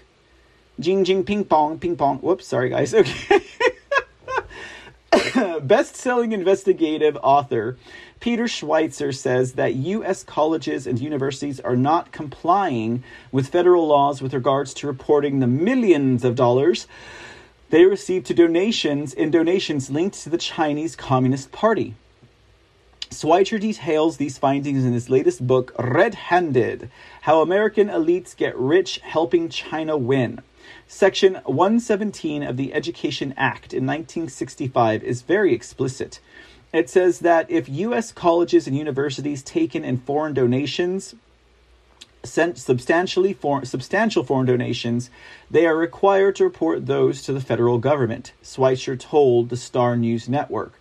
Jing Jing Ping Pong Ping Pong. Whoops, sorry guys. Okay. Best selling investigative author Peter Schweizer says that U.S. colleges and universities are not complying with federal laws with regards to reporting the millions of dollars they receive to donations in donations linked to the Chinese Communist Party. Schweizer details these findings in his latest book, Red Handed How American Elites Get Rich Helping China Win. Section 117 of the Education Act in 1965 is very explicit. It says that if U.S. colleges and universities take in foreign donations, sent substantially for, substantial foreign donations, they are required to report those to the federal government, Schweizer told the Star News Network.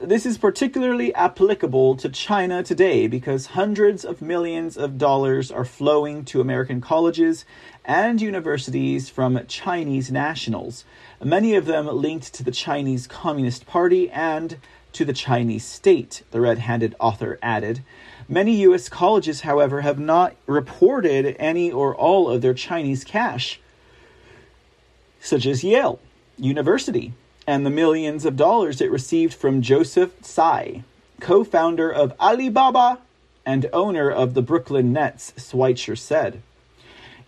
This is particularly applicable to China today because hundreds of millions of dollars are flowing to American colleges and universities from Chinese nationals, many of them linked to the Chinese Communist Party and to the Chinese state, the red handed author added. Many U.S. colleges, however, have not reported any or all of their Chinese cash, such as Yale University and the millions of dollars it received from Joseph Tsai, co founder of Alibaba and owner of the Brooklyn Nets, Schweizer said.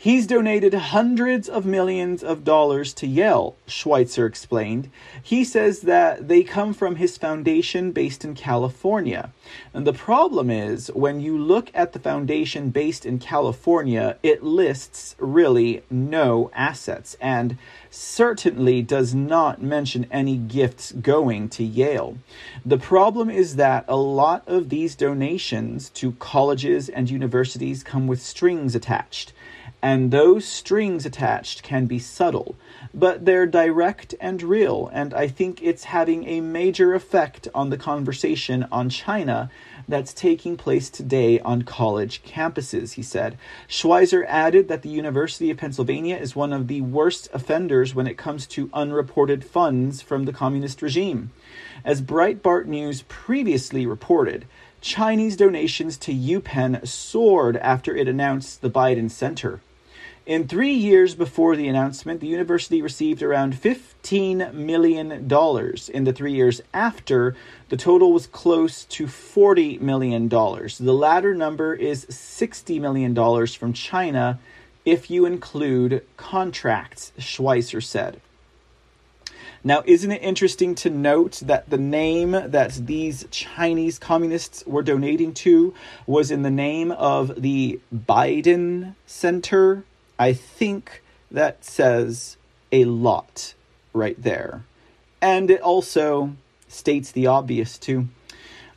He's donated hundreds of millions of dollars to Yale, Schweizer explained. He says that they come from his foundation based in California. And the problem is, when you look at the foundation based in California, it lists really no assets and certainly does not mention any gifts going to Yale. The problem is that a lot of these donations to colleges and universities come with strings attached and those strings attached can be subtle, but they're direct and real, and I think it's having a major effect on the conversation on China that's taking place today on college campuses, he said. Schweizer added that the University of Pennsylvania is one of the worst offenders when it comes to unreported funds from the communist regime. As Breitbart News previously reported, Chinese donations to UPenn soared after it announced the Biden Center. In three years before the announcement, the university received around $15 million. In the three years after, the total was close to $40 million. The latter number is $60 million from China if you include contracts, Schweizer said. Now, isn't it interesting to note that the name that these Chinese communists were donating to was in the name of the Biden Center I think that says a lot right there. And it also states the obvious, too.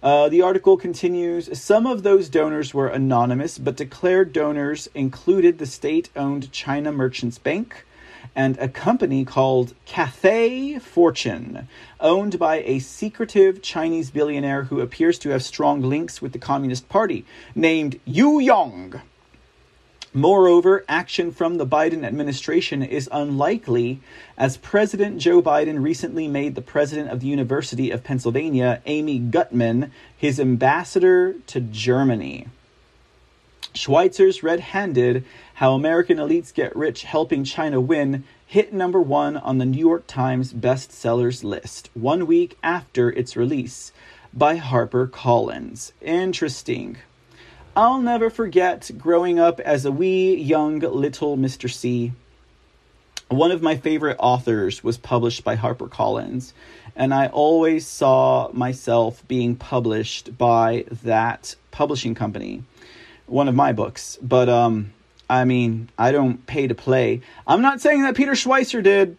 Uh, the article continues Some of those donors were anonymous, but declared donors included the state owned China Merchants Bank and a company called Cathay Fortune, owned by a secretive Chinese billionaire who appears to have strong links with the Communist Party, named Yu Yong. Moreover, action from the Biden administration is unlikely, as President Joe Biden recently made the president of the University of Pennsylvania, Amy Gutmann, his ambassador to Germany. Schweizer's Red Handed How American Elites Get Rich Helping China Win hit number one on the New York Times bestsellers list one week after its release by Harper HarperCollins. Interesting. I'll never forget growing up as a wee young little Mr. C. One of my favorite authors was published by HarperCollins, and I always saw myself being published by that publishing company. One of my books, but um, I mean, I don't pay to play. I'm not saying that Peter Schweizer did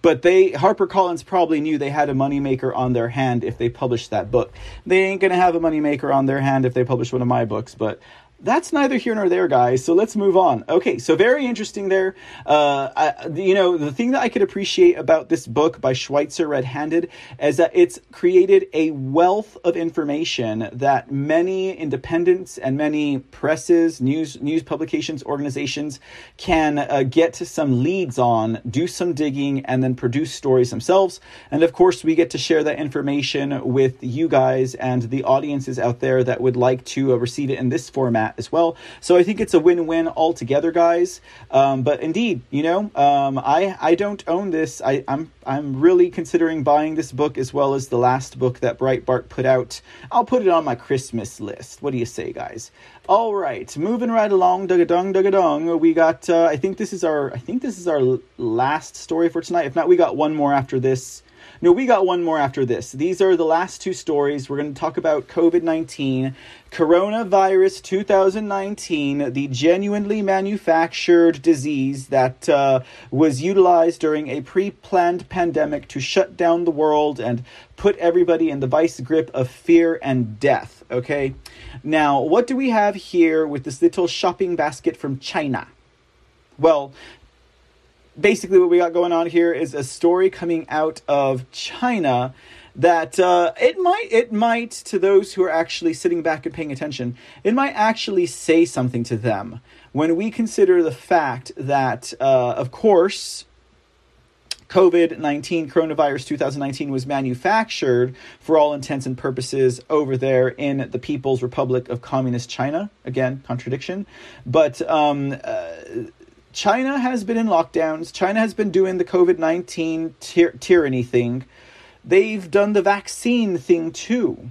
but they HarperCollins probably knew they had a moneymaker on their hand if they published that book. They ain't gonna have a moneymaker on their hand if they publish one of my books, but that's neither here nor there, guys. So let's move on. Okay, so very interesting there. Uh, I, you know, the thing that I could appreciate about this book by Schweizer Red Handed is that it's created a wealth of information that many independents and many presses, news news publications, organizations can uh, get some leads on, do some digging, and then produce stories themselves. And of course, we get to share that information with you guys and the audiences out there that would like to uh, receive it in this format as well. So I think it's a win-win altogether, guys. Um, but indeed, you know, um, I I don't own this. I, I'm I'm really considering buying this book as well as the last book that Breitbart put out. I'll put it on my Christmas list. What do you say, guys? All right, moving right along. Dugga dong, dugga dong. We got. Uh, I think this is our. I think this is our last story for tonight. If not, we got one more after this. No, we got one more after this. These are the last two stories. We're going to talk about COVID 19, coronavirus 2019, the genuinely manufactured disease that uh, was utilized during a pre planned pandemic to shut down the world and put everybody in the vice grip of fear and death. Okay? Now, what do we have here with this little shopping basket from China? Well, basically what we got going on here is a story coming out of China that uh, it might it might to those who are actually sitting back and paying attention it might actually say something to them when we consider the fact that uh, of course COVID-19 coronavirus 2019 was manufactured for all intents and purposes over there in the People's Republic of Communist China. Again contradiction. But um, uh, China has been in lockdowns. China has been doing the COVID 19 tyr- tyranny thing. They've done the vaccine thing too.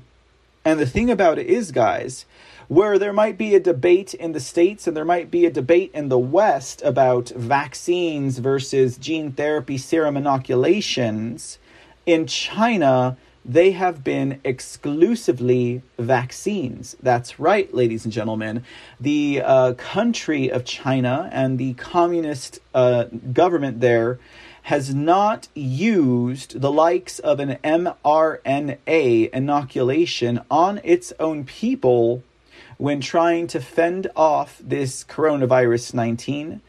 And the thing about it is, guys, where there might be a debate in the States and there might be a debate in the West about vaccines versus gene therapy serum inoculations, in China, they have been exclusively vaccines. That's right, ladies and gentlemen. The uh, country of China and the communist uh, government there has not used the likes of an mRNA inoculation on its own people when trying to fend off this coronavirus 19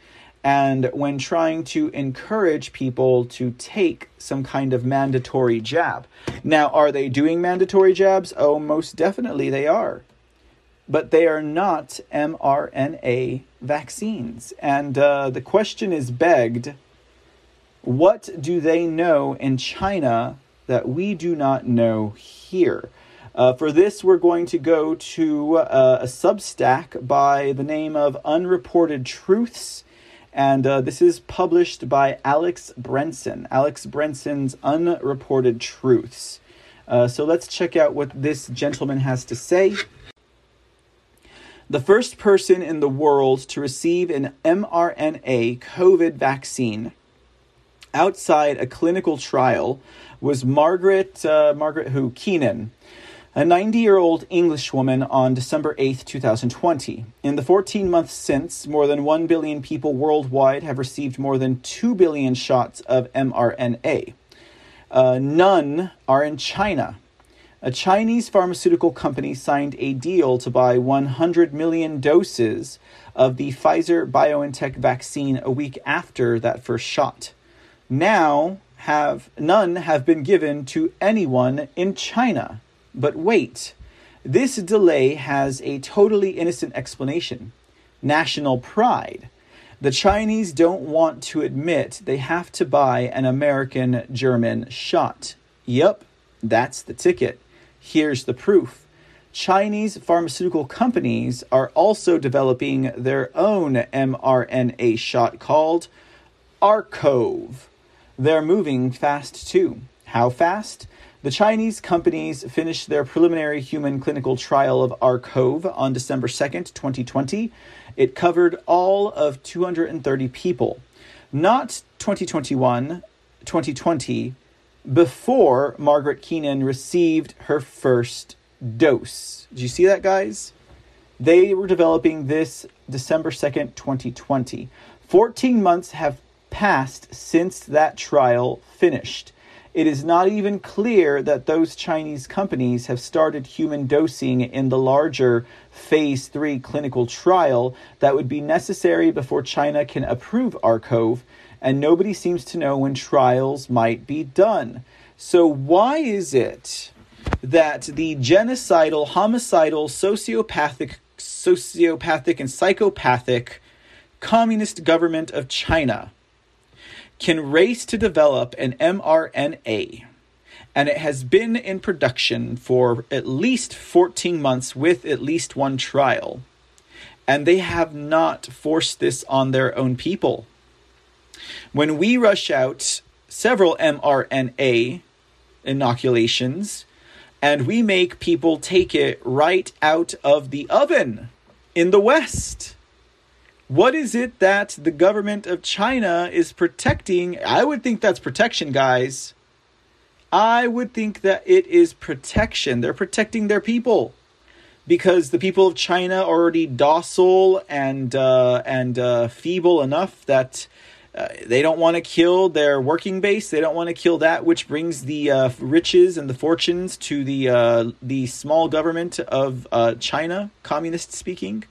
and when trying to encourage people to take some kind of mandatory jab. Now, are they doing mandatory jabs? Oh, most definitely they are. But they are not mRNA vaccines. And uh, the question is begged what do they know in China that we do not know here? Uh, for this, we're going to go to uh, a Substack by the name of Unreported Truths and uh, this is published by Alex Berenson. Alex Berenson's Unreported Truths. Uh, so let's check out what this gentleman has to say. The first person in the world to receive an mRNA COVID vaccine outside a clinical trial was Margaret, uh, Margaret who? Keenan a 90 year old Englishwoman on December 8, 2020. In the 14 months since, more than 1 billion people worldwide have received more than 2 billion shots of mRNA. Uh, none are in China. A Chinese pharmaceutical company signed a deal to buy 100 million doses of the Pfizer BioNTech vaccine a week after that first shot. Now, have none have been given to anyone in China. But wait, this delay has a totally innocent explanation national pride. The Chinese don't want to admit they have to buy an American German shot. Yup, that's the ticket. Here's the proof. Chinese pharmaceutical companies are also developing their own mRNA shot called ARCOV. They're moving fast too. How fast? The Chinese companies finished their preliminary human clinical trial of ARCOV on December 2nd, 2020. It covered all of 230 people, not 2021, 2020, before Margaret Keenan received her first dose. Did you see that, guys? They were developing this December 2nd, 2020. 14 months have passed since that trial finished. It is not even clear that those Chinese companies have started human dosing in the larger phase 3 clinical trial that would be necessary before China can approve ARCOV, and nobody seems to know when trials might be done. So, why is it that the genocidal, homicidal, sociopathic, sociopathic, and psychopathic communist government of China can race to develop an mRNA? And it has been in production for at least 14 months with at least one trial. And they have not forced this on their own people. When we rush out several mRNA inoculations, and we make people take it right out of the oven in the West. What is it that the government of China is protecting? I would think that's protection, guys. I would think that it is protection. They're protecting their people because the people of China are already docile and uh, and uh, feeble enough that uh, they don't want to kill their working base. They don't want to kill that which brings the uh, riches and the fortunes to the uh, the small government of uh, China, communist speaking.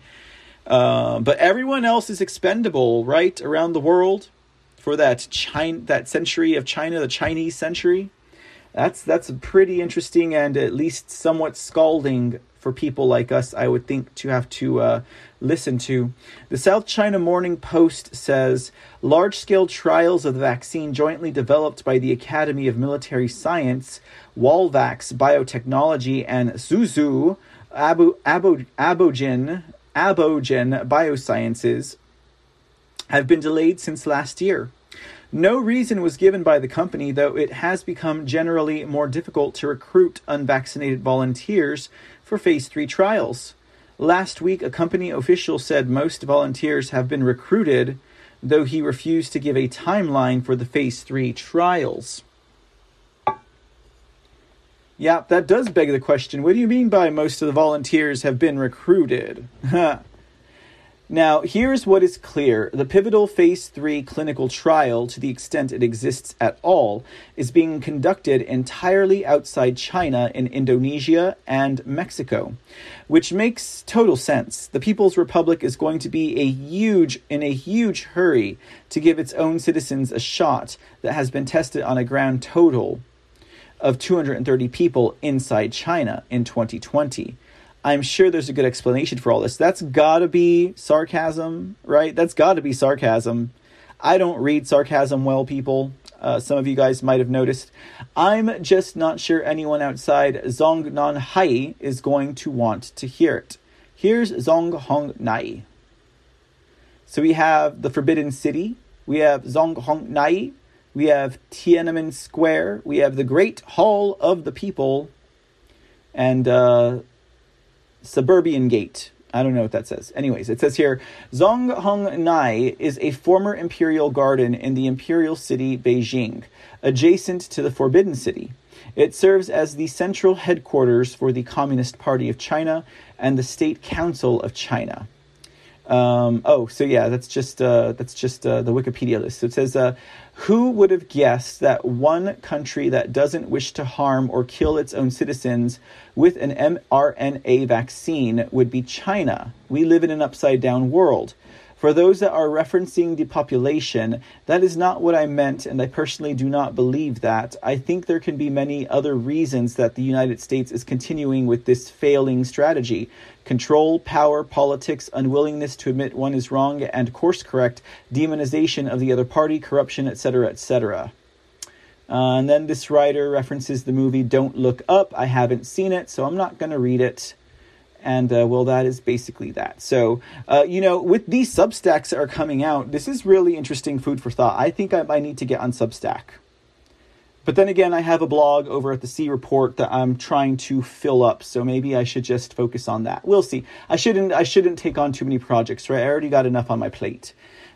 Uh, but everyone else is expendable, right, around the world for that China, that century of China, the Chinese century. That's that's pretty interesting and at least somewhat scalding for people like us, I would think, to have to uh, listen to. The South China Morning Post says large scale trials of the vaccine jointly developed by the Academy of Military Science, Walvax Biotechnology, and Zuzu Abu, Abogen, Abogen Biosciences have been delayed since last year. No reason was given by the company, though it has become generally more difficult to recruit unvaccinated volunteers for phase 3 trials. Last week, a company official said most volunteers have been recruited, though he refused to give a timeline for the phase 3 trials. Yeah, that does beg the question what do you mean by most of the volunteers have been recruited? Now, here's what is clear. The pivotal phase 3 clinical trial, to the extent it exists at all, is being conducted entirely outside China in Indonesia and Mexico, which makes total sense. The People's Republic is going to be a huge in a huge hurry to give its own citizens a shot that has been tested on a ground total of 230 people inside China in 2020. I'm sure there's a good explanation for all this. That's gotta be sarcasm, right? That's gotta be sarcasm. I don't read sarcasm well, people. Uh, some of you guys might have noticed. I'm just not sure anyone outside Zhongnanhai is going to want to hear it. Here's Zong Hong Nai. So we have the Forbidden City, we have Zong Hong Nai, we have Tiananmen Square, we have the Great Hall of the People, and uh, Suburban Gate. I don't know what that says. Anyways, it says here Zong Hong Nai is a former imperial garden in the imperial city Beijing, adjacent to the Forbidden City. It serves as the central headquarters for the Communist Party of China and the State Council of China. Um, oh, so yeah, that's just uh, that's just uh, the Wikipedia list. So it says, uh, "Who would have guessed that one country that doesn't wish to harm or kill its own citizens with an mRNA vaccine would be China? We live in an upside down world." For those that are referencing depopulation, that is not what I meant, and I personally do not believe that. I think there can be many other reasons that the United States is continuing with this failing strategy control, power, politics, unwillingness to admit one is wrong and course correct, demonization of the other party, corruption, etc., etc. Uh, and then this writer references the movie Don't Look Up. I haven't seen it, so I'm not going to read it. And uh, well, that is basically that. So, uh, you know, with these Substacks that are coming out, this is really interesting food for thought. I think I, I need to get on Substack. But then again, I have a blog over at the C Report that I'm trying to fill up, so maybe I should just focus on that. We'll see. I shouldn't I shouldn't take on too many projects, right? I already got enough on my plate.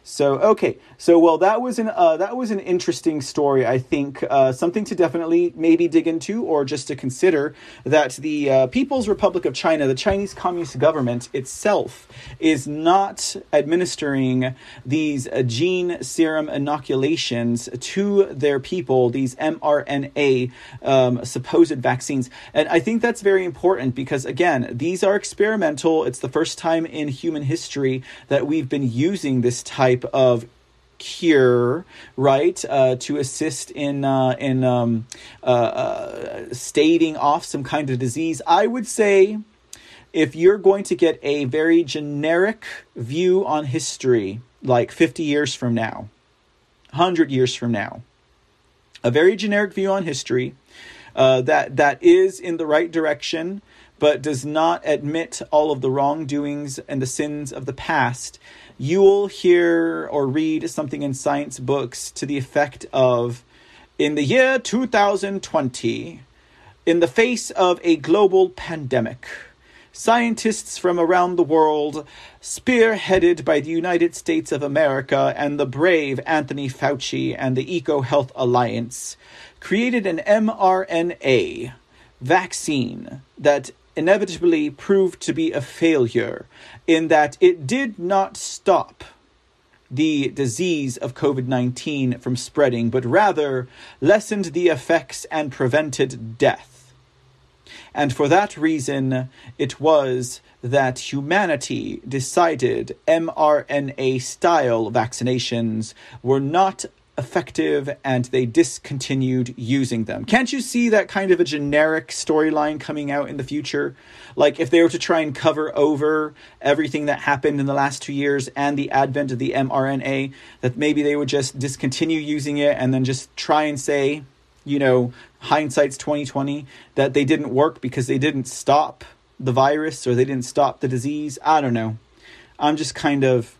So okay, so well that was an uh, that was an interesting story. I think uh, something to definitely maybe dig into or just to consider that the uh, People's Republic of China, the Chinese Communist government itself, is not administering these uh, gene serum inoculations to their people. These mRNA um, supposed vaccines, and I think that's very important because again, these are experimental. It's the first time in human history that we've been using this type of cure, right, uh, to assist in uh, in um, uh, uh, staving off some kind of disease. I would say if you're going to get a very generic view on history, like 50 years from now, 100 years from now, a very generic view on history uh, that that is in the right direction but does not admit all of the wrongdoings and the sins of the past, you will hear or read something in science books to the effect of in the year 2020, in the face of a global pandemic, scientists from around the world, spearheaded by the United States of America and the brave Anthony Fauci and the Eco Health Alliance, created an mRNA vaccine that inevitably proved to be a failure in that it did not stop the disease of COVID 19 from spreading, but rather lessened the effects and prevented death. And for that reason, it was that humanity decided mRNA style vaccinations were not effective and they discontinued using them. Can't you see that kind of a generic storyline coming out in the future? Like if they were to try and cover over everything that happened in the last 2 years and the advent of the mRNA that maybe they would just discontinue using it and then just try and say, you know, hindsight's 2020 that they didn't work because they didn't stop the virus or they didn't stop the disease. I don't know. I'm just kind of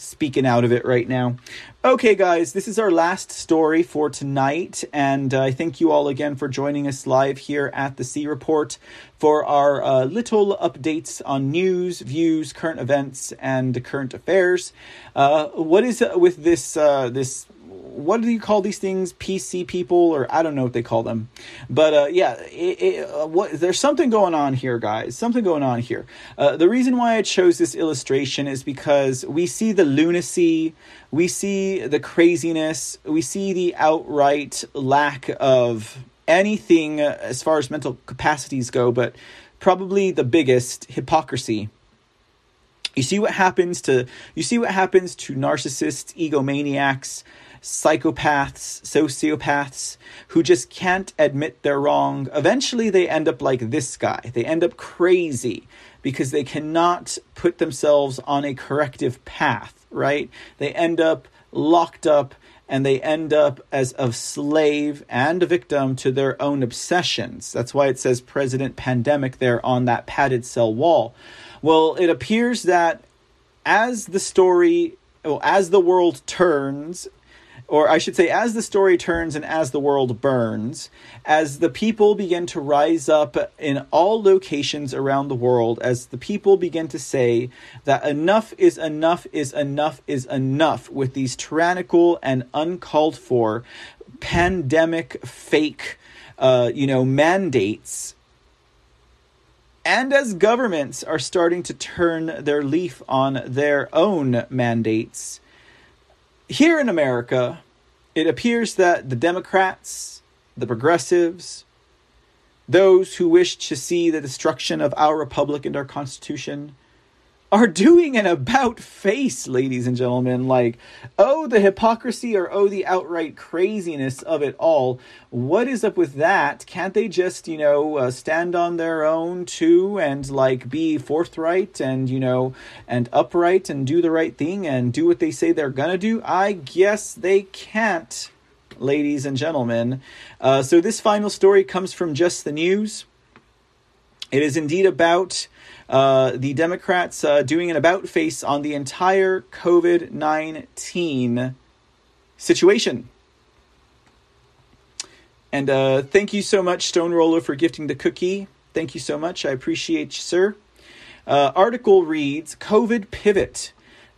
speaking out of it right now. Okay, guys, this is our last story for tonight, and uh, I thank you all again for joining us live here at the C Report for our uh, little updates on news, views, current events, and current affairs. Uh, what is with this uh, this what do you call these things? PC people, or I don't know what they call them. But uh, yeah, it, it, uh, what, there's something going on here, guys. Something going on here. Uh, the reason why I chose this illustration is because we see the lunacy, we see the craziness, we see the outright lack of anything as far as mental capacities go, but probably the biggest hypocrisy you see what happens to you see what happens to narcissists egomaniacs psychopaths, sociopaths who just can't admit they're wrong. Eventually, they end up like this guy. They end up crazy because they cannot put themselves on a corrective path, right? They end up locked up and they end up as a slave and a victim to their own obsessions. That's why it says President Pandemic there on that padded cell wall. Well, it appears that as the story, well, as the world turns or I should say, as the story turns and as the world burns, as the people begin to rise up in all locations around the world, as the people begin to say that enough is enough is enough is enough with these tyrannical and uncalled for pandemic fake, uh, you know, mandates. And as governments are starting to turn their leaf on their own mandates, here in America, it appears that the Democrats, the progressives, those who wish to see the destruction of our republic and our constitution, are doing an about face, ladies and gentlemen. Like, oh, the hypocrisy or oh, the outright craziness of it all. What is up with that? Can't they just, you know, uh, stand on their own too and like be forthright and, you know, and upright and do the right thing and do what they say they're gonna do? I guess they can't, ladies and gentlemen. Uh, so this final story comes from Just the News. It is indeed about uh, the Democrats uh, doing an about face on the entire COVID 19 situation. And uh, thank you so much, Stone Roller, for gifting the cookie. Thank you so much. I appreciate you, sir. Uh, article reads COVID pivot.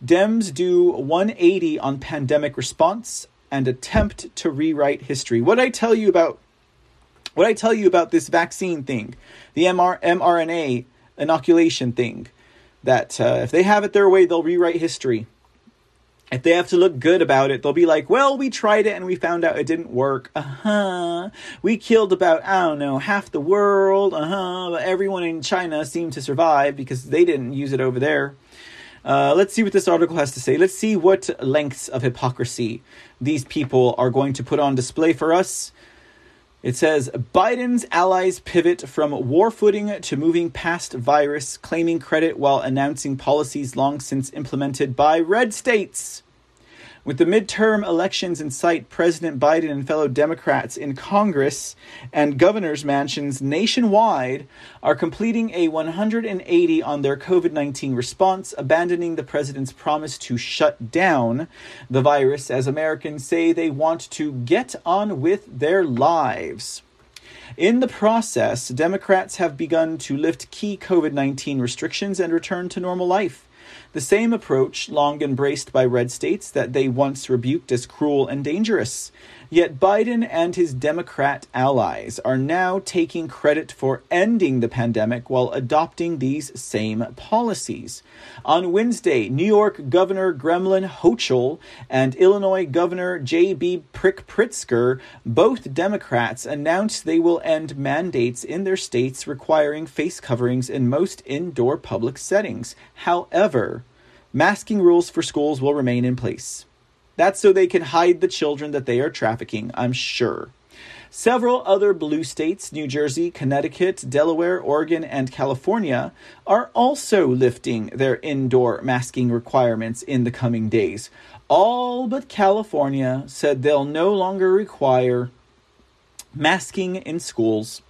Dems do 180 on pandemic response and attempt to rewrite history. What I tell you about what I tell you about this vaccine thing, the MR, mRNA inoculation thing, that uh, if they have it their way, they'll rewrite history. If they have to look good about it, they'll be like, well, we tried it and we found out it didn't work. Uh huh. We killed about, I don't know, half the world. Uh huh. But everyone in China seemed to survive because they didn't use it over there. Uh, let's see what this article has to say. Let's see what lengths of hypocrisy these people are going to put on display for us. It says Biden's allies pivot from war footing to moving past virus, claiming credit while announcing policies long since implemented by red states. With the midterm elections in sight, President Biden and fellow Democrats in Congress and governors' mansions nationwide are completing a 180 on their COVID 19 response, abandoning the president's promise to shut down the virus as Americans say they want to get on with their lives. In the process, Democrats have begun to lift key COVID 19 restrictions and return to normal life. The same approach, long embraced by red states that they once rebuked as cruel and dangerous. Yet Biden and his Democrat allies are now taking credit for ending the pandemic while adopting these same policies. On Wednesday, New York Governor Gremlin Hochul and Illinois Governor J.B. Pritzker, both Democrats, announced they will end mandates in their states requiring face coverings in most indoor public settings. However, masking rules for schools will remain in place. That's so they can hide the children that they are trafficking, I'm sure. Several other blue states, New Jersey, Connecticut, Delaware, Oregon, and California, are also lifting their indoor masking requirements in the coming days. All but California said they'll no longer require masking in schools.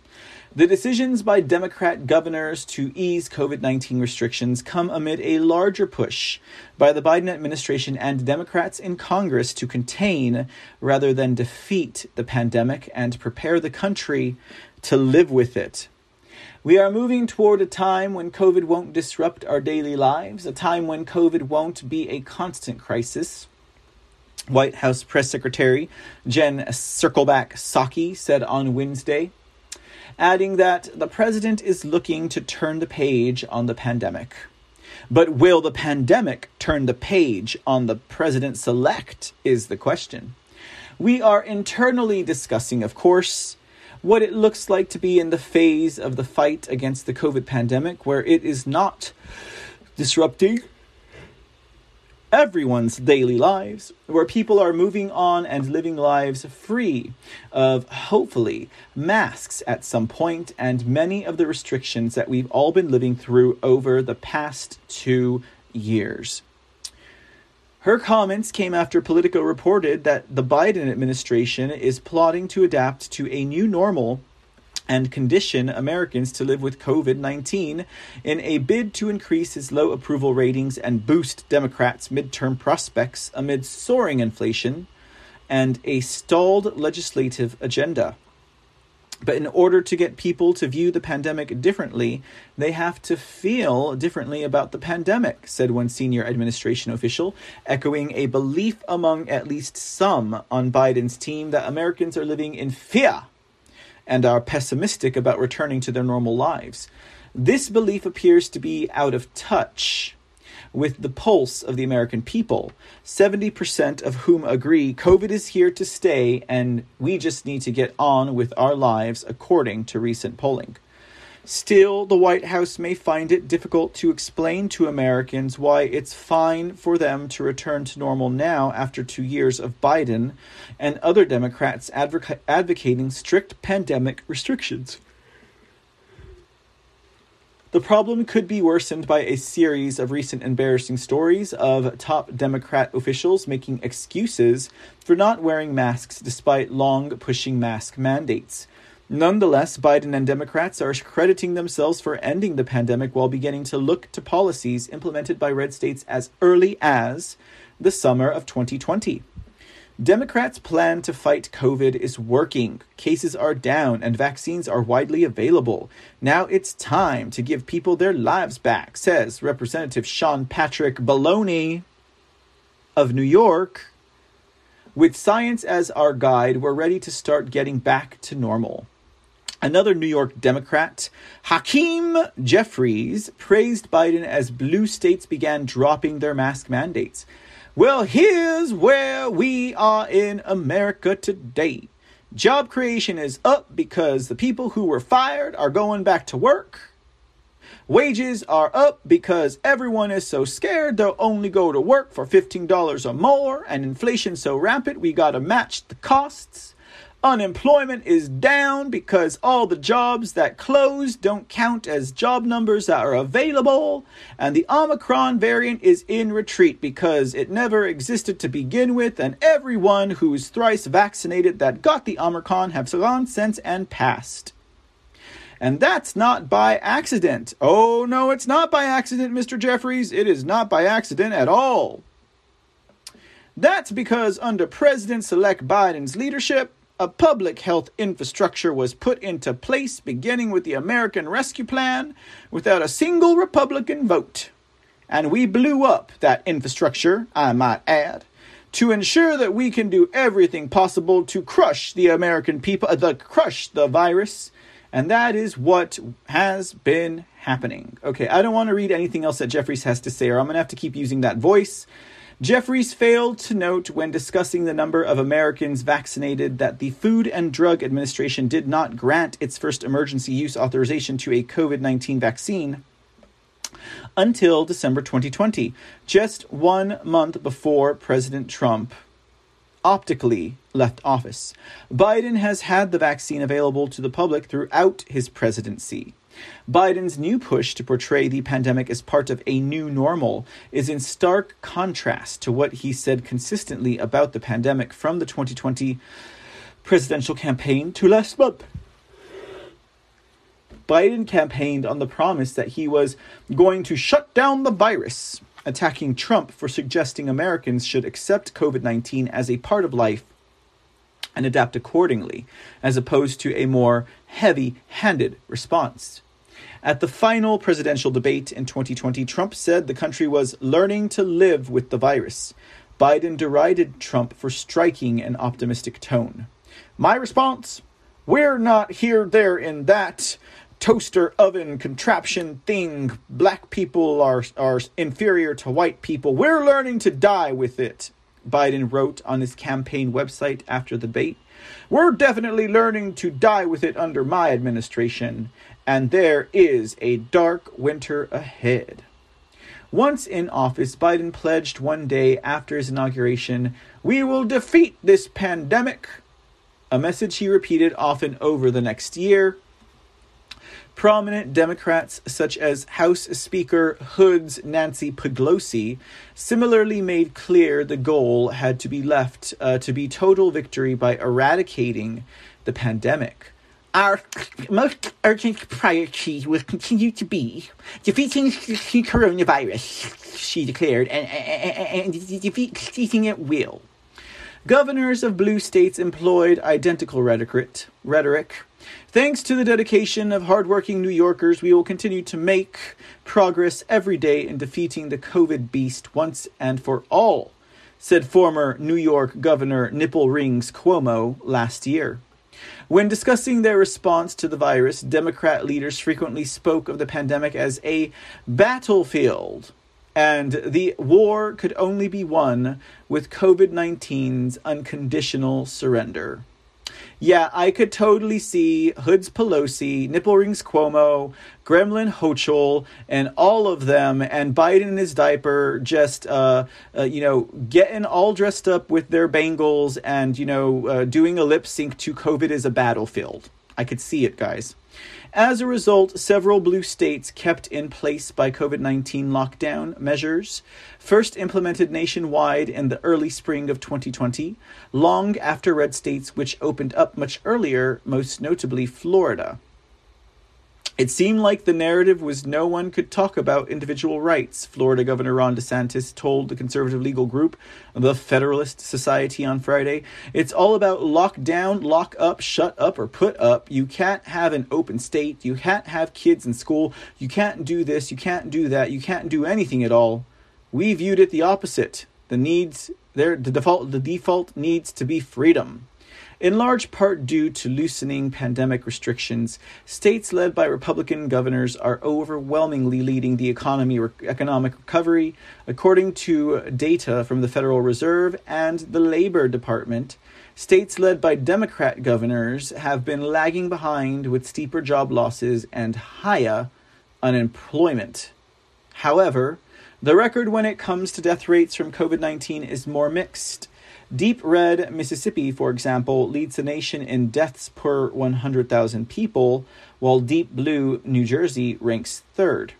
The decisions by Democrat governors to ease COVID 19 restrictions come amid a larger push by the Biden administration and Democrats in Congress to contain rather than defeat the pandemic and prepare the country to live with it. We are moving toward a time when COVID won't disrupt our daily lives, a time when COVID won't be a constant crisis. White House Press Secretary Jen Circleback Psaki said on Wednesday adding that the president is looking to turn the page on the pandemic. But will the pandemic turn the page on the president select? Is the question. We are internally discussing, of course, what it looks like to be in the phase of the fight against the COVID pandemic where it is not disrupting everyone's daily lives, where people are moving on and living lives free of, hopefully, masks at some point and many of the restrictions that we've all been living through over the past two years. Her comments came after Politico reported that the Biden administration is plotting to adapt to a new normal and condition Americans to live with COVID 19 in a bid to increase his low approval ratings and boost Democrats' midterm prospects amid soaring inflation and a stalled legislative agenda. But in order to get people to view the pandemic differently, they have to feel differently about the pandemic, said one senior administration official, echoing a belief among at least some on Biden's team that Americans are living in fear and are pessimistic about returning to their normal lives. This belief appears to be out of touch with the pulse of the American people, 70% of whom agree COVID is here to stay and we just need to get on with our lives, according to recent polling. Still, the White House may find it difficult to explain to Americans why it's fine for them to return to normal now after two years of Biden and other Democrats advoca- advocating strict pandemic restrictions. The problem could be worsened by a series of recent embarrassing stories of top Democrat officials making excuses for not wearing masks despite long pushing mask mandates. Nonetheless, Biden and Democrats are crediting themselves for ending the pandemic while beginning to look to policies implemented by red states as early as the summer of 2020. Democrats' plan to fight COVID is working. Cases are down and vaccines are widely available. Now it's time to give people their lives back, says Representative Sean Patrick Baloney. of New York, with science as our guide, we're ready to start getting back to normal. Another New York Democrat, Hakeem Jeffries, praised Biden as blue states began dropping their mask mandates. Well, here's where we are in America today. Job creation is up because the people who were fired are going back to work. Wages are up because everyone is so scared they'll only go to work for $15 or more, and inflation so rampant we gotta match the costs. Unemployment is down because all the jobs that closed don't count as job numbers that are available. And the Omicron variant is in retreat because it never existed to begin with, and everyone who's thrice vaccinated that got the Omicron have gone since and passed. And that's not by accident. Oh, no, it's not by accident, Mr. Jeffries. It is not by accident at all. That's because under President elect Biden's leadership, a public health infrastructure was put into place, beginning with the American Rescue Plan, without a single Republican vote. And we blew up that infrastructure, I might add, to ensure that we can do everything possible to crush the American people, uh, the crush the virus, and that is what has been happening. Okay, I don't want to read anything else that Jeffries has to say, or I'm going to have to keep using that voice. Jeffries failed to note when discussing the number of Americans vaccinated that the Food and Drug Administration did not grant its first emergency use authorization to a COVID 19 vaccine until December 2020, just one month before President Trump optically left office. Biden has had the vaccine available to the public throughout his presidency. Biden's new push to portray the pandemic as part of a new normal is in stark contrast to what he said consistently about the pandemic from the 2020 presidential campaign to last month. Biden campaigned on the promise that he was going to shut down the virus, attacking Trump for suggesting Americans should accept COVID 19 as a part of life and adapt accordingly, as opposed to a more heavy handed response. At the final presidential debate in 2020, Trump said the country was learning to live with the virus. Biden derided Trump for striking an optimistic tone. My response we're not here, there, in that toaster oven contraption thing. Black people are, are inferior to white people. We're learning to die with it, Biden wrote on his campaign website after the debate. We're definitely learning to die with it under my administration, and there is a dark winter ahead. Once in office, Biden pledged one day after his inauguration, We will defeat this pandemic, a message he repeated often over the next year. Prominent Democrats, such as House Speaker Hood's Nancy Pelosi, similarly made clear the goal had to be left uh, to be total victory by eradicating the pandemic. Our most urgent priority will continue to be defeating the coronavirus, she declared, and, and, and defeating it will. Governors of blue states employed identical rhetoric, rhetoric Thanks to the dedication of hardworking New Yorkers, we will continue to make progress every day in defeating the COVID beast once and for all, said former New York Governor Nipple Rings Cuomo last year. When discussing their response to the virus, Democrat leaders frequently spoke of the pandemic as a battlefield, and the war could only be won with COVID 19's unconditional surrender. Yeah, I could totally see Hoods Pelosi, Nipple Rings Cuomo, Gremlin Hochul, and all of them, and Biden in his diaper, just uh, uh, you know, getting all dressed up with their bangles and you know, uh, doing a lip sync to "COVID is a battlefield." I could see it, guys. As a result, several blue states kept in place by COVID 19 lockdown measures, first implemented nationwide in the early spring of 2020, long after red states which opened up much earlier, most notably Florida. It seemed like the narrative was no one could talk about individual rights, Florida Governor Ron DeSantis told the conservative legal group, the Federalist Society, on Friday. It's all about lock down, lock up, shut up, or put up. You can't have an open state. You can't have kids in school. You can't do this. You can't do that. You can't do anything at all. We viewed it the opposite. The needs there the default the default needs to be freedom. In large part due to loosening pandemic restrictions, states led by Republican governors are overwhelmingly leading the economy economic recovery, according to data from the Federal Reserve and the Labor Department. States led by Democrat governors have been lagging behind with steeper job losses and higher unemployment. However, the record when it comes to death rates from COVID 19 is more mixed. Deep red Mississippi, for example, leads the nation in deaths per 100,000 people, while deep blue New Jersey ranks third.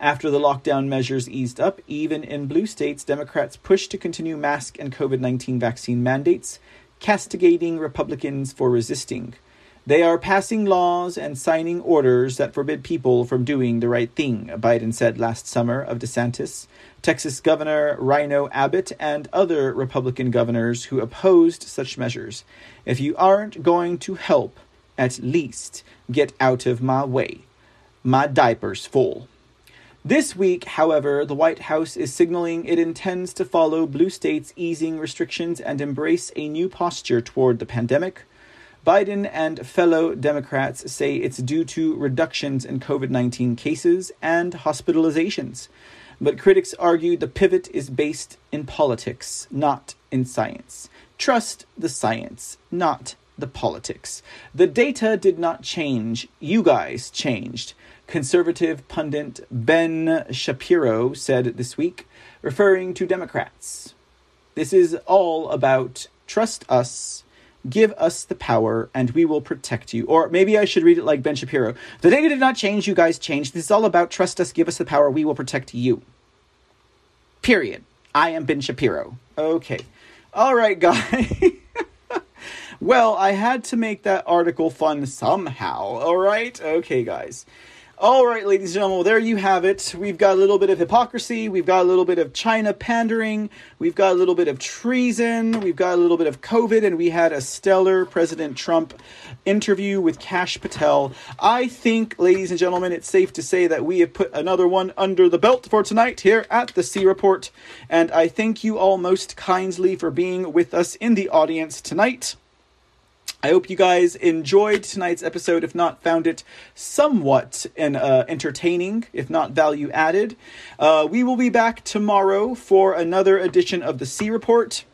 After the lockdown measures eased up, even in blue states, Democrats pushed to continue mask and COVID 19 vaccine mandates, castigating Republicans for resisting. They are passing laws and signing orders that forbid people from doing the right thing, Biden said last summer of DeSantis, Texas Governor RINO Abbott, and other Republican governors who opposed such measures. If you aren't going to help, at least get out of my way. My diaper's full. This week, however, the White House is signaling it intends to follow blue states' easing restrictions and embrace a new posture toward the pandemic. Biden and fellow Democrats say it's due to reductions in COVID 19 cases and hospitalizations. But critics argue the pivot is based in politics, not in science. Trust the science, not the politics. The data did not change, you guys changed. Conservative pundit Ben Shapiro said this week, referring to Democrats. This is all about trust us Give us the power and we will protect you. Or maybe I should read it like Ben Shapiro. The data did not change, you guys changed. This is all about trust us, give us the power, we will protect you. Period. I am Ben Shapiro. Okay. All right, guys. well, I had to make that article fun somehow. All right? Okay, guys. All right, ladies and gentlemen, well, there you have it. We've got a little bit of hypocrisy. We've got a little bit of China pandering. We've got a little bit of treason. We've got a little bit of COVID. And we had a stellar President Trump interview with Kash Patel. I think, ladies and gentlemen, it's safe to say that we have put another one under the belt for tonight here at the C Report. And I thank you all most kindly for being with us in the audience tonight. I hope you guys enjoyed tonight's episode, if not found it somewhat in, uh, entertaining, if not value added. Uh, we will be back tomorrow for another edition of the C Report.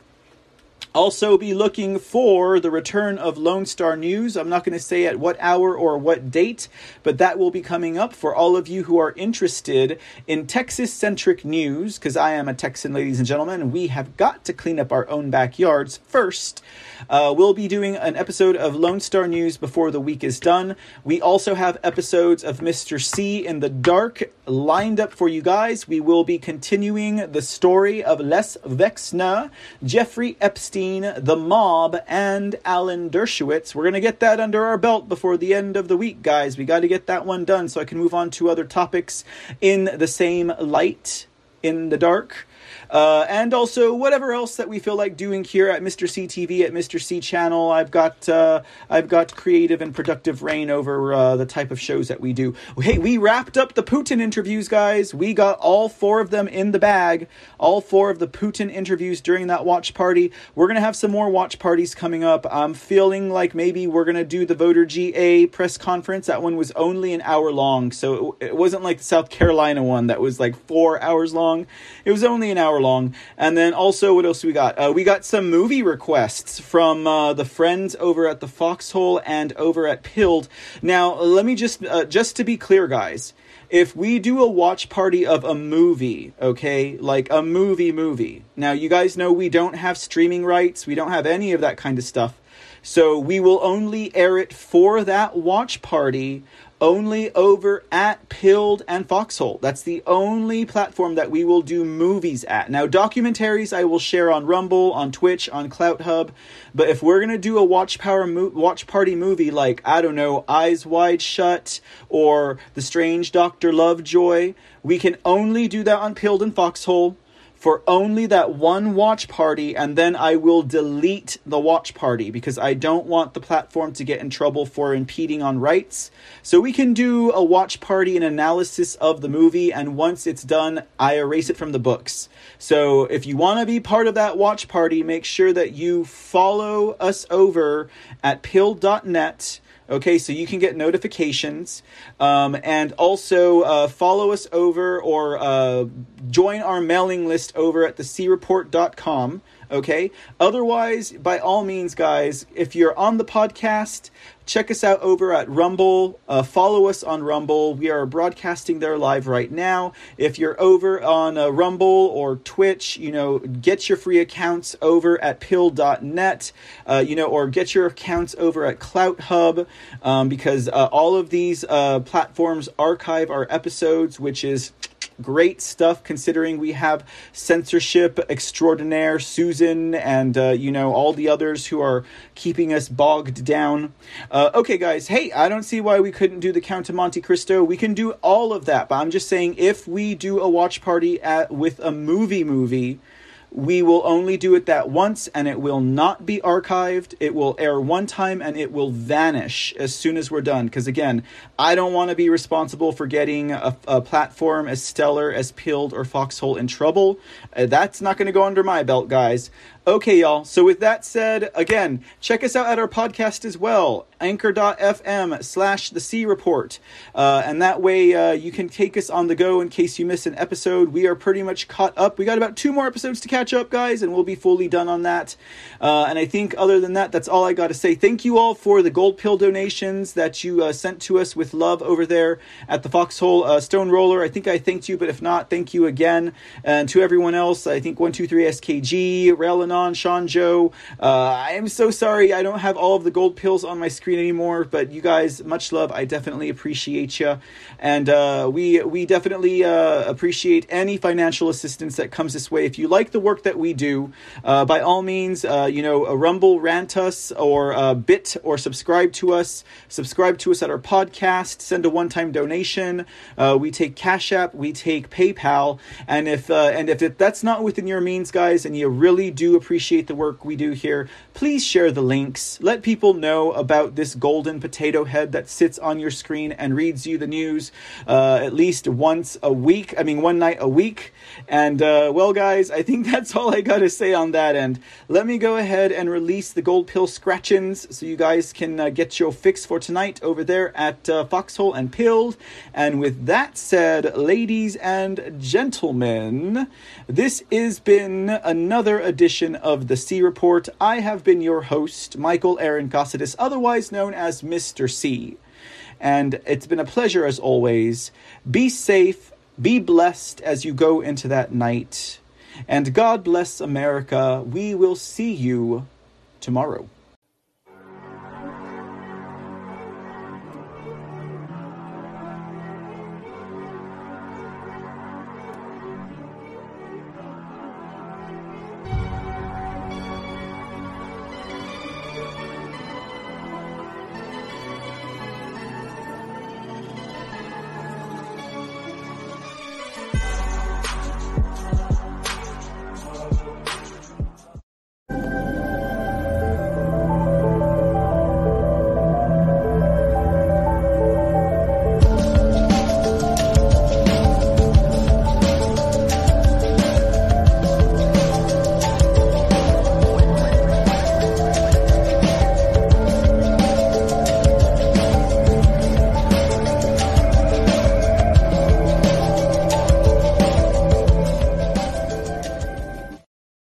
Also, be looking for the return of Lone Star News. I'm not going to say at what hour or what date, but that will be coming up for all of you who are interested in Texas centric news, because I am a Texan, ladies and gentlemen, and we have got to clean up our own backyards first. Uh, we'll be doing an episode of Lone Star News before the week is done. We also have episodes of Mr. C in the Dark lined up for you guys. We will be continuing the story of Les Wexner, Jeffrey Epstein, the mob, and Alan Dershowitz. We're going to get that under our belt before the end of the week, guys. We got to get that one done so I can move on to other topics in the same light in the dark. Uh, and also whatever else that we feel like doing here at Mr. C TV at Mr. C Channel. I've got uh, I've got creative and productive reign over uh, the type of shows that we do. Hey, we wrapped up the Putin interviews, guys. We got all four of them in the bag. All four of the Putin interviews during that watch party. We're gonna have some more watch parties coming up. I'm feeling like maybe we're gonna do the voter GA press conference. That one was only an hour long, so it wasn't like the South Carolina one that was like four hours long. It was only an hour hour long. And then also, what else we got? Uh, we got some movie requests from uh, the friends over at the Foxhole and over at Pilled. Now, let me just uh, just to be clear, guys. If we do a watch party of a movie, okay, like a movie movie. Now, you guys know we don't have streaming rights. We don't have any of that kind of stuff. So we will only air it for that watch party only over at Pilled and Foxhole. That's the only platform that we will do movies at. Now, documentaries I will share on Rumble, on Twitch, on Clout Hub. But if we're gonna do a watch power mo- watch party movie like I don't know, Eyes Wide Shut or The Strange Doctor Lovejoy, we can only do that on Pilled and Foxhole for only that one watch party, and then I will delete the watch party because I don't want the platform to get in trouble for impeding on rights. So we can do a watch party and analysis of the movie, and once it's done, I erase it from the books. So if you want to be part of that watch party, make sure that you follow us over at Pilled.net. Okay, so you can get notifications um, and also uh, follow us over or uh, join our mailing list over at thecreport.com. Okay, otherwise, by all means, guys, if you're on the podcast, check us out over at Rumble. Uh, follow us on Rumble. We are broadcasting there live right now. If you're over on uh, Rumble or Twitch, you know, get your free accounts over at Pilled.net, uh, you know, or get your accounts over at Clout Hub um, because uh, all of these uh, platforms archive our episodes, which is great stuff considering we have censorship extraordinaire Susan and uh, you know all the others who are keeping us bogged down. Uh, okay, guys. Hey, I don't see why we couldn't do the Count of Monte Cristo. We can do all of that, but I'm just saying if we do a watch party at with a movie movie. We will only do it that once and it will not be archived. It will air one time and it will vanish as soon as we're done. Because again, I don't want to be responsible for getting a, a platform as stellar as Pilled or Foxhole in trouble. Uh, that's not going to go under my belt, guys. Okay, y'all. So with that said, again, check us out at our podcast as well, anchor.fm slash the C report. Uh, and that way uh, you can take us on the go in case you miss an episode. We are pretty much caught up. We got about two more episodes to catch up, guys, and we'll be fully done on that. Uh, and I think other than that, that's all I got to say. Thank you all for the gold pill donations that you uh, sent to us with love over there at the Foxhole uh, Stone Roller. I think I thanked you, but if not, thank you again. And to everyone else, I think 123 SKG, Rail and on Sean Joe. Uh, I am so sorry I don't have all of the gold pills on my screen anymore, but you guys, much love. I definitely appreciate you, and uh, we we definitely uh, appreciate any financial assistance that comes this way. If you like the work that we do, uh, by all means, uh, you know, a Rumble rant us or a Bit or subscribe to us. Subscribe to us at our podcast. Send a one-time donation. Uh, we take Cash App. We take PayPal. And if and if it, that's not within your means, guys, and you really do appreciate the work we do here, please share the links. Let people know about this golden potato head that sits on your screen and reads you the news uh, at least once a week. I mean, one night a week. And uh, well, guys, I think that's all I got to say on that end. Let me go ahead and release the gold pill scratchins so you guys can uh, get your fix for tonight over there at uh, Foxhole and Pilled. And with that said, ladies and gentlemen, this has been another edition of the C Report. I have been your host, Michael Aaron Cossidis, otherwise known as Mr. C. And it's been a pleasure as always. Be safe, be blessed as you go into that night. And God bless America. We will see you tomorrow.